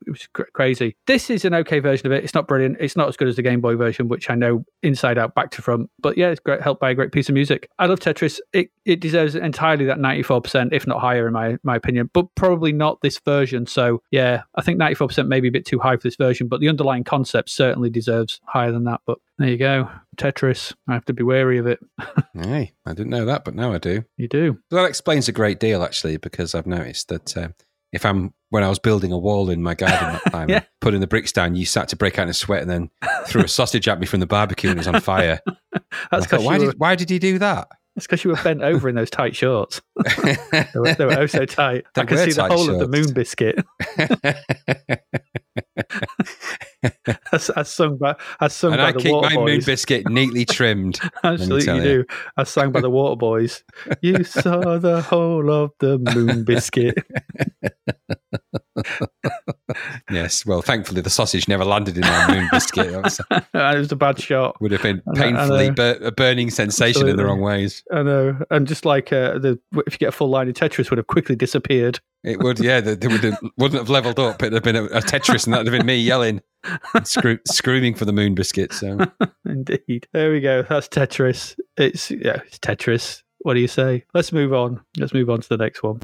it was cr- crazy. This is an okay version of it. It's not brilliant. It's not as good as the Game Boy version, which I know inside out, back to front. But yeah, it's great, helped by a great piece of music. I love Tetris. It it deserves entirely that ninety four percent, if not higher, in my my opinion. But probably not this version. So yeah, I think ninety four percent may be a bit too high for this version. But the underlying concept certainly deserves higher than that. But there you go, Tetris. I have to be wary of it. [LAUGHS] Hey, I didn't know that, but now I do. You do. That explains a great deal, actually, because I've noticed that um, if I'm when I was building a wall in my garden that [LAUGHS] time, Yeah. putting the bricks down, you sat to break out in a sweat and then threw a sausage at me from the barbecue and it was on fire. [LAUGHS] That's I thought, why were- did why did he do that? That's 'cause you were bent over in those tight shorts. They were, they were oh so tight. They I can were see the whole of the moon biscuit. [LAUGHS] as, as sung by as sung and by I the keep Water my moon biscuit neatly trimmed. [LAUGHS] Absolutely, you you. do. As sung by the Waterboys. You saw the whole of the moon biscuit. [LAUGHS] Yes, well, thankfully the sausage never landed in my moon biscuit. [LAUGHS] That was- and it was a bad shot. would have been I know, I painfully know. bur- a burning sensation in the wrong ways. I know. And just like uh, the if you get a full line of Tetris would have quickly disappeared. It would, yeah. They, they would have, wouldn't have leveled up. It'd have been a, a Tetris, and that'd have been me yelling, screw, [LAUGHS] screaming for the moon biscuit. So [LAUGHS] Indeed. There we go. That's Tetris. It's yeah, it's Tetris. What do you say? Let's move on. Let's move on to the next one.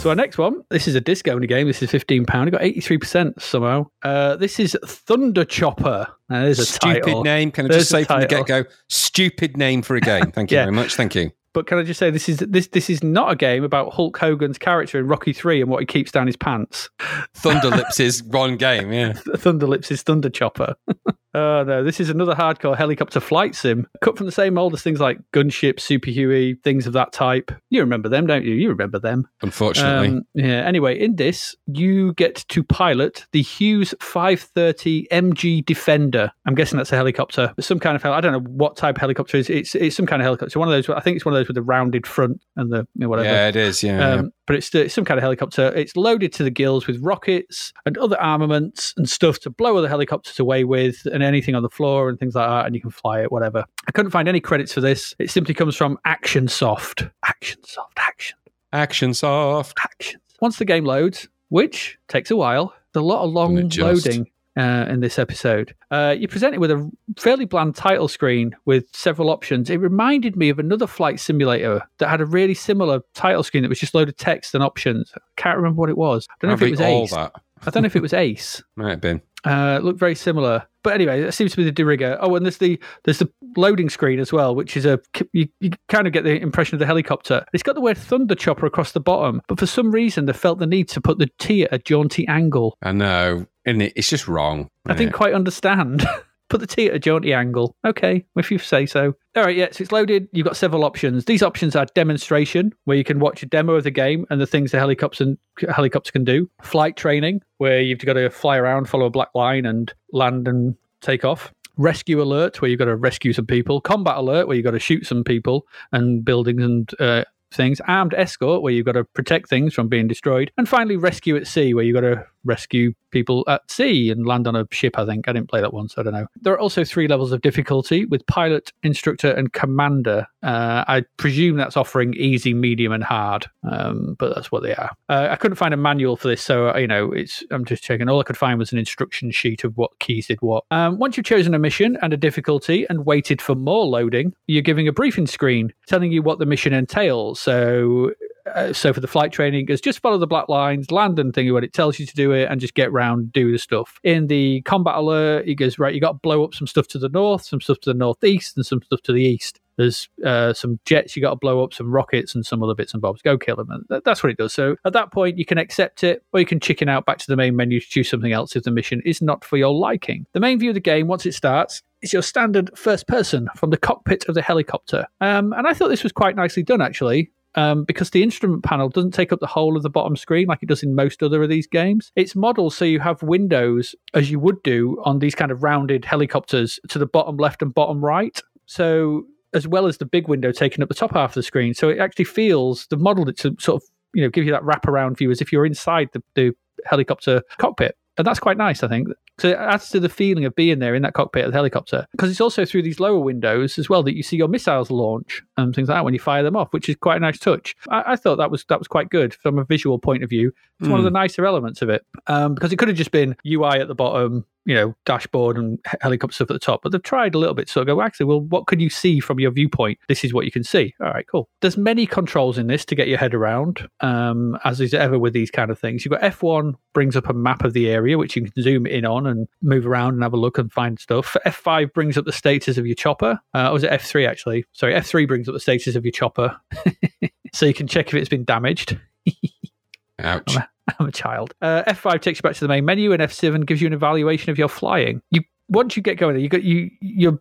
So our next one, this is a disc only game. This is fifteen pound. It got eighty three percent somehow. Uh, this is Thunderchopper. Now, there's a stupid title. name. Can I There's just a say from the get go, stupid name for a game. Thank you [LAUGHS] Yeah. very much. Thank you. But can I just say this is this this is not a game about Hulk Hogan's character in Rocky Three and what he keeps down his pants. Thunderlips [LAUGHS] is one game. Yeah. Thunderlips is Thunderchopper. [LAUGHS] oh no, this is another hardcore helicopter flight sim, cut from the same mold as things like Gunship, Super Huey, things of that type. You remember them, don't you? You remember them. Unfortunately, Um, yeah. Anyway, in this, you get to pilot the Hughes 530 MG Defender. I'm guessing that's a helicopter, some kind of hel- I don't know what type of helicopter it is. It's it's some kind of helicopter. One of those. I think it's one of those with the rounded front and the you know, whatever. yeah, it is. Yeah. Um, but it's, uh, it's some kind of helicopter. It's loaded to the gills with rockets and other armaments and stuff to blow other helicopters away with, and anything on the floor and things like that. And you can fly it, whatever. I couldn't find any credits for this. It simply comes from ActionSoft. Action Soft. Action. ActionSoft. Action. Once the game loads, which takes a while, there's a lot of long loading. Uh, in this episode, uh, you're presented with a fairly bland title screen with several options. It reminded me of another flight simulator that had a really similar title screen that was just loaded text and options. I can't remember what it was. I don't know if it was Ace. that I don't know if it was Ace. [LAUGHS] might have been. Uh, looked very similar. But anyway, that seems to be the de. Oh, and there's the there's the loading screen as well, which is a you, you kind of get the impression of the helicopter. It's got the word Thunderchopper across the bottom, but for some reason they felt the need to put the T at a jaunty angle. I know. Isn't it? It's just wrong. I didn't quite understand. [LAUGHS] Put the T at a jaunty angle. Okay, if you say so. All right, yeah, so it's loaded. You've got several options. These options are demonstration, where you can watch a demo of the game and the things the helicopter and, helicopter can do. Flight training, where you've got to fly around, follow a black line, and land and take off. Rescue alert, where you've got to rescue some people. Combat alert, where you've got to shoot some people and buildings and uh, things. Armed escort, where you've got to protect things from being destroyed. And finally, rescue at sea, where you've got to rescue people at sea and land on a ship, I think. I didn't play that one, so I don't know. There are also three levels of difficulty with pilot, instructor, and commander. Uh, I presume that's offering easy, medium, and hard, um, but that's what they are. Uh, I couldn't find a manual for this, so uh, you know, it's. I'm just checking. All I could find was an instruction sheet of what keys did what. Um, once you've chosen a mission and a difficulty and waited for more loading, you're giving a briefing screen telling you what the mission entails. So uh, so for the flight training is just follow the black lines, land and thingy when it tells you to do it, and just get round, do the stuff. In the combat alert, he goes right. You got to blow up some stuff to the north, some stuff to the northeast, and some stuff to the east. There's uh, some jets you got to blow up, some rockets, and some other bits and bobs. Go kill them. And that- that's what it does. So at that point, you can accept it, or you can chicken out back to the main menu to choose something else if the mission is not for your liking. The main view of the game, once it starts, is your standard first person from the cockpit of the helicopter. Um, and I thought this was quite nicely done, actually. Um, because the instrument panel doesn't take up the whole of the bottom screen like it does in most other of these games. It's modeled so you have windows as you would do on these kind of rounded helicopters to the bottom left and bottom right. So as well as the big window taking up the top half of the screen, so it actually feels the modeled it to sort of you know give you that wraparound view as if you're inside the, the helicopter cockpit and that's quite nice, I think. So it adds to the feeling of being there in that cockpit of the helicopter. Because it's also through these lower windows as well that you see your missiles launch and things like that when you fire them off, which is quite a nice touch. I, I thought that was that was quite good from a visual point of view. It's mm. one of the nicer elements of it. Um, because it could have just been UI at the bottom, you know, dashboard and helicopter stuff at the top. But they've tried a little bit So of go, actually, well, what can you see from your viewpoint? This is what you can see. All right, cool. There's many controls in this to get your head around, um, as is ever with these kind of things. You've got F1 brings up a map of the area, which you can zoom in on and move around and have a look and find stuff. F5 brings up the status of your chopper. Uh, or was it F3 actually? Sorry, F3 brings up the status of your chopper. [LAUGHS] so you can check if it's been damaged. [LAUGHS] Ouch. [LAUGHS] I'm a child. Uh, F5 takes you back to the main menu, and F7 gives you an evaluation of your flying. You once you get going, there, you got you your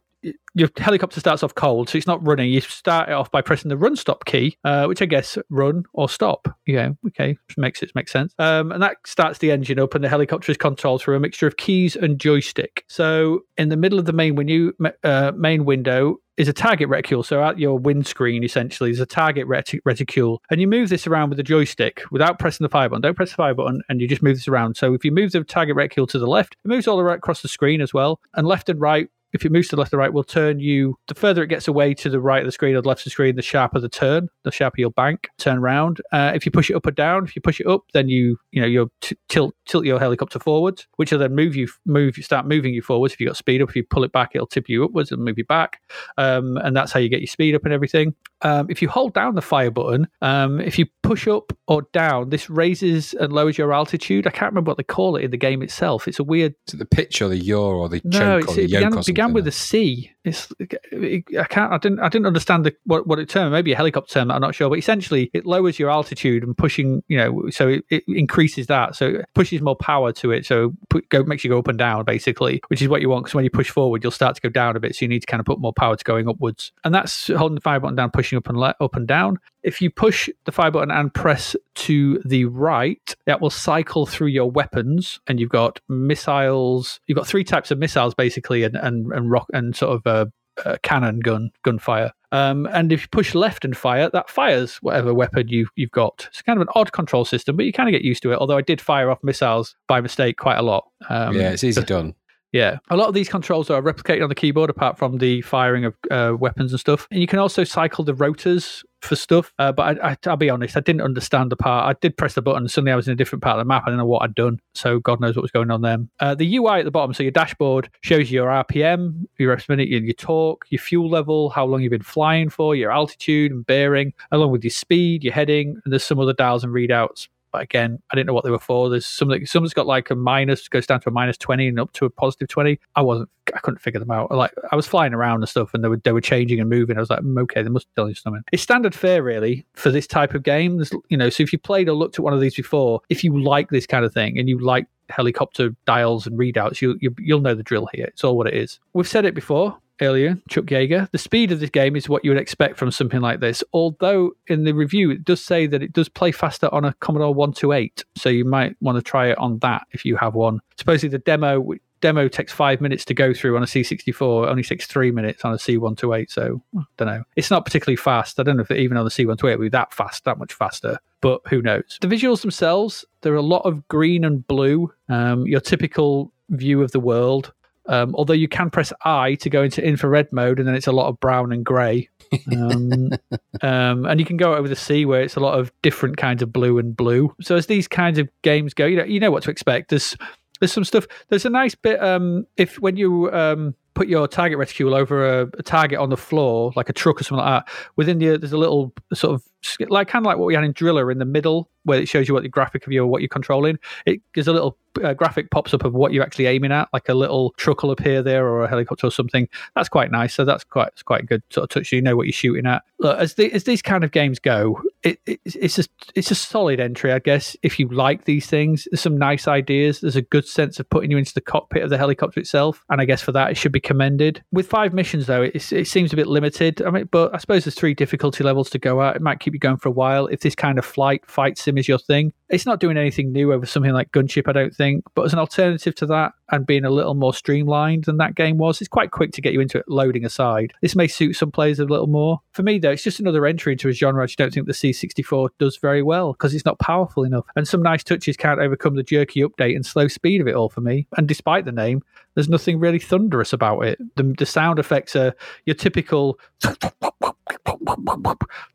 your helicopter starts off cold, so it's not running. You start it off by pressing the run stop key, uh, which I guess run or stop. Yeah, okay, makes it makes sense. Um, and that starts the engine up, and the helicopter is controlled through a mixture of keys and joystick. So in the middle of the main menu, uh, main window, is a target reticule. So at your windscreen, essentially, is a target retic- reticule. And you move this around with the joystick without pressing the fire button. Don't press the fire button, and you just move this around. So if you move the target reticule to the left, it moves all the way across the screen as well. And left and right if it moves to the left or right, will turn you. The further it gets away to the right of the screen or the left of the screen, the sharper the turn, the sharper your bank turn around. Uh, if you push it up or down, if you push it up, then you you know you t- tilt tilt your helicopter forwards, which will then move you move you start moving you forwards. If you've got speed up, if you pull it back, it'll tip you upwards and move you back, um, and that's how you get your speed up and everything. Um, if you hold down the fire button, um, if you push up or down, this raises and lowers your altitude. I can't remember what they call it in the game itself. It's a weird. Is it the pitch or the yaw or the no, choke or the it began, began with a C. It's I can't I didn't I didn't understand the, what what it termed maybe a helicopter term I'm not sure but essentially it lowers your altitude and pushing you know so it, it increases that so it pushes more power to it so put, go makes you go up and down basically which is what you want because when you push forward you'll start to go down a bit so you need to kind of put more power to going upwards and that's holding the fire button down pushing up and le- up and down if you push the fire button and press to the right, that will cycle through your weapons, and you've got missiles. You've got three types of missiles basically, and and, and rock and sort of uh, uh, cannon gun gunfire. Um, and if you push left and fire, that fires whatever weapon you you've got. It's kind of an odd control system, but you kind of get used to it. Although I did fire off missiles by mistake quite a lot. Um, yeah, it's easy done. Yeah, a lot of these controls are replicated on the keyboard, apart from the firing of uh, weapons and stuff. And you can also cycle the rotors for stuff. Uh, but I, will be honest, I didn't understand the part. I did press the button, and suddenly I was in a different part of the map. I didn't know what I'd done. So God knows what was going on there. Uh, the UI at the bottom, so your dashboard shows you your RPM, your reps minute, your, your torque, your fuel level, how long you've been flying for, your altitude and bearing, along with your speed, your heading, and there's some other dials and readouts but again, I didn't know what they were for. There's some that someone's got like a minus goes down to a minus twenty and up to a positive twenty. I wasn't, I couldn't figure them out. Like I was flying around and stuff, and they were they were changing and moving. I was like, mm, okay, they must tell you something. It's standard fare really for this type of game. There's, you know, so if you played or looked at one of these before, if you like this kind of thing and you like helicopter dials and readouts, you, you you'll know the drill here. It's all what it is. We've said it before earlier, Chuck Yeager. The speed of this game is what you would expect from something like this. Although in the review it does say that it does play faster on a Commodore 128, so you might want to try it on that if you have one. Supposedly the demo demo takes five minutes to go through on a C64, only takes three minutes on a C128. So I don't know. It's not particularly fast. I don't know if even on the C128 it would be that fast, that much faster. But who knows? The visuals themselves, there are a lot of green and blue. Um, your typical view of the world. Um, although you can press I to go into infrared mode, and then it's a lot of brown and grey. um, [LAUGHS] um, and you can go over the sea where it's a lot of different kinds of blue and blue. So as these kinds of games go, you know you know what to expect. There's there's some stuff. There's a nice bit. Um, if when you um, put your target reticule over a, a, target on the floor, like a truck or something like that, within the there's a little sort of like kind of like what we had in Driller in the middle, where it shows you what the graphic of your what you're controlling. It gives a little uh, graphic pops up of what you're actually aiming at, like a little truck will appear there or a helicopter or something. That's quite nice. So that's quite it's quite good sort of touch. You know what you're shooting at. Look, as the, as these kind of games go, it, it, it's just it's a solid entry, I guess. If you like these things, there's some nice ideas. There's a good sense of putting you into the cockpit of the helicopter itself, and I guess for that it should be commended. With five missions though, it, it seems a bit limited. I mean, but I suppose there's three difficulty levels to go at. It might keep you going for a while if this kind of flight fight sim is your thing. It's not doing anything new over something like Gunship, I don't think. But as an alternative to that, and being a little more streamlined than that game was, it's quite quick to get you into it. Loading aside, this may suit some players a little more. For me though, it's just another entry into a genre I just don't think the C64 does very well because it's not powerful enough. And some nice touches can't overcome the jerky update and slow speed of it all for me. And despite the name, there's nothing really thunderous about it. The, the sound effects are your typical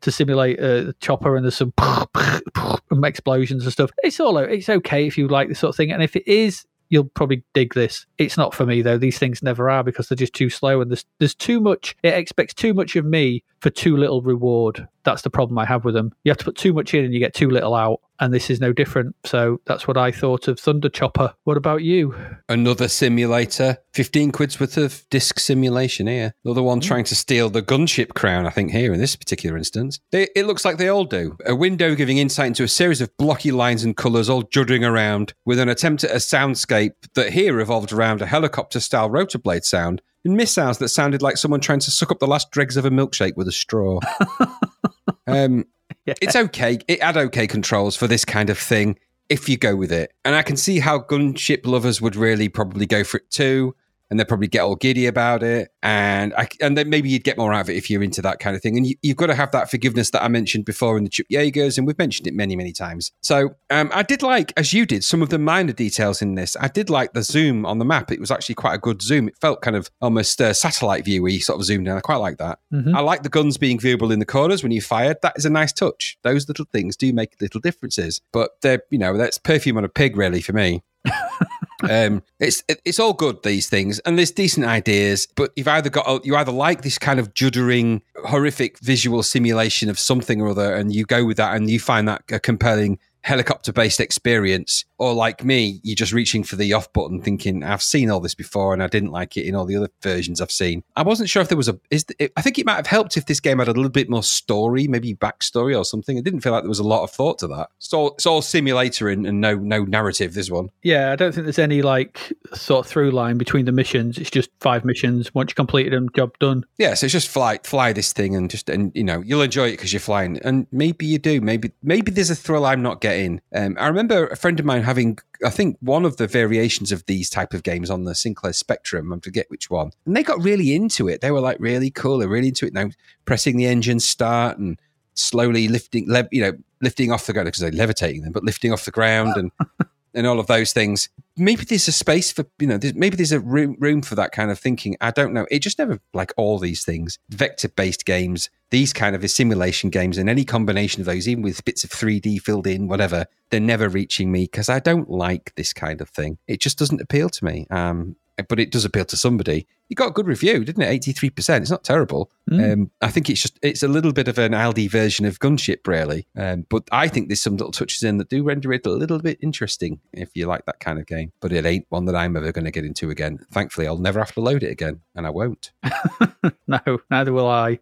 to simulate a chopper, and there's some [LAUGHS] explosions and stuff. It's all it's okay if you like this sort of thing, and if it is you'll probably dig this. It's not for me though. These things never are because they're just too slow and there's there's too much. It expects too much of me for too little reward. That's the problem I have with them. You have to put too much in and you get too little out. And this is no different. So that's what I thought of Thunderchopper. What about you? Another simulator. 15 quid's worth of disc simulation here. Another one mm. trying to steal the gunship crown, I think, here in this particular instance. They, it looks like they all do. A window giving insight into a series of blocky lines and colours all juddering around with an attempt at a soundscape that here revolved around a helicopter style rotor blade sound and missiles that sounded like someone trying to suck up the last dregs of a milkshake with a straw. [LAUGHS] um, [LAUGHS] yeah. It's okay. It had okay controls for this kind of thing if you go with it. And I can see how gunship lovers would really probably go for it too and they'll probably get all giddy about it. And I, and then maybe you'd get more out of it if you're into that kind of thing. And you, have got to have that forgiveness that I mentioned before in the Chip Yeagers, and we've mentioned it many, many times. So um, I did like, as you did, some of the minor details in this. I did like the zoom on the map. It was actually quite a good zoom. It felt kind of almost a satellite view where you sort of zoomed in. I quite like that. Mm-hmm. I like the guns being viewable in the corners when you fired. That is a nice touch. Those little things do make little differences. But they're, you know, that's perfume on a pig, really, for me. [LAUGHS] um, it's it's all good these things, and there's decent ideas, but you've either got you either like this kind of juddering, horrific visual simulation of something or other, and you go with that, and you find that a compelling helicopter based experience, or like me, you're just reaching for the off button, thinking I've seen all this before and I didn't like it in all the other versions I've seen. I wasn't sure if there was a. Is I think it might have helped if this game had a little bit more story, maybe backstory or something. It didn't feel like there was a lot of thought to that. It's all it's all simulator and, and no no narrative. This one. Yeah, I don't think there's any like sort of through line between the missions. It's just five missions. Once you completed them, job done. Yeah, so it's just fly fly this thing and just and you know you'll enjoy it because you're flying and maybe you do. Maybe maybe there's a thrill I'm not getting in. Um, I remember a friend of mine having, I think, one of the variations of these type of games on the Sinclair Spectrum. I forget which one, and they got really into it. They were like really cool. They're really into it now. Pressing the engine start and slowly lifting, you know, lifting off the ground because they're levitating them, but lifting off the ground and [LAUGHS] and all of those things. Maybe there's a space for you know. There's, maybe there's a room room for that kind of thinking. I don't know. It just never like all these things. Vector based games, these kind of simulation games, and any combination of those, even with bits of 3D filled in, whatever, they're never reaching me because I don't like this kind of thing. It just doesn't appeal to me. Um, but it does appeal to somebody. You got a good review, didn't it? Eighty three percent. It's not terrible. Mm. Um, I think it's just it's a little bit of an Aldi version of Gunship, really. Um, but I think there's some little touches in that do render it a little bit interesting if you like that kind of game. But it ain't one that I'm ever going to get into again. Thankfully, I'll never have to load it again, and I won't. [LAUGHS] no, neither will I.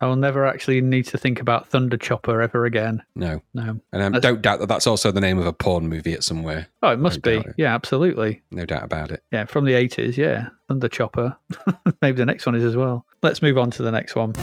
I will never actually need to think about Thunderchopper ever again. No, no, and I um, don't doubt that that's also the name of a porn movie at somewhere. Oh, it must be. It. Yeah, absolutely. No doubt about it. Yeah, from the eighties. Yeah, Thunderchopper. [LAUGHS] Maybe the next one is as well. Let's move on to the next one.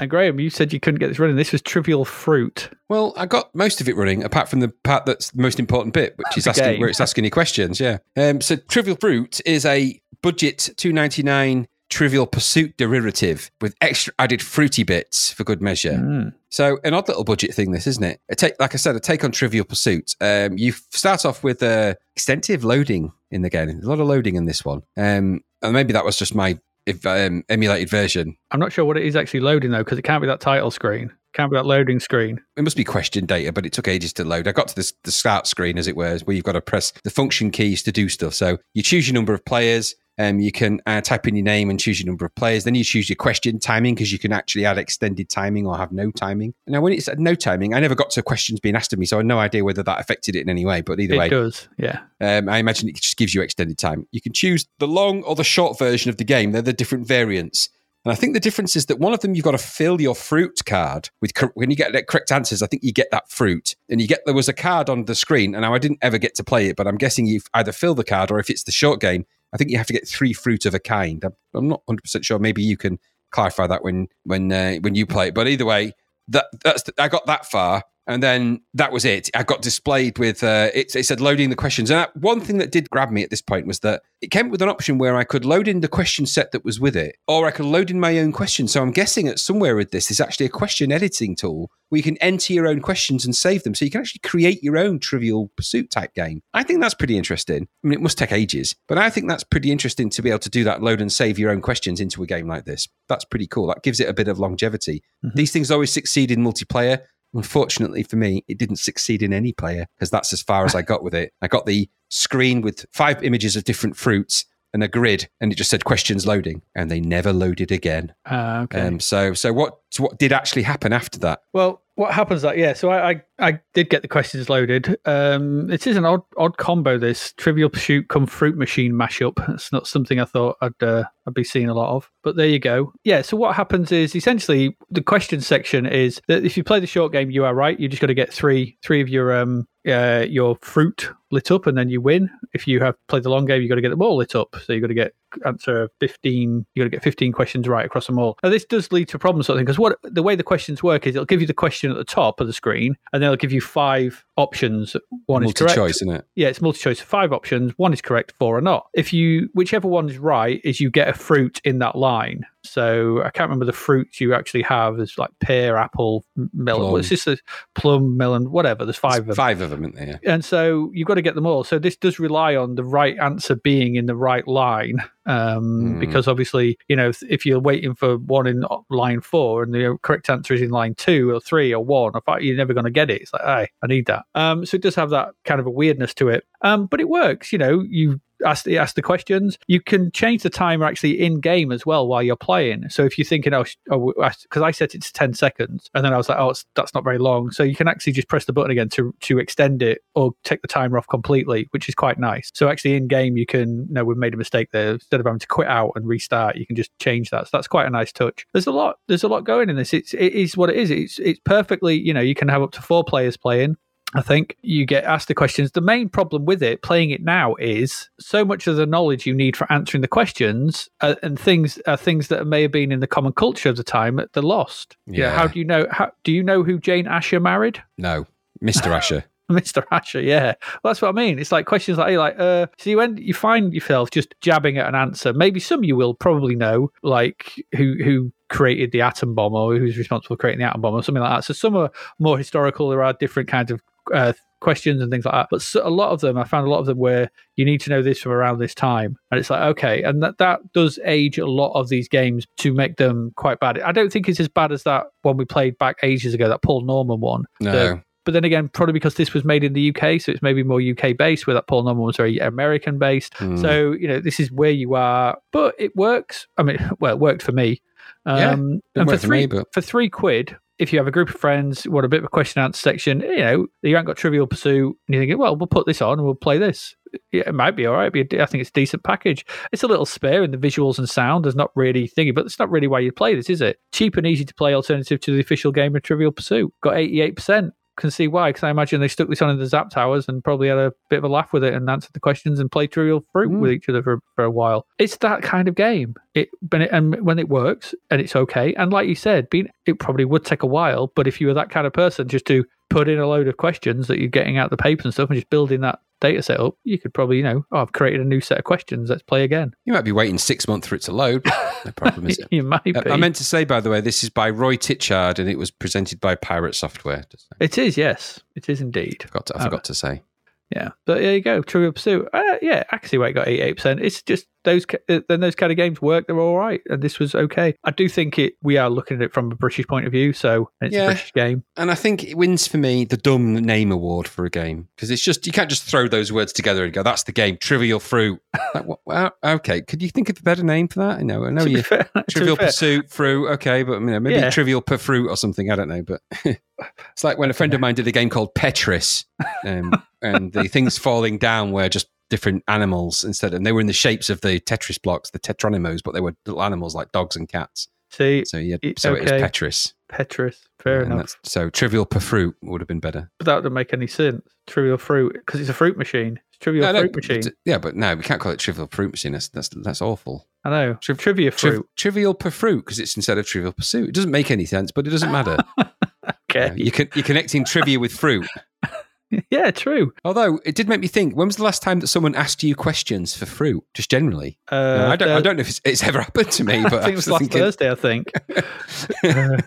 And Graham, you said you couldn't get this running. This was Trivial Fruit. Well, I got most of it running, apart from the part that's the most important bit, which is asking game. where it's asking you questions. Yeah. Um, so Trivial Fruit is a budget two ninety nine Trivial Pursuit derivative with extra added fruity bits for good measure. Mm. So an odd little budget thing, this isn't it? A take, like I said, a take on Trivial Pursuit. Um, you start off with uh, extensive loading in the game. a lot of loading in this one. Um, and maybe that was just my if, um, emulated version. I'm not sure what it is actually loading though, because it can't be that title screen. Can't be that loading screen. It must be question data, but it took ages to load. I got to this, the start screen, as it were, where you've got to press the function keys to do stuff. So you choose your number of players, Um, you can uh, type in your name and choose your number of players. Then you choose your question timing because you can actually add extended timing or have no timing. Now, when it's at no timing, I never got to questions being asked of me, so I had no idea whether that affected it in any way. But either It way, it does, yeah. um, I imagine it just gives you extended time. You can choose the long or the short version of the game. They're the different variants. And I think the difference is that one of them you've got to fill your fruit card with when you get the correct answers. I think you get that fruit, and you get there was a card on the screen. And now I didn't ever get to play it, but I'm guessing you either fill the card or if it's the short game, I think you have to get three fruit of a kind. I'm, not 100 percent sure. Maybe you can clarify that when when uh, when you play it. But either way, that that's I got that far, and then that was it. I got displayed with uh, it, it said loading the questions. And that, one thing that did grab me at this point was that it came with an option where I could load in the question set that was with it, or I could load in my own questions. So I'm guessing that somewhere with this is actually a question editing tool where you can enter your own questions and save them. So you can actually create your own trivial pursuit type game. I think that's pretty interesting. I mean, it must take ages, but I think that's pretty interesting to be able to do that, load and save your own questions into a game like this. That's pretty cool. That gives it a bit of longevity. These things always succeed in multiplayer. Unfortunately for me, it didn't succeed in any player because that's as far as I got with it. I got the screen with five images of different fruits and a grid, and it just said questions loading, and they never loaded again. Uh, okay. Um, so, so what? So what did actually happen after that? Well, what happens that yeah, so I, I I did get the questions loaded. Um, it is an odd odd combo. This Trivial Pursuit come Fruit Machine mashup. It's not something I thought I'd uh, I'd be seeing a lot of. But there you go. Yeah. So what happens is essentially the question section is that if you play the short game, you are right. You just got to get three three of your um uh, your fruit lit up, and then you win. If you have played the long game, you got to get them all lit up. So you got to get answer fifteen. You got to get fifteen questions right across them all. Now this does lead to problems, of thing, because what the way the questions work is it'll give you the question at the top of the screen, and then it'll give you five options. One is Multi correct. choice, isn't it? Yeah, it's multi choice. Five options. One is correct, four are not. If you, whichever one is right, is you get a fruit in that line. So I can't remember the fruits you actually have. There's like pear, apple, melon. Plum. It's just a plum, melon, whatever. There's five of them. Five of them, isn't there? Yeah. And so you've got to get them all. So this does rely on the right answer being in the right line. Um, Hmm. Because obviously, you know, if, if you're waiting for one in line four and the correct answer is in line two or three or one, or five, you're never going to get it. It's like, hey, I need that. Um, so it does have that kind of a weirdness to it. Um, but it works. You know, you ask the, ask the questions. You can change the timer actually in game as well while you're playing. So if you're thinking, oh, because I set it to 10 seconds and then I was like, oh, that's not very long. So you can actually just press the button again to, to extend it or take the timer off completely, which is quite nice. So actually in game, you can, no, we've made a mistake there. Instead of having to quit out and restart, you can just change that. So that's quite a nice touch. There's a lot, there's a lot going in this. It's, it is what it is. It's, it's perfectly, you know, you can have up to four players playing. I think you get asked the questions. The main problem with it, playing it now, is so much of the knowledge you need for answering the questions uh, and things are things that may have been in the common culture of the time. They're lost. Yeah. Yeah. How do you know? How do you know who Jane Asher married? No, Mr. Asher. [LAUGHS] Mr. Asher, yeah. Well, that's what I mean. It's like questions like, hey, like, uh, so you when you find yourself just jabbing at an answer. Maybe some you will probably know, like who who created the atom bomb or who's responsible for creating the atom bomb or something like that. So some are more historical. There are different kinds of uh, questions and things like that. But so, a lot of them, I found a lot of them where you need to know this from around this time, and it's like okay, and that that does age a lot of these games to make them quite bad. I don't think it's as bad as that one we played back ages ago, that Paul Norman one. No. The- but then again, probably because this was made in the UK, so it's maybe more UK based, where that Paul Norman was very American based. Hmm. So you know, this is where you are, but it works. I mean, [LAUGHS] well, it worked for me. Yeah, Um, Didn't and for three me, but for three quid, if you have a group of friends, want a bit of a question answer section, you know, you haven't got Trivial Pursuit, and you're thinking, well, we'll put this on and we'll play this. Yeah, it might be all right. But I think it's a decent package. It's a little spare in the visuals and sound. There's not really thingy, but it's not really why you play this, is it? Cheap and easy to play alternative to the official game of Trivial Pursuit. Got 88%. Can see why, because I imagine they stuck this on in the Zap Towers and probably had a bit of a laugh with it and answered the questions and played Trivial Fruit Mm. with each other for, for a while. It's that kind of game. It, it, and when it works and it's okay, and like you said, being it probably would take a while. But if you were that kind of person, just to put in a load of questions that you're getting out the papers and stuff, and just building that data set up, you could probably, you know, oh, I've created a new set of questions. Let's play again. you might be waiting six months for it to load. [LAUGHS] No problem, is it? you might be. Uh, I meant to say, by the way, this is by Roy Titchard, and it was presented by Pirate Software. It is. Yes, it is indeed. forgot to, I forgot to say. Yeah, but there you go. Trivial Pursuit. Uh, yeah, I can see why it got eighty-eight percent. It's just those uh, then those kind of games work. They're all right, and this was okay. I do think it. We are looking at it from a British point of view, so it's Yeah. a British game. And I think it wins for me the dumb name award for a game because it's just you can't just throw those words together and go that's the game. Trivial Fruit. [LAUGHS] like, what, well, okay, could you think of a better name for that? I know To be you. fair- [LAUGHS] Trivial Pursuit, Fruit, okay, but you know, maybe Yeah. Trivial Per Fruit or something. I don't know, but [LAUGHS] it's like when a friend of mine did a game called Petris, um, and the things falling down were just different animals instead, and they were in the shapes of the Tetris blocks, the Tetronymos, but they were little animals like dogs and cats. See, So yeah, so it okay. was Petris. Petrus. Fair And enough. So Trivial Per Fruit would have been better. But that doesn't make any sense. Trivial fruit because it's a fruit machine. It's trivial No, no, fruit machine. but- yeah, but no, we can't call it Trivial Fruit Machine. That's that's, that's awful. I know. Trivia Triv- fruit. trivial Per Fruit because it's instead of Trivial Pursuit. It doesn't make any sense, but it doesn't matter. [LAUGHS] okay. you can you're connecting trivia with fruit. [LAUGHS] Yeah, true. Although it did make me think, when was the last time that someone asked you questions for fruit, just generally? Uh, I don't. I don't know if it's, it's ever happened to me, [LAUGHS] I but think it was last thinking, Thursday. I think [LAUGHS] Uh,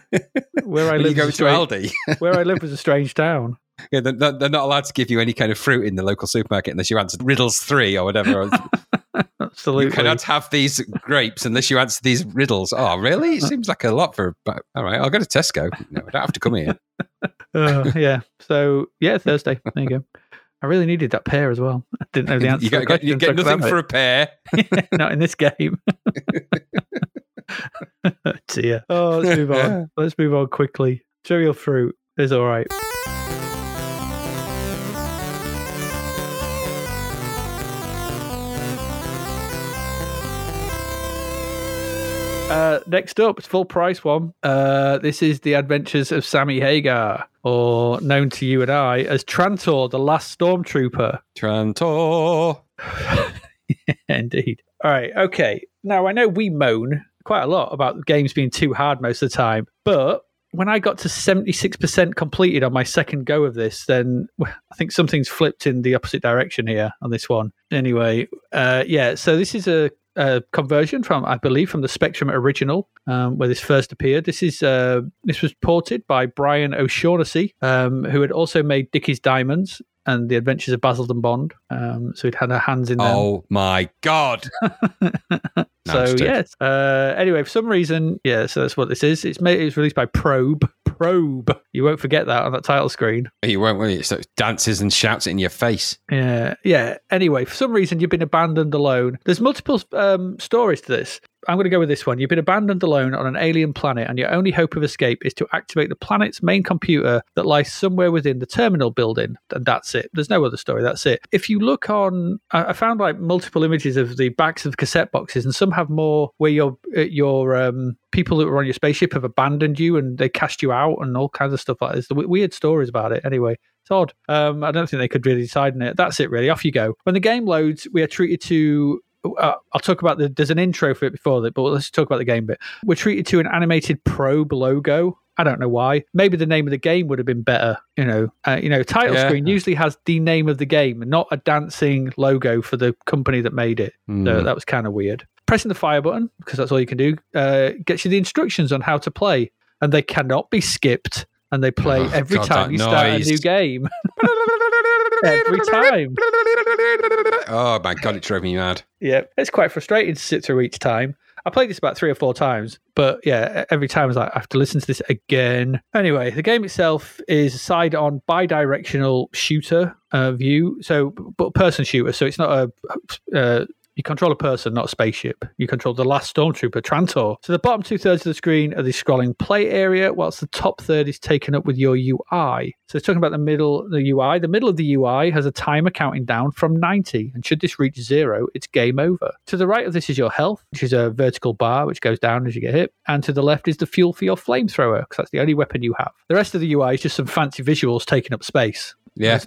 where I live. you go to a strange, Aldi, where I live was a strange town. yeah, they're, they're not allowed to give you any kind of fruit in the local supermarket unless you answer riddles three or whatever. Absolutely. you cannot have these grapes unless you answer these riddles. Oh, really? It seems like a lot for. But all right, I'll go to Tesco. No, I don't have to come here. Uh, yeah. So yeah, Thursday. There you go. I really needed that pair as well. [LAUGHS] I didn't know the answer. you to the get, you get so I could nothing for a pair. it. [LAUGHS] not in this game. [LAUGHS] Dear. Oh, let's move on. Let's move on quickly. Trivial fruit is all right. Uh, next up, it's full price one. Uh, this is the Adventures of Sammy Hagar, or known to you and I as Trantor, the Last Stormtrooper. Trantor. [LAUGHS] Indeed. All right. Okay. Now I know we moan quite a lot about games being too hard most of the time, but when I got to seventy six percent completed on my second go of this, then I think something's flipped in the opposite direction here on this one. Anyway, uh, yeah. So this is a. A conversion from, I believe, from the Spectrum original, um, where this first appeared. This is uh, this was ported by Brian O'Shaughnessy, um, who had also made Dickie's Diamonds and The Adventures of Basildon Bond. Um, so he'd had her hands in them. Oh my god. [LAUGHS] So I'm just joking. yes. Uh, anyway, for some reason, yeah. So that's what this is. It's made. It's released by Probe. Probe. You won't forget that on that title screen. You won't, will you? So it dances and shouts in your face. Yeah. Yeah. Anyway, for some reason, you've been abandoned alone. There's multiple um, stories to this. I'm going to go with this one. You've been abandoned alone on an alien planet, and your only hope of escape is to activate the planet's main computer that lies somewhere within the terminal building, and that's it. There's no other story. That's it. If you look on, I found like multiple images of the backs of cassette boxes, and some have more where your uh, your um, people that were on your spaceship have abandoned you and they cast you out, and all kinds of stuff like this. Weird stories about it. Anyway. It's odd. Um, I don't think they could really decide on it. That's it, really. Off you go. When the game loads, we are treated to uh, I'll talk about the. There's an intro for it before that, but let's talk about the game bit. We're treated to an animated probe logo. I don't know why. Maybe the name of the game would have been better. You know, uh, you know, title Yeah. screen usually has the name of the game, not a dancing logo for the company that made it. So Mm. that was kind of weird. Pressing the fire button because that's all you can do uh, gets you the instructions on how to play, and they cannot be skipped. And they play Oh, every God, time you start a new game. [LAUGHS] Every time. Oh my god, it drove me mad. Yeah, it's quite frustrating to sit through each time. I played this about three or four times, but yeah, every time I was like, I have to listen to this again. Anyway, the game itself is a side on bi directional shooter uh, view, so but person shooter, so it's not a. Uh, you control a person, not a spaceship. You control the last stormtrooper, Trantor. So the bottom two thirds of the screen are the scrolling play area, whilst the top third is taken up with your UI. So it's talking about the middle, the UI. The middle of the UI has a timer counting down from 90, and should this reach zero, it's game over. To the right of this is your health, which is a vertical bar which goes down as you get hit, and to the left is the fuel for your flamethrower, because that's the only weapon you have. The rest of the UI is just some fancy visuals taking up space. Yeah.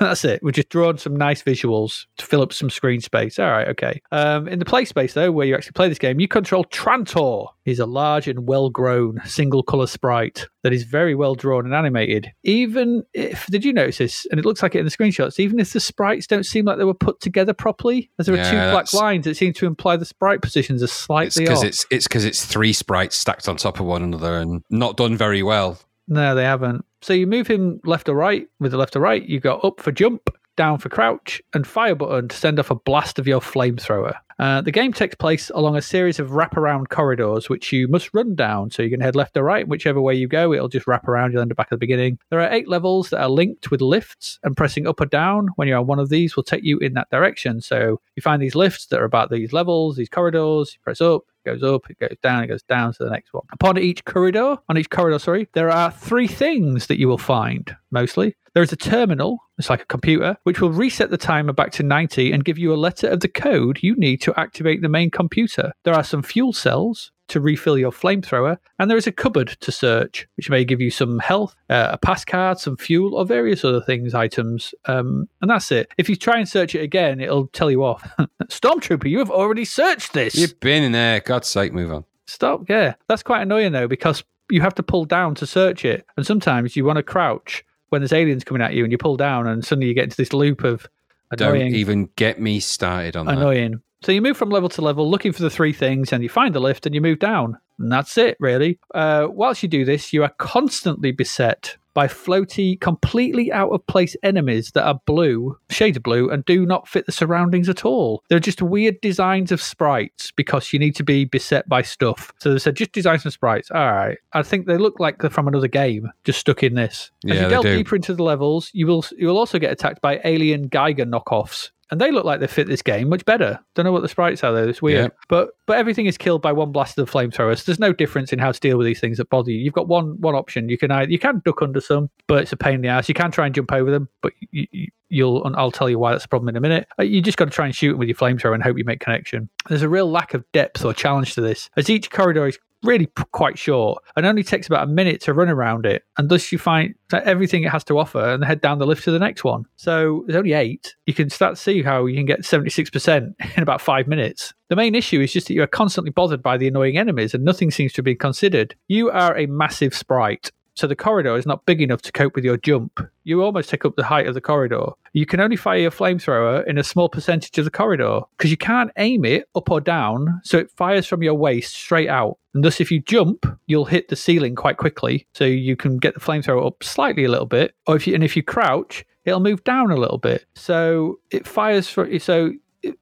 That's, [LAUGHS] it. We've just drawn some nice visuals to fill up some screen space. All right, okay. Um, in the play space, though, where you actually play this game, you control Trantor. He's a large and well grown single color sprite that is very well drawn and animated. Even if, did you notice this? And it looks like it in the screenshots, even if the sprites don't seem like they were put together properly, as there are two black lines that seem to imply the sprite positions are It's slightly because off. it's it's because it's three sprites stacked on top of one another and not done very well. No, they haven't. So you move him left or right. With the left or right, you go up for jump, down for crouch, and fire button to send off a blast of your flamethrower. Uh, the game takes place along a series of wraparound corridors, which you must run down. So you can head left or right, whichever way you go, it'll just wrap around. You'll end up back at the beginning. There are eight levels that are linked with lifts, and pressing up or down when you're on one of these will take you in that direction. So you find these lifts that are about these levels, these corridors. You press up, goes up, it goes down, it goes down to the next one. Upon each corridor, on each corridor, sorry, there are three things that you will find mostly. There is a terminal, it's like a computer, which will reset the timer back to 90 and give you a letter of the code you need to activate the main computer. There are some fuel cells to refill your flamethrower, and there is a cupboard to search, which may give you some health, uh, a pass card, some fuel, or various other things, items. Um, and that's it. If you try and search it again, it'll tell you off. [LAUGHS] Stormtrooper, you have already searched this. You've been in there. God's sake, move on. Stop. Yeah, that's quite annoying though, because you have to pull down to search it, and sometimes you want to crouch when there's aliens coming at you, and you pull down, and suddenly you get into this loop of I Don't even get me started on that. annoying. So you move from level to level, looking for the three things, and you find the lift, and you move down, and that's it, really. Uh, whilst you do this, you are constantly beset by floaty, completely out of place enemies that are blue, shades of blue, and do not fit the surroundings at all. They're just weird designs of sprites because you need to be beset by stuff. So they said, just design some sprites. All right. I think they look like they're from another game, just stuck in this. As Yeah, you delve do. deeper into the levels, you will you will also get attacked by alien Geiger knockoffs. And they look like they fit this game much better. Don't know what the sprites are though. It's weird. Yeah. But but everything is killed by one blast of the flamethrower. So there's no difference in how to deal with these things that bother you. You've got one one option. You can either, you can duck under some, but it's a pain in the ass. You can try and jump over them, but you, you, you'll I'll tell you why that's a problem in a minute. Uh, You just got to try and shoot them with your flamethrower and hope you make connection. There's a real lack of depth or challenge to this, as each corridor is really quite short and only takes about a minute to run around it and thus you find everything it has to offer and head down the lift to the next one. So there's only eight. You can start to see how you can get 76% [LAUGHS] in about five minutes. The main issue is just that you are constantly bothered by the annoying enemies and nothing seems to be considered. You are a massive sprite so the corridor is not big enough to cope with your jump. You almost take up the height of the corridor. You can only fire your flamethrower in a small percentage of the corridor because you can't aim it up or down, so it fires from your waist straight out. And thus, if you jump, you'll hit the ceiling quite quickly, so you can get the flamethrower up slightly a little bit. Or if you and if you crouch, it'll move down a little bit. So it fires for so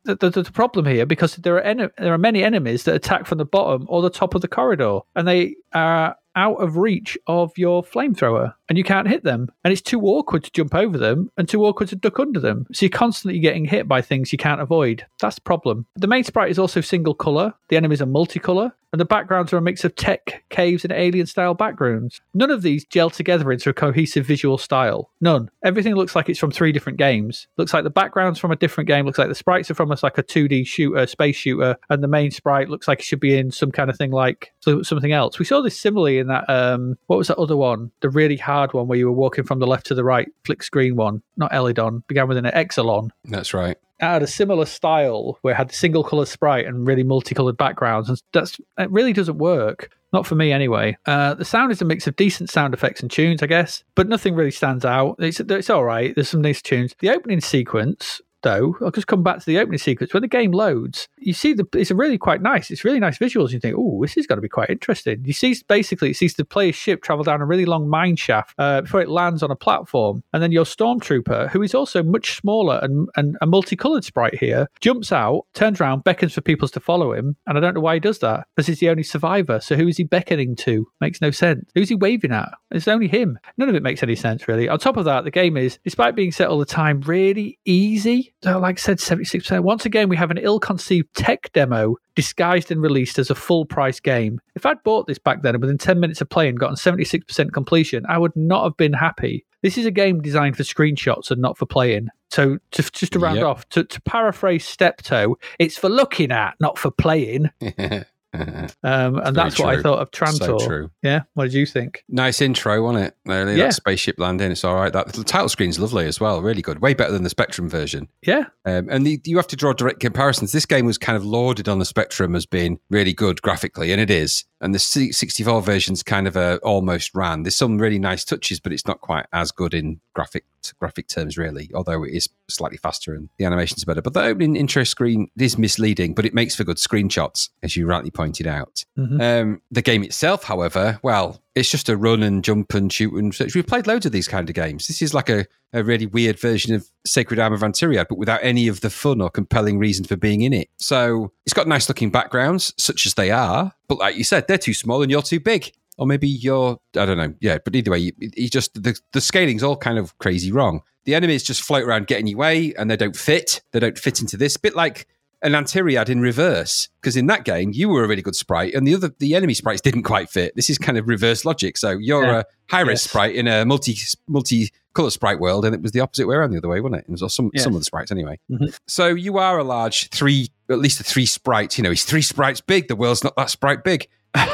the, the, the problem here because there are ene- there are many enemies that attack from the bottom or the top of the corridor, and they are out of reach of your flamethrower, and you can't hit them. And it's too awkward to jump over them and too awkward to duck under them. So you're constantly getting hit by things you can't avoid. That's the problem. The main sprite is also single color. The enemies are multicolor, and the backgrounds are a mix of tech, caves, and alien style backgrounds. None of these gel together into a cohesive visual style. None. Everything looks like it's from three different games. Looks like the background's from a different game. Looks like the sprites are from a, like a 2D shooter, space shooter, and the main sprite looks like it should be in some kind of thing like something else. We saw this similarly in that um, what was that other one? The really hard one where you were walking from the left to the right, flick screen one. Not Elidon, began with an Exolon That's right. it had a similar style where it had single color sprite and really multicolored backgrounds, and that's it really doesn't work. Not for me, anyway. Uh, the sound is a mix of decent sound effects and tunes, I guess, but nothing really stands out. It's it's all right. There's some nice tunes. The opening sequence. Though I'll just come back to the opening sequence. When the game loads, you see the it's really quite nice. It's really nice visuals. You think, oh, this is going to be quite interesting. You see, basically, it sees the player's ship travel down a really long mine shaft uh, before it lands on a platform, and then your stormtrooper, who is also much smaller and, and a multicolored sprite here, jumps out, turns around, beckons for people to follow him, and I don't know why he does that because he's the only survivor. So who is he beckoning to? Makes no sense. Who's he waving at? It's only him. None of it makes any sense really. On top of that, the game is, despite being set all the time, really easy. So, like I said, seventy six percent. Once again, we have an ill-conceived tech demo disguised and released as a full price game. If I'd bought this back then and within 10 minutes of playing gotten 76% completion, I would not have been happy. This is a game designed for screenshots and not for playing. So to, just to round Yep. off, to, to paraphrase Steptoe, it's for looking at, not for playing. [LAUGHS] [LAUGHS] Um, and that's what I thought of so Trantor. true. Yeah, what did you think? Nice intro, wasn't it? Really, Yeah. that spaceship landing. It's all right. That the title screen's lovely as well. Really good. Way better than the Spectrum version. Yeah, Um, and the, you have to draw direct comparisons. This game was kind of lauded on the Spectrum as being really good graphically, and it is. And the C64 version's kind of a almost ran. There's some really nice touches, but it's not quite as good in graphic graphic terms, really. Although it is slightly faster and the animation's better. But the opening intro screen is misleading, but it makes for good screenshots, as you rightly pointed out. Mm-hmm. Um, the game itself, however, well, it's just a run and jump and shoot and search. We've played loads of these kind of games. This is like a, a really weird version of Sacred Armour of Antiriad, but without any of the fun or compelling reason for being in it. So it's got nice looking backgrounds, such as they are. But like you said, they're too small and you're too big. Or maybe you're, I don't know. Yeah, but either way, you, you just, the, the scaling's all kind of crazy wrong. The enemies just float around getting you way and they don't fit. They don't fit into this. Bit like an Antiriad in reverse because in that game you were a really good sprite and the other the enemy sprites didn't quite fit. This is kind of reverse logic. So you're yeah. a high res yes. sprite in a multi multi color sprite world, and it was the opposite way around the other way, wasn't it? It was some yes. some of the sprites anyway. Mm-hmm. So you are a large three, at least a three sprites. You know, he's three sprites big. The world's not that sprite big.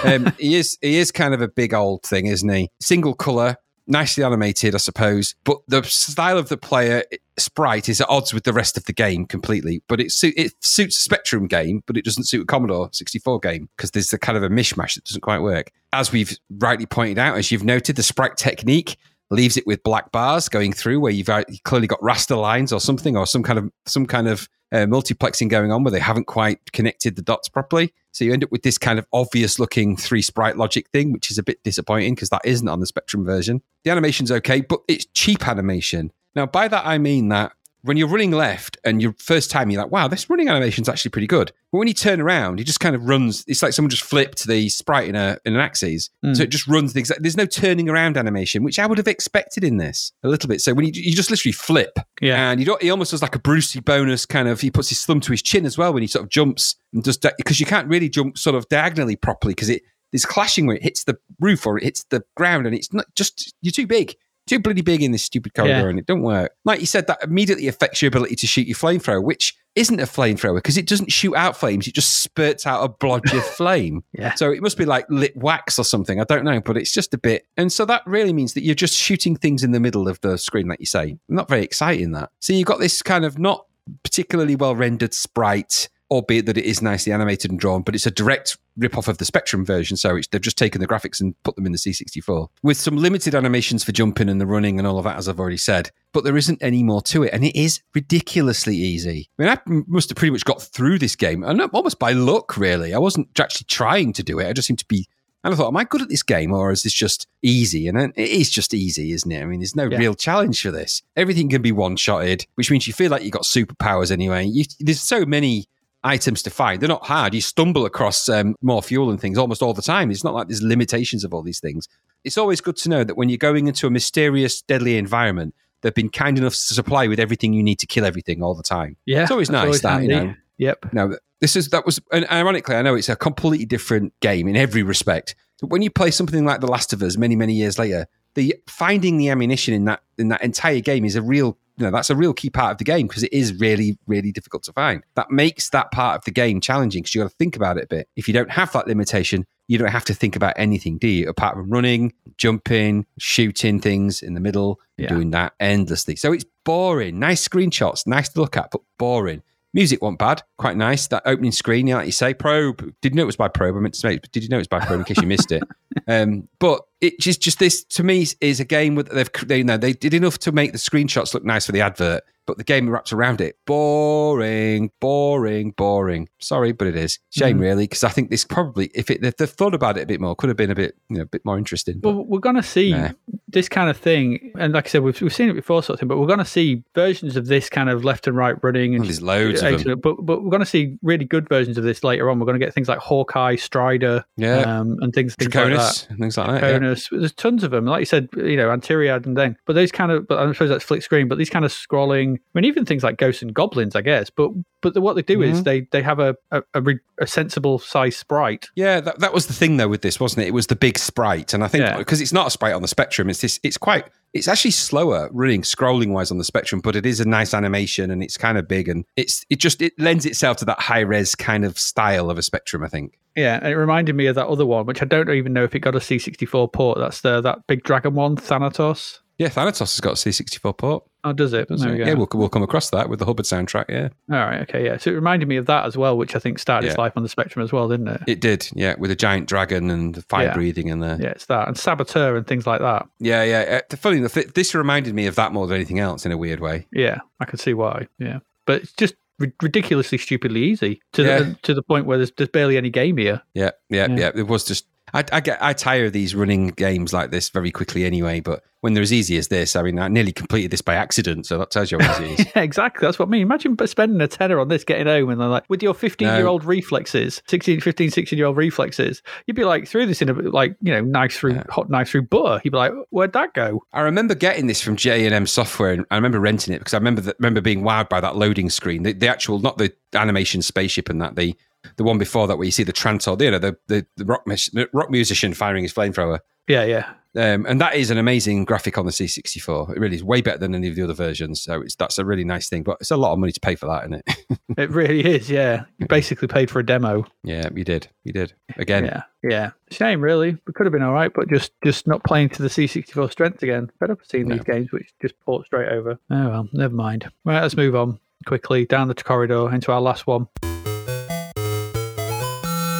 um, [LAUGHS] he is he is kind of a big old thing, isn't he? Single color, nicely animated, I suppose. But the style of the player sprite is at odds with the rest of the game completely. But it, su- it suits a Spectrum game, but it doesn't suit a Commodore 64 game because there's a kind of a mishmash that doesn't quite work. As we've rightly pointed out, as you've noted, the sprite technique leaves it with black bars going through where you've clearly got raster lines or something or some kind of some kind of uh, multiplexing going on where they haven't quite connected the dots properly. So you end up with this kind of obvious looking three sprite logic thing, which is a bit disappointing because that isn't on the Spectrum version. The animation's okay, but it's cheap animation. Now, by that I mean that when you're running left and your first time you're like, wow, this running animation is actually pretty good. But when you turn around, he just kind of runs. It's like someone just flipped the sprite in a in an axis, mm. so it just runs the exact. There's no turning around animation, which I would have expected in this a little bit. So when you you just literally flip, yeah, and you don't, he almost does like a Brucey bonus kind of. He puts his thumb to his chin as well when he sort of jumps and does because you can't really jump sort of diagonally properly because it there's clashing where it hits the roof or it hits the ground, and it's not just you're too big too bloody big in this stupid corridor yeah. and it don't work. Like you said, that immediately affects your ability to shoot your flamethrower, which isn't a flamethrower because it doesn't shoot out flames. It just spurts out a blodge of [LAUGHS] flame. Yeah. So it must be like lit wax or something. I don't know, but it's just a bit. And so that really means that you're just shooting things in the middle of the screen, like you say. Not very exciting, that. So you've got this kind of not particularly well rendered sprite albeit that it is nicely animated and drawn, but it's a direct rip-off of the Spectrum version. So they've just taken the graphics and put them in the C64 with some limited animations for jumping and the running and all of that, as I've already said. But there isn't any more to it, and it is ridiculously easy. I mean, I must have pretty much got through this game, and almost by luck, really. I wasn't actually trying to do it. I just seemed to be and I thought, am I good at this game or is this just easy? And it is just easy, isn't it? I mean, there's no yeah. real challenge for this. Everything can be one shotted, which means you feel like you've got superpowers anyway. You, there's so many items to find. They're not hard. You stumble across um, more fuel and things almost all the time. It's not like there's limitations of all these things. It's always good to know that when you're going into a mysterious, deadly environment, they've been kind enough to supply with everything you need to kill everything all the time. Yeah, it's always nice always that handy. you know. Yep. Now this is that was, and ironically, I know it's a completely different game in every respect. But when you play something like The Last of Us many many years later, the finding the ammunition in that in that entire game is a real you know that's a real key part of the game because it is really really difficult to find that makes that part of the game challenging because you got to think about it a bit if you don't have that limitation you don't have to think about anything do you apart from running jumping shooting things in the middle yeah. doing that endlessly so it's boring nice screenshots nice to look at but boring Music wasn't bad, quite nice. That opening screen, yeah, like you say, Probe. Did you know it was by Probe? I meant to say, but did you know it was by Probe in case you missed it? [LAUGHS] Um, but it just, just this to me is a game with they've they, you know they did enough to make the screenshots look nice for the advert, but the game wraps around it. Boring, boring, boring. Sorry, but it is shame mm. really because I think this probably if it if they thought about it a bit more could have been a bit you know a bit more interesting. Well, we're gonna see nah. this kind of thing, and like I said, we've, we've seen it before, sort of thing. But we're gonna see versions of this kind of left and right running, and well, there's loads of them. But but we're gonna see really good versions of this later on. We're gonna get things like Hawkeye, Strider, yeah, um, and things, things Draconus, like that. things like that. Draconus. Yeah. There's tons of them. Like you said, you know, Antiriad and then, but those kind of, but I suppose that's flick screen. But these kind of scrolling. I mean, even things like like ghosts and goblins, I guess. But but the, what they do mm-hmm. is they they have a a, a, re, a sensible size sprite. Yeah, that, that was the thing though with this, wasn't it? It was the big sprite, and I think because yeah. it's not a sprite on the spectrum, it's this. It's quite. It's actually slower running scrolling wise on the spectrum, but it is a nice animation and it's kind of big and it's it just it lends itself to that high res kind of style of a spectrum. I think. Yeah, it reminded me of that other one, which I don't even know if it got a C64 port. That's the that big dragon one, Thanatos. Yeah, Thanatos has got a C64 port. Oh, does it? Does there it? we. Yeah, we'll, we'll come across that with the Hubbard soundtrack. Yeah, All right. Okay. Yeah. So it reminded me of that as well, which I think started its life on the Spectrum as well, didn't it? it did. Yeah, with a giant dragon and fire Yeah. breathing and the Yeah, it's that and Saboteur and things like that. yeah, yeah. Uh, funny enough, th- this reminded me of that more than anything else in a weird way. Yeah, I can see why. Yeah, but it's just ridiculously stupidly easy to Yeah. the to the point where there's, there's barely any game here. Yeah, yeah, Yeah. yeah. It was just I, I get I tire of these running games like this very quickly anyway. But when they're as easy as this, I mean, I nearly completed this by accident, so that tells you how easy it is. [LAUGHS] Yeah, exactly. That's what I mean. Imagine spending a tenner on this, getting home, and they're like with your 15 year old reflexes, 16, 15, 16 year old reflexes, you'd be like through this in a like you know knife through hot knife through butter. You'd be like, where'd that go? I remember getting this from J and M Software, and I remember renting it because I remember that, remember being wowed by that loading screen, the, the actual not the animation spaceship and that the the one before that where you see the Trantor, you know, the the, the rock mus- the rock musician firing his flamethrower. Yeah, yeah. Um, and that is an amazing graphic on the C64. It really is way better than any of the other versions. So it's, that's a really nice thing. But it's a lot of money to pay for that, isn't it? [LAUGHS] It really is. Yeah, you basically paid for a demo. yeah, you did. You did. Again, Yeah, yeah. Shame, really. We could have been all right, but just just not playing to the C64 strength again. Fed up seeing these games which just port straight over. Oh well, never mind. Right, let's move on quickly down the corridor into our last one.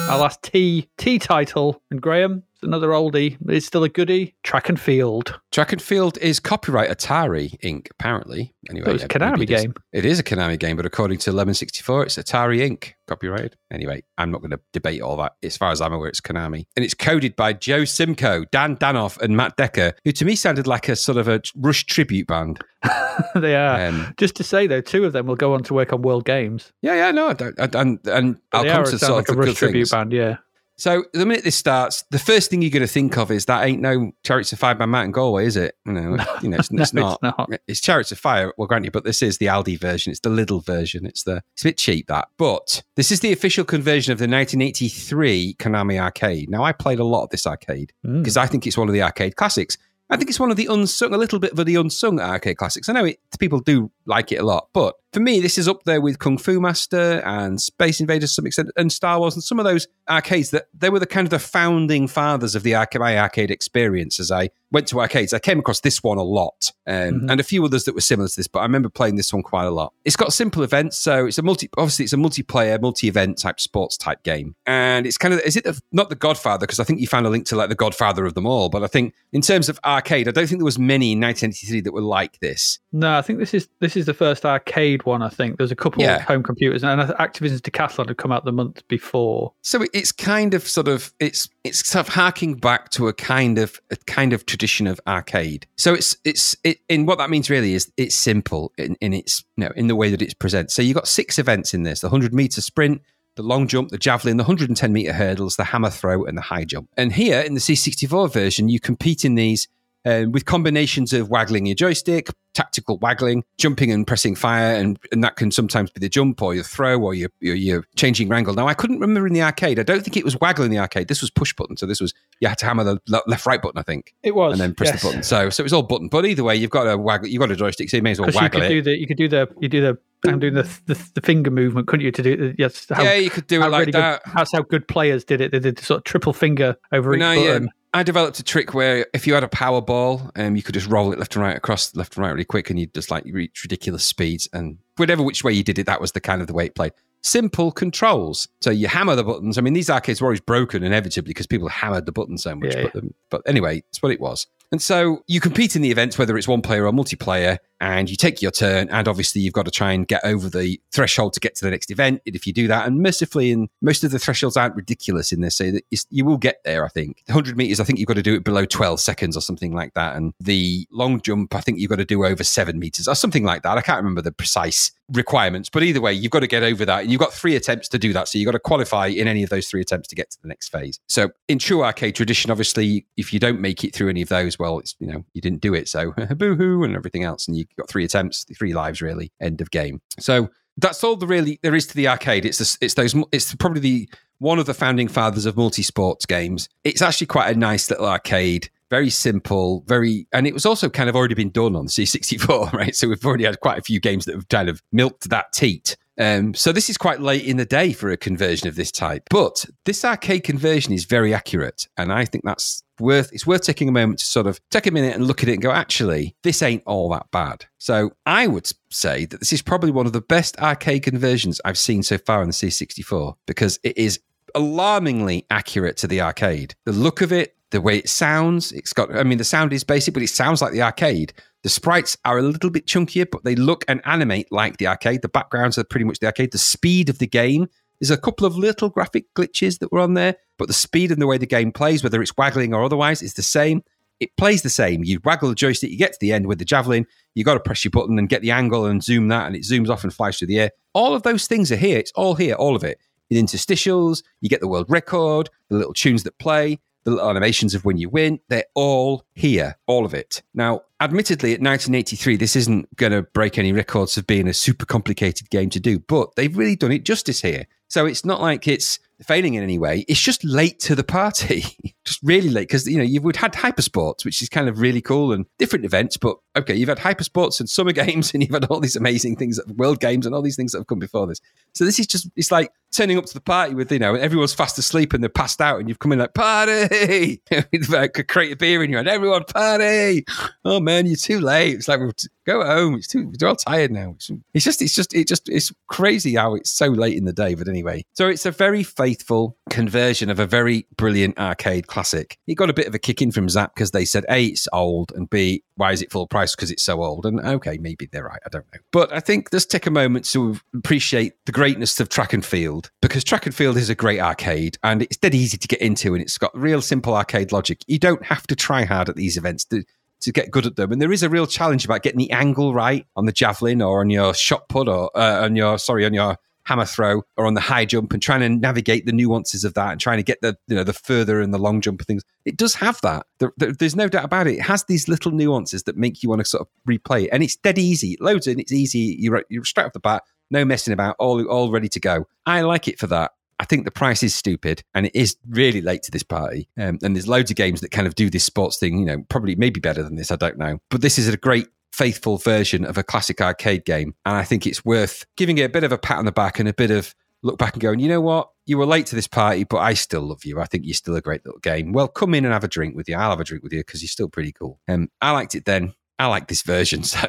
Our last T T title, and Graham, it's another oldie, but it's still a goodie. Track and Field. Track and Field is copyright Atari Inc. Apparently, anyway, it's a Konami it is. game. It is a Konami game, but according to Lemon sixty four, it's Atari Inc. Copyrighted. Anyway, I'm not going to debate all that. As far as I'm aware, it's Konami, and it's coded by Joe Simcoe, Dan Danoff, and Matt Decker, who to me sounded like a sort of a Rush tribute band. [LAUGHS] they are. Um, Just to say though, two of them will go on to work on World Games. yeah, yeah, no, I don't, I, and and I'll come to sort like of a Rush tribute things. band. Yeah. So the minute this starts, the first thing you're going to think of is that ain't no Chariots of Fire by Martin Galway, is it? You know, [LAUGHS] you know, it's, No, it's not. it's not. It's Chariots of Fire. Well, grant you, but this is the Aldi version. It's the little version. It's the. It's a bit cheap that, but this is the official conversion of the 1983 Konami arcade. Now, I played a lot of this arcade Mm. because I think it's one of the arcade classics. I think it's one of the unsung, a little bit of the unsung arcade classics. I know it, people do like it a lot, but for me, this is up there with Kung Fu Master and Space Invaders to some extent, and Star Wars, and some of those arcades that they were the kind of the founding fathers of the arcade, my arcade experience. As I went to arcades, I came across this one a lot, um, Mhm. and a few others that were similar to this. But I remember playing this one quite a lot. It's got simple events, so it's a multi. Obviously, it's a multiplayer, multi-event type sports type game, and it's kind of is it the, not the Godfather because I think you found a link to like the Godfather of them all. But I think in terms of arcade, I don't think there was many in 1983 that were like this. No, I think this is this is the first arcade one. I think there's a couple Yeah. of home computers, and Activision's Decathlon had come out the month before. So it's kind of sort of it's it's sort of harking back to a kind of a kind of tradition of arcade. So it's it's it in what that means really is it's simple in, in its you know in the way that it's presented. So you've got six events in this: the hundred meter sprint. The long jump, the javelin, the 110 meter hurdles, the hammer throw, and the high jump. And here in the C64 version, you compete in these um, with combinations of waggling your joystick, tactical waggling, jumping and pressing fire, and, and that can sometimes be the jump or your throw or your, your, your changing angle. Now, I couldn't remember in the arcade. I don't think it was waggle in the arcade. This was push button. So this was, you had to hammer the left right button, I think, It was, and then press yes. the button. So so it was all button. But either way, you've got a waggle, you've got a joystick, so you may as well Because you could it. do the you could do the you do the I'm doing the, the the finger movement, couldn't you? To do yes, how, yeah, you could do it like really that. Good, that's how good players did it. They did the sort of triple finger over each No, yeah. I developed a trick where if you had a power ball, um, you could just roll it left and right across left and right really quick, and you'd just like reach ridiculous speeds. And whatever which way you did it, that was the kind of the way it played. Simple controls. So you hammer the buttons. I mean, these arcades were always broken inevitably because people hammered the buttons so much. Yeah, but, um, but anyway, it's what it was. And so you compete in the events, whether it's one player or multiplayer, and you take your turn. And obviously, you've got to try and get over the threshold to get to the next event. And if you do that, and mercifully, and most of the thresholds aren't ridiculous in this, so you will get there. I think 100 meters. I think you've got to do it below 12 seconds or something like that. And the long jump, I think you've got to do over seven meters or something like that. I can't remember the precise requirements, but either way, you've got to get over that. And you've got three attempts to do that. So you've got to qualify in any of those three attempts to get to the next phase. So in true arcade tradition, obviously, if you don't make it through any of those, well, it's, you know, you didn't do it. So [LAUGHS] boo hoo and everything else. And got three attempts, three lives really, end of game. So that's all the really there is to the arcade. It's this, it's those it's probably the one of the founding fathers of multi sports games. It's actually quite a nice little arcade, very simple, very, and it was also kind of already been done on the C64, [LAUGHS] right? So we've already had quite a few games that have kind of milked that teat. Um, so this is quite late in the day for a conversion of this type. But this arcade conversion is very accurate, and I think that's worth it's worth taking a moment to sort of take a minute and look at it and go, actually, this ain't all that bad. So I would say that this is probably one of the best arcade conversions I've seen so far in the C64 because it is alarmingly accurate to the arcade. The look of it, the way it sounds, it's got I mean the sound is basic, but it sounds like the arcade. The sprites are a little bit chunkier, but they look and animate like the arcade. The backgrounds are pretty much the arcade. The speed of the game there's a couple of little graphic glitches that were on there, but the speed and the way the game plays, whether it's waggling or otherwise, is the same. It plays the same. You waggle the joystick, you get to the end with the javelin, you got to press your button and get the angle and zoom that, and it zooms off and flies through the air. All of those things are here. It's all here, all of it. In interstitials, you get the world record, the little tunes that play, the little animations of when you win, they're all here, all of it. Now, admittedly, at 1983, this isn't going to break any records of being a super complicated game to do, but they've really done it justice here. So it's not like it's failing in any way. It's just late to the party, [LAUGHS] just really late because you know you've had hypersports, which is kind of really cool and different events. But okay, you've had hypersports and summer [LAUGHS] games, and you've had all these amazing things, world games, and all these things that have come before this. So this is just it's like turning up to the party with you know everyone's fast asleep and they're passed out, and you've come in like party, [LAUGHS] like create a beer in your hand, everyone party. Oh man, you're too late. It's like go home. It's too. They're all tired now. It's just. It's just. It just. It's crazy how it's so late in the day. But anyway, so it's a very faithful conversion of a very brilliant arcade classic. It got a bit of a kick in from Zap because they said, A, it's old, and B, why is it full price? Because it's so old. And okay, maybe they're right. I don't know. But I think let's take a moment to appreciate the greatness of track and field because track and field is a great arcade and it's dead easy to get into and it's got real simple arcade logic. You don't have to try hard at these events. To, to get good at them. And there is a real challenge about getting the angle right on the javelin or on your shot put or uh, on your sorry on your hammer throw or on the high jump and trying to navigate the nuances of that and trying to get the you know the further and the long jump things. It does have that. There, there, there's no doubt about it. It has these little nuances that make you want to sort of replay it, and it's dead easy. Loads and It's easy. You're, you're straight off the bat. No messing about. All all ready to go. I like it for that. I think the price is stupid and it is really late to this party. Um, and there's loads of games that kind of do this sports thing, you know, probably maybe better than this. I don't know. But this is a great faithful version of a classic arcade game. And I think it's worth giving it a bit of a pat on the back and a bit of look back and going, you know what? You were late to this party, but I still love you. I think you're still a great little game. Well, come in and have a drink with you. I'll have a drink with you because you're still pretty cool. Um, I liked it then. I like this version, [LAUGHS] so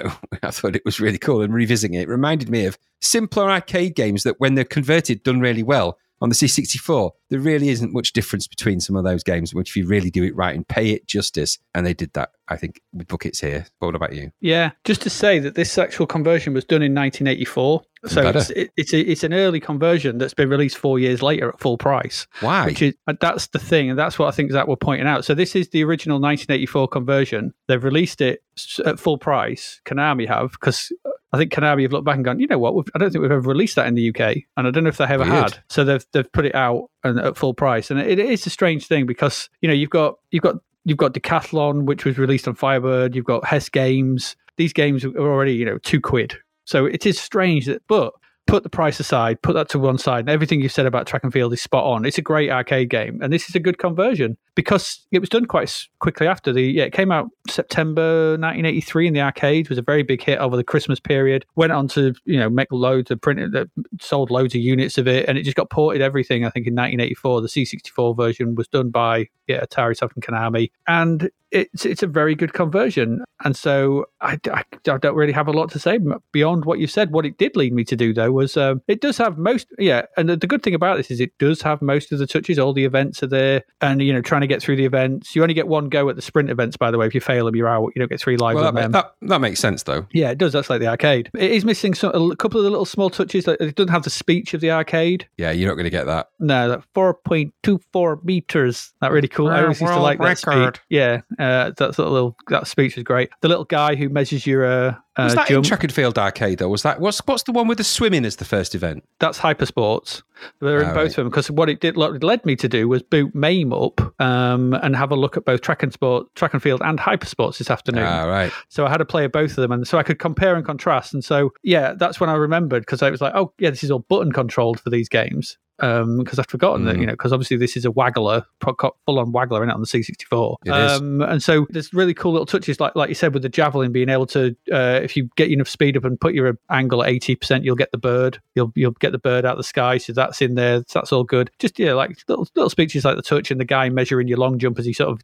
I thought it was really cool. And revisiting it, it reminded me of simpler arcade games that, when they're converted, done really well on the C64, there really isn't much difference between some of those games, which if you really do it right and pay it justice, and they did that, I think, with buckets here. What about you? Yeah, just to say that this actual conversion was done in 1984. So it's, it, it's, a, it's an early conversion that's been released four years later at full price. Why? Which is that's the thing, and that's what I think Zach were pointing out. So this is the original 1984 conversion. They've released it at full price. Konami have because I think Konami have looked back and gone, you know what? I don't think we've ever released that in the UK, and I don't know if they ever Weird. had. So they've they've put it out and at full price, and it, it is a strange thing because you know you've got you've got you've got Decathlon, which was released on Firebird. You've got HES Games. These games are already you know two quid. So it is strange that, but put the price aside, put that to one side, and everything you've said about track and field is spot on. It's a great arcade game, and this is a good conversion because it was done quite quickly after the. Yeah, it came out September 1983 in the arcade. Was a very big hit over the Christmas period. Went on to you know make loads of printed, uh, sold loads of units of it, and it just got ported everything. I think in 1984, the C64 version was done by yeah Atarisoft and Konami, and it's it's a very good conversion. And so I, I, I, don't really have a lot to say beyond what you said. What it did lead me to do though was um, it does have most yeah, and the, the, good thing about this is it does have most of the touches. All the events are there, and you know trying to get through the events. You only get one go at the sprint events, by the way. If you fail them, you're out. You don't get three lives well, on that, them. That, that makes sense though. Yeah, it does. That's like the arcade. It is missing some, a couple of the little small touches. Like it doesn't have the speech of the arcade. Yeah, you're not going to get that. No, that four point two four meters. That really cool. I always used to like that speed. Yeah, uh, that sort of little that speech was great. The little guy who measures your uh, uh, was that jump. in track and field arcade though? Was that what's what's the one with the swimming as the first event? That's hypersports. They're in oh, both right. of them because what it did what it led me to do was boot MAME up um, and have a look at both track and sport, track and field, and hypersports this afternoon. Ah, right. So I had to play both of them, and so I could compare and contrast. And so yeah, that's when I remembered because I was like, oh yeah, this is all button controlled for these games. Because I'd forgotten that Mm. you know because obviously this is a waggler, full on waggler in it on the C64. It is. Um, and so there's really cool little touches like like you said with the javelin being able to uh, if you get enough speed up and put your angle at eighty percent, you'll get the bird. You'll you'll get the bird out of the sky. So that's in there. So that's all good. Just yeah, like little little speeches like the touch and the guy measuring your long jump as he sort of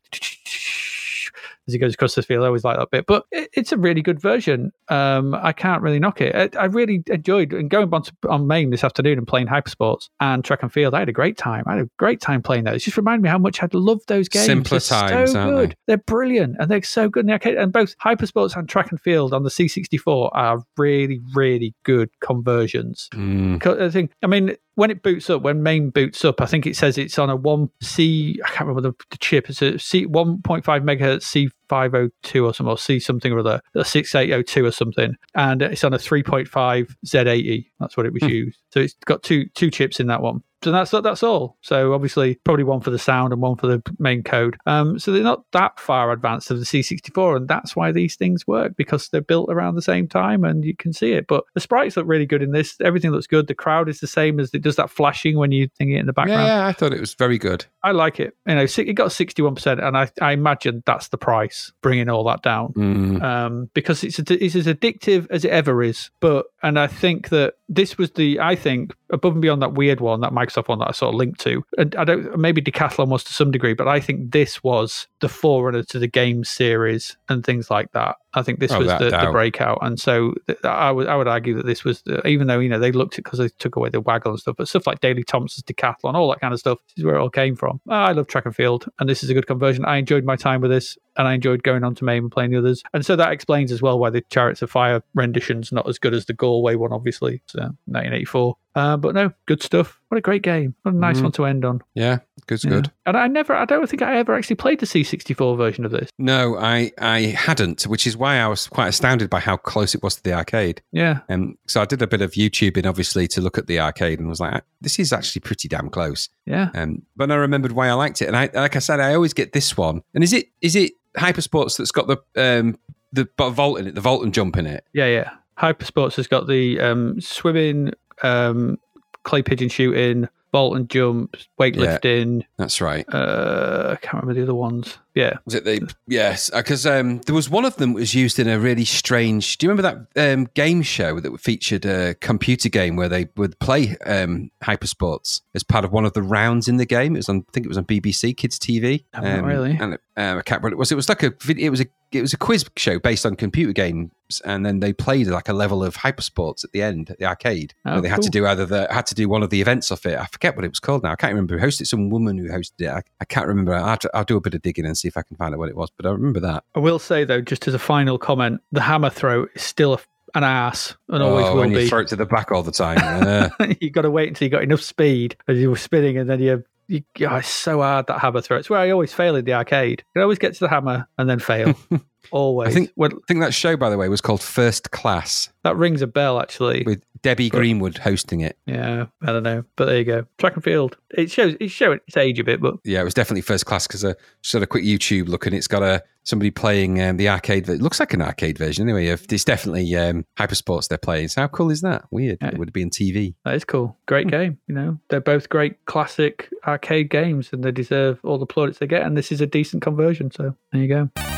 as he goes across the field. I always like that bit, but it, it's a really good version. Um, I can't really knock it. I, I really enjoyed and going on, to, on MAME this afternoon and playing Hypersports and track and field. I had a great time. I had a great time playing those. It just reminded me how much I'd love those games. Simpler They're times, so aren't they? good. They're brilliant and they're so good in the arcade. And both Hypersports and track and field on the C64 are really, really good conversions. Mm. I think. I mean, when it boots up, when MAME boots up, I think it says it's on a one C. I can't remember the, the chip. It's a C one point five megahertz C five oh two or something, or C something or other, a six eight oh two or something, and it's on a three point five Z eighty. That's what it was Hmm. used. So it's got two two chips in that one. So that's that's all. So obviously, probably one for the sound and one for the main code. Um, so they're not that far advanced of the C64, and that's why these things work because they're built around the same time, and you can see it. But the sprites look really good in this. Everything looks good. The crowd is the same as it does that flashing when you think it in the background. yeah, I thought it was very good. I like it. You know, it got sixty one percent, and I, I imagine that's the price, bringing all that down Mm. um, because it's a, it's as addictive as it ever is. But and I think that this was the I think above and beyond that weird one, that Microsoft one that I sort of linked to. And I don't maybe Decathlon was to some degree, but I think this was the forerunner to the game series and things like that. I think this Oh, was the, the breakout, and so th- I would I would argue that this was the, even though you know they looked at because they took away the waggle and stuff, but stuff like Daley Thompson's Decathlon, all that kind of stuff this is where it all came from. I love track and field, and this is a good conversion. I enjoyed my time with this, and I enjoyed going on to MAME and playing the others, and so that explains as well why the Chariots of Fire rendition's not as good as the Galway one, obviously. So 1984, uh, but no, good stuff. What a great game! What a nice Mhm. one to end on. Yeah, good's Yeah. good. And I never, I don't think I ever actually played the C64 version of this. No, I I hadn't, which is why I was quite astounded by how close it was to the arcade. Yeah, Um, so I did a bit of YouTubing, obviously, to look at the arcade, and was like, this is actually pretty damn close. yeah. Um, but I remembered why I liked it, and I, like I said, I always get this one. And is it is it Hypersports that's got the um the vault in it, the vault and jump in it? Yeah, yeah. Hypersports has got the um, swimming, um, clay pigeon shooting, vault and jump, weightlifting. That's right. Uh, I can't remember the other ones. Yeah, Was it the yes? Because um, there was one of them that was used in a really strange. Do you remember that um, game show that featured a computer game where they would play um, hypersports as part of one of the rounds in the game? It was on, I think it was on BBC Kids TV. Oh, not really. And um, I can't remember it was. It was like a it was a it was a quiz show based on computer games, and then they played like a level of hypersports at the end at the arcade. Oh, where they had to do either the had to do one of the events of it. I forget what it was called now. I can't remember who hosted. Some woman who hosted it. I, I can't remember. I'll, I'll do a bit of digging and see if I can find out what it was. But I remember that. I will say though, just as a final comment, the hammer throw is still a, an ass and oh, always oh, will when be. you throw it to the back all the time. Yeah. [LAUGHS] you got to wait until you got enough speed as you were spinning, and then you. You, oh, it's so hard that hammer throw. It's where I always fail in the arcade. I always get to the hammer and then fail. [LAUGHS] always. I think- When- I think that show, by the way, was called First Class that rings a bell actually. with Debbie But- Greenwood hosting it. Yeah, I don't know, but there you go. Track and field. It shows it's showing its age a bit, but Yeah, it was definitely First Class because I just had a quick YouTube look and it's got a somebody playing um, the arcade. It looks like an arcade version anyway. It's definitely um, Hypersports they're playing. So how cool is that? Weird. Yeah. It would be on TV. that is cool. Great game. You know, they're both great classic arcade games, and they deserve all the plaudits they get. And this is a decent conversion. So there you go.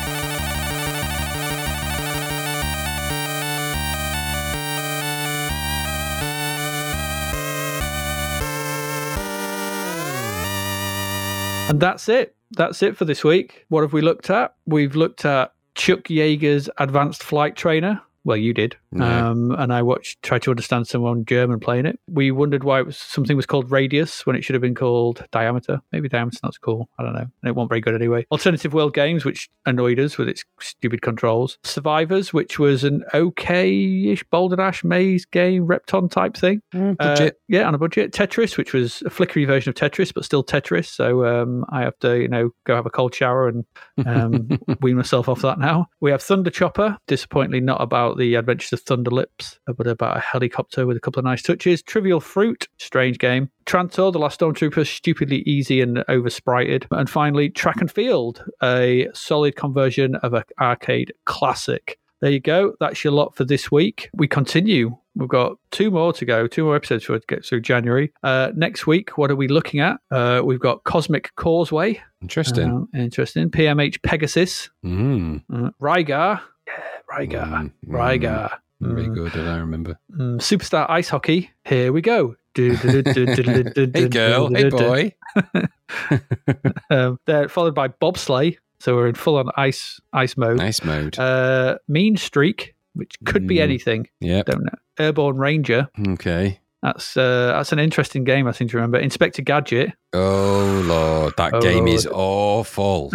And that's it. That's it for this week. What have we looked at? We've looked at Chuck Yeager's Advanced Flight Trainer. Well, you did. Yeah. Um, and I watched, tried to understand someone German playing it. We wondered why it was something was called Radius when it should have been called Diameter. Maybe Diameter's not cool. I don't know. And it wasn't very good anyway. Alternative World Games, which annoyed us with its stupid controls. Survivors, which was an okay-ish Boulder Dash maze game, Repton type thing. Uh, budget. yeah, on a budget. Tetris, which was a flickery version of Tetris, but still Tetris. So um, I have to, you know, go have a cold shower and um, [LAUGHS] wean myself off that now. We have Thunderchopper, disappointingly not about the adventures of Thunder Lips, but about a helicopter with a couple of nice touches. Trivial Fruit, strange game. Trantor, The Last Stormtrooper, stupidly easy and oversprited. And finally, Track and Field, a solid conversion of an arcade classic. There you go. That's your lot for this week. We continue We've got two more to go, two more episodes to get through January. Uh, next week, what are we looking at? Uh, we've got Cosmic Causeway. Interesting. Uh, interesting. PMH Pegasus. Mm. Rygar. Rygar. Mm, Rygar. Very Mm, good. I remember. mm, Superstar Ice Hockey. Here we go. hey Hey girl. Hey boy. [LAUGHS] Um, they're followed by bobsleigh. So we're in full on ice ice mode. Ice mode. Uh, mean streak, which could be Mm. anything. Yeah, Don't know. Airborne Ranger. Okay. That's uh, that's an interesting game. I seem to remember. Inspector Gadget. Oh lord, that Oh, game is awful.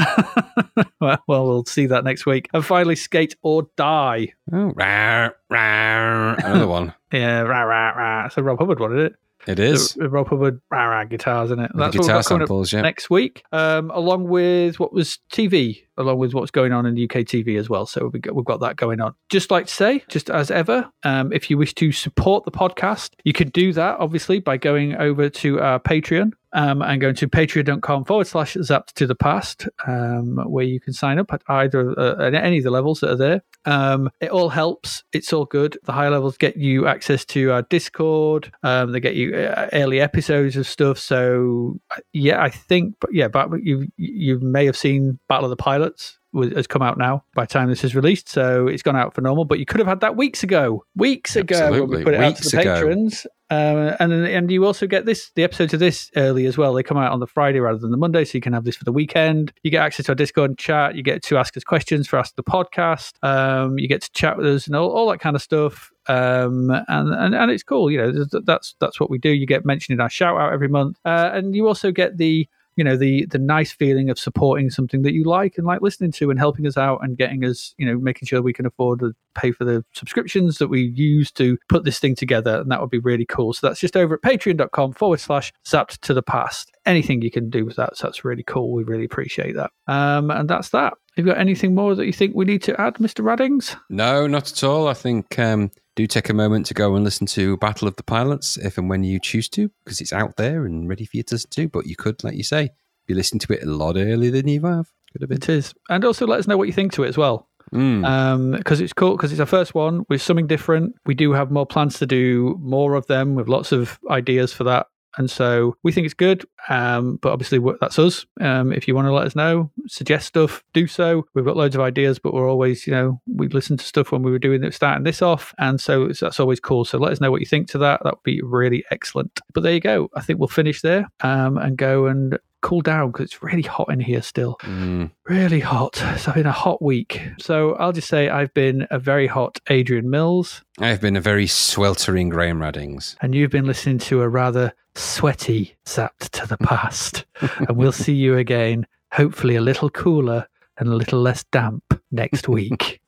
[LAUGHS] well, we'll see that next week. And finally, Skate or Die. oh, rawr, rawr. another one. [LAUGHS] Yeah, rah rah rah. It's a Rob Hubbard one, isn't it? It is. The, the Rob Hubbard rah rah guitars, isn't it? That's guitar samples, yeah. next week, um, along with what was TV, along with what's going on in the UK TV as well. So we've got, we've got that going on. Just like to say, just as ever, um, if you wish to support the podcast, you can do that obviously by going over to our Patreon. Um, and going to patreon.com forward slash zapped to the past, um, where you can sign up at either uh, at any of the levels that are there. Um, it all helps. It's all good. The higher levels get you access to our Discord. Um, they get you uh, early episodes of stuff. So uh, yeah, I think, but yeah, but you you may have seen Battle of the Pilots has come out now by the time this is released. So it's gone out for normal, but you could have had that weeks ago, weeks ago when we put it out to the ago. patrons. Um, and and you also get this the episodes of this early as well. They come out on the Friday rather than the Monday, so you can have this for the weekend. You get access to our Discord and chat. You get to ask us questions for Ask the Podcast. Um, you get to chat with us and all, all that kind of stuff. Um, and, and and it's cool. You know, that's that's what we do. You get mentioned in our shout out every month, uh, and you also get the you know the the nice feeling of supporting something that you like and like listening to and helping us out and getting us you know making sure we can afford to pay for the subscriptions that we use to put this thing together and that would be really cool. So that's just over at patreon.com forward slash zapped to the past. Anything you can do with that so that's really cool. We really appreciate that. Um and that's that. Have you got anything more that you think we need to add mr raddings? No, not at all. I think um, do take a moment to go and listen to Battle of the Pilots if and when you choose to, because it's out there and ready for you to listen to. But you could, like you say, be listening to it a lot earlier than you have. Could have been. it is and also let us know what you think to it as well Mm. um because it's cool because it's our first one with something different we do have more plans to do more of them with lots of ideas for that and so we think it's good um but obviously that's us um if you want to let us know suggest stuff do so we've got loads of ideas but we're always you know we listened to stuff when we were doing it starting this off and so it's, that's always cool so let us know what you think to that that would be really excellent but there you go i think we'll finish there um and go and cool down because it's really hot in here still Mm. really hot. So I've been a hot week. So I'll just say I've been a very hot Adrian Mills, I have been a very sweltering Graham Raddings. and you've been listening to a rather sweaty Zapped to the Past. and we'll see you again, hopefully a little cooler and a little less damp next week.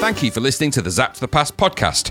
Thank you for listening to the Zapped to the Past podcast.